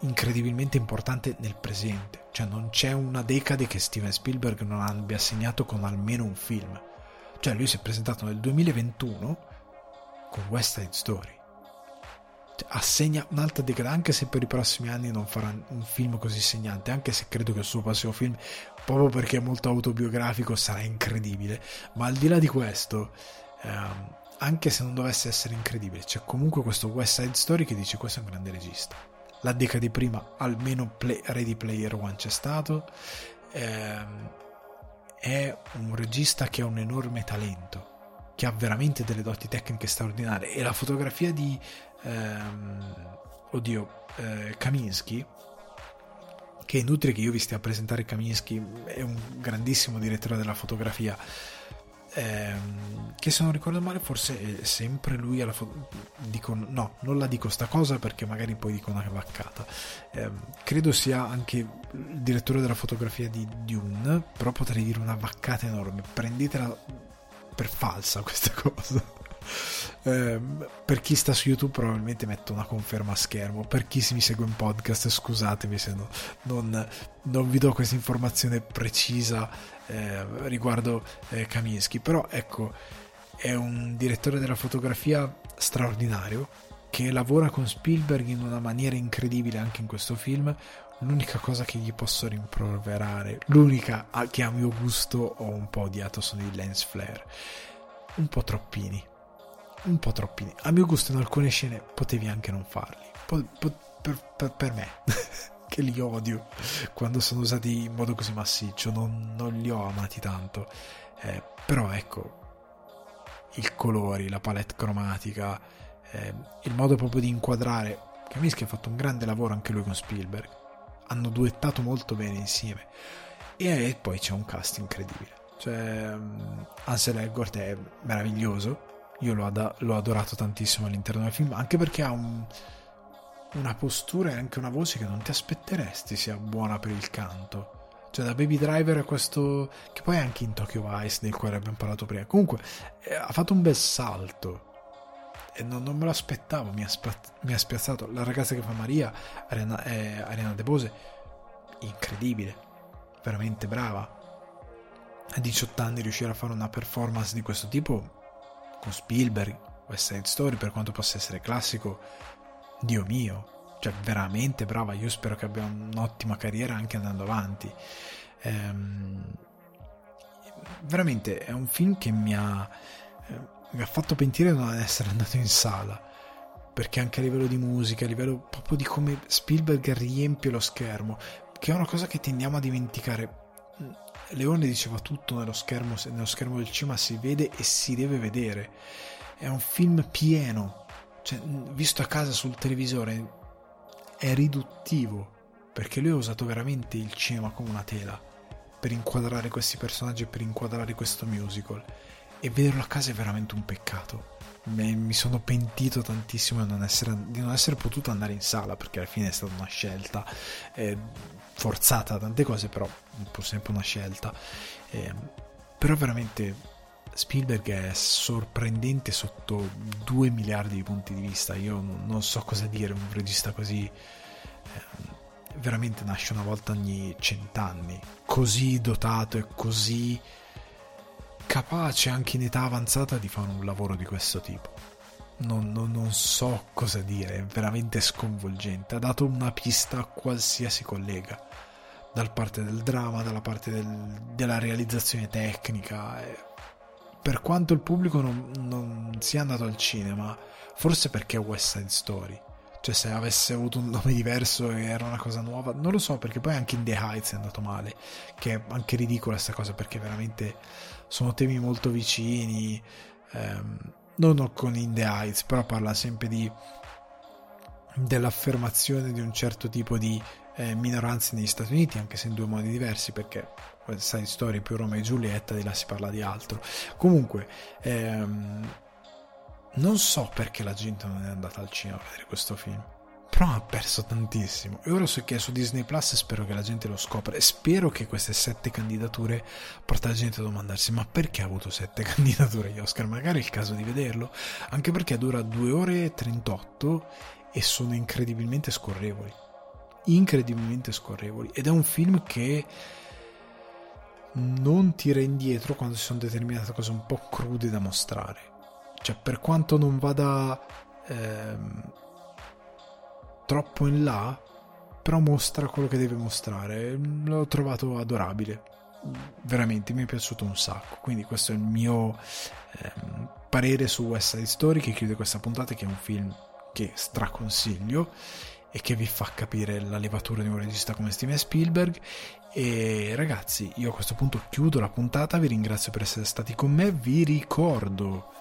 incredibilmente importante nel presente. Cioè non c'è una decade che Steven Spielberg non abbia segnato con almeno un film. Cioè lui si è presentato nel 2021 con West Side Story. Assegna un'altra decada anche se per i prossimi anni non farà un film così segnante anche se credo che il suo prossimo film proprio perché è molto autobiografico sarà incredibile. Ma al di là di questo ehm, anche se non dovesse essere incredibile c'è comunque questo West Side Story che dice questo è un grande regista. La decade prima almeno play, Ready Player One c'è stato. Ehm, è un regista che ha un enorme talento che ha veramente delle doti tecniche straordinarie. E la fotografia di ehm, oddio, eh, Kaminsky, che è inutile che io vi stia a presentare Kaminsky, è un grandissimo direttore della fotografia, ehm, che se non ricordo male forse è sempre lui alla foto... dico no, non la dico sta cosa perché magari poi dico una vaccata. Ehm, credo sia anche il direttore della fotografia di Dune, però potrei dire una vaccata enorme, prendetela per falsa questa cosa. Eh, per chi sta su YouTube probabilmente metto una conferma a schermo, per chi mi segue in podcast scusatemi se no, non, non, vi do questa informazione precisa eh, riguardo eh, Kaminsky, però ecco è un direttore della fotografia straordinario che lavora con Spielberg in una maniera incredibile anche in questo film. L'unica cosa che gli posso rimproverare, l'unica che a mio gusto ho un po' odiato sono i lens flare, un po' troppini un po' troppi. A mio gusto in alcune scene potevi anche non farli. Po- po- per, per, per, me, che li odio quando sono usati in modo così massiccio, non, non li ho amati tanto. Eh, però ecco, i colori, la palette cromatica, eh, il modo proprio di inquadrare. Kaminsky ha fatto un grande lavoro anche lui con Spielberg. Hanno duettato molto bene insieme. E poi c'è un cast incredibile. Cioè, um, Ansel Elgort è meraviglioso io l'ho, ad- l'ho adorato tantissimo all'interno del film, anche perché ha un, una postura e anche una voce che non ti aspetteresti sia buona per il canto. Cioè, da Baby Driver a questo. che poi è anche in Tokyo Vice, del quale abbiamo parlato prima. Comunque, eh, ha fatto un bel salto. E non, non me lo aspettavo, mi ha, spa- mi ha, spiazzato. La ragazza che fa Maria, Ariana, eh, Ariana De Bose, incredibile, veramente brava. A 18 anni riuscire a fare una performance di questo tipo con Spielberg, West Side Story, per quanto possa essere classico, Dio mio, cioè veramente brava, io spero che abbia un'ottima carriera anche andando avanti. Ehm, veramente è un film che mi ha, eh, mi ha fatto pentire di non essere andato in sala perché anche a livello di musica, a livello proprio di come Spielberg riempie lo schermo, che è una cosa che tendiamo a dimenticare Leone diceva tutto nello schermo, nello schermo del cinema, si vede e si deve vedere. È un film pieno, cioè, visto a casa sul televisore è riduttivo, perché lui ha usato veramente il cinema come una tela per inquadrare questi personaggi per inquadrare questo musical. E vederlo a casa è veramente un peccato. Mi sono pentito tantissimo di non, essere, di non essere potuto andare in sala perché alla fine è stata una scelta. Eh, forzata tante cose, però pur sempre una scelta. Eh, però veramente Spielberg è sorprendente sotto 2 miliardi di punti di vista. Io non so cosa dire, un regista così eh, veramente nasce una volta ogni cent'anni, così dotato e così capace anche in età avanzata di fare un lavoro di questo tipo. Non, non, non, so cosa dire, è veramente sconvolgente. Ha dato una pista a qualsiasi collega dalla parte del dramma, dalla parte del, della realizzazione tecnica. Per quanto il pubblico non, non, sia andato al cinema, forse perché è West Side Story. Cioè, se avesse avuto un nome diverso e era una cosa nuova, non lo so, perché poi anche in The Heights è andato male. Che è anche ridicola questa cosa, perché veramente sono temi molto vicini. Ehm, non con In The Heights, però parla sempre di dell'affermazione di un certo tipo di eh, minoranze negli Stati Uniti, anche se in due modi diversi, perché sai, storia più Roma e Giulietta, di là si parla di altro. Comunque, ehm, non so perché la gente non è andata al cinema a vedere questo film. Però ha perso tantissimo. E ora so che è su Disney Plus e spero che la gente lo scopra. E spero che queste sette candidature porta la gente a domandarsi ma perché ha avuto sette candidature agli Oscar? Magari è il caso di vederlo. Anche perché dura 2 ore e 38 e sono incredibilmente scorrevoli. Incredibilmente scorrevoli. Ed è un film che non tira indietro quando ci sono determinate cose un po' crude da mostrare. Cioè per quanto non vada ehm, troppo in là, però mostra quello che deve mostrare. L'ho trovato adorabile. Veramente mi è piaciuto un sacco. Quindi questo è il mio ehm, parere su West Side Story che chiude questa puntata che è un film che straconsiglio e che vi fa capire la levatura di un regista come Steven Spielberg e ragazzi io a questo punto chiudo la puntata vi ringrazio per essere stati con me vi ricordo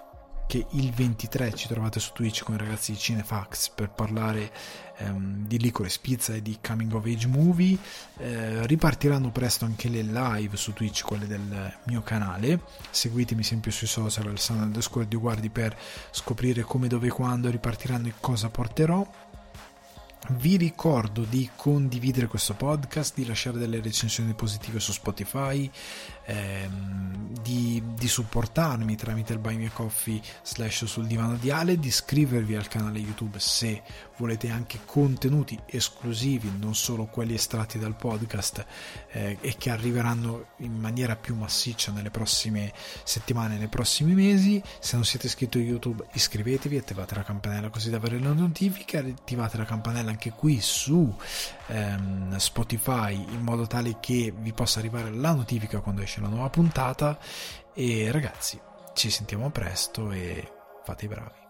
che il 23 ci trovate su Twitch con i ragazzi di Cinefax per parlare ehm, di Licorice Pizza e di Coming of Age Movie. Eh, ripartiranno presto anche le live su Twitch, quelle del mio canale. Seguitemi sempre sui social, Alessandro underscore di Guardi per scoprire come, dove quando ripartiranno e cosa porterò. Vi ricordo di condividere questo podcast, di lasciare delle recensioni positive su Spotify, ehm, di, di, supportarmi tramite il Buy Me Coffee slash sul divano di Ale, di iscrivervi al canale YouTube se volete anche contenuti esclusivi, non solo quelli estratti dal podcast eh, e che arriveranno in maniera più massiccia nelle prossime settimane, nei prossimi mesi. Se non siete iscritti a YouTube iscrivetevi, attivate la campanella così da avere le notifiche, attivate la campanella anche qui su ehm, Spotify in modo tale che vi possa arrivare la notifica quando esce la nuova puntata e ragazzi ci sentiamo presto e fate i bravi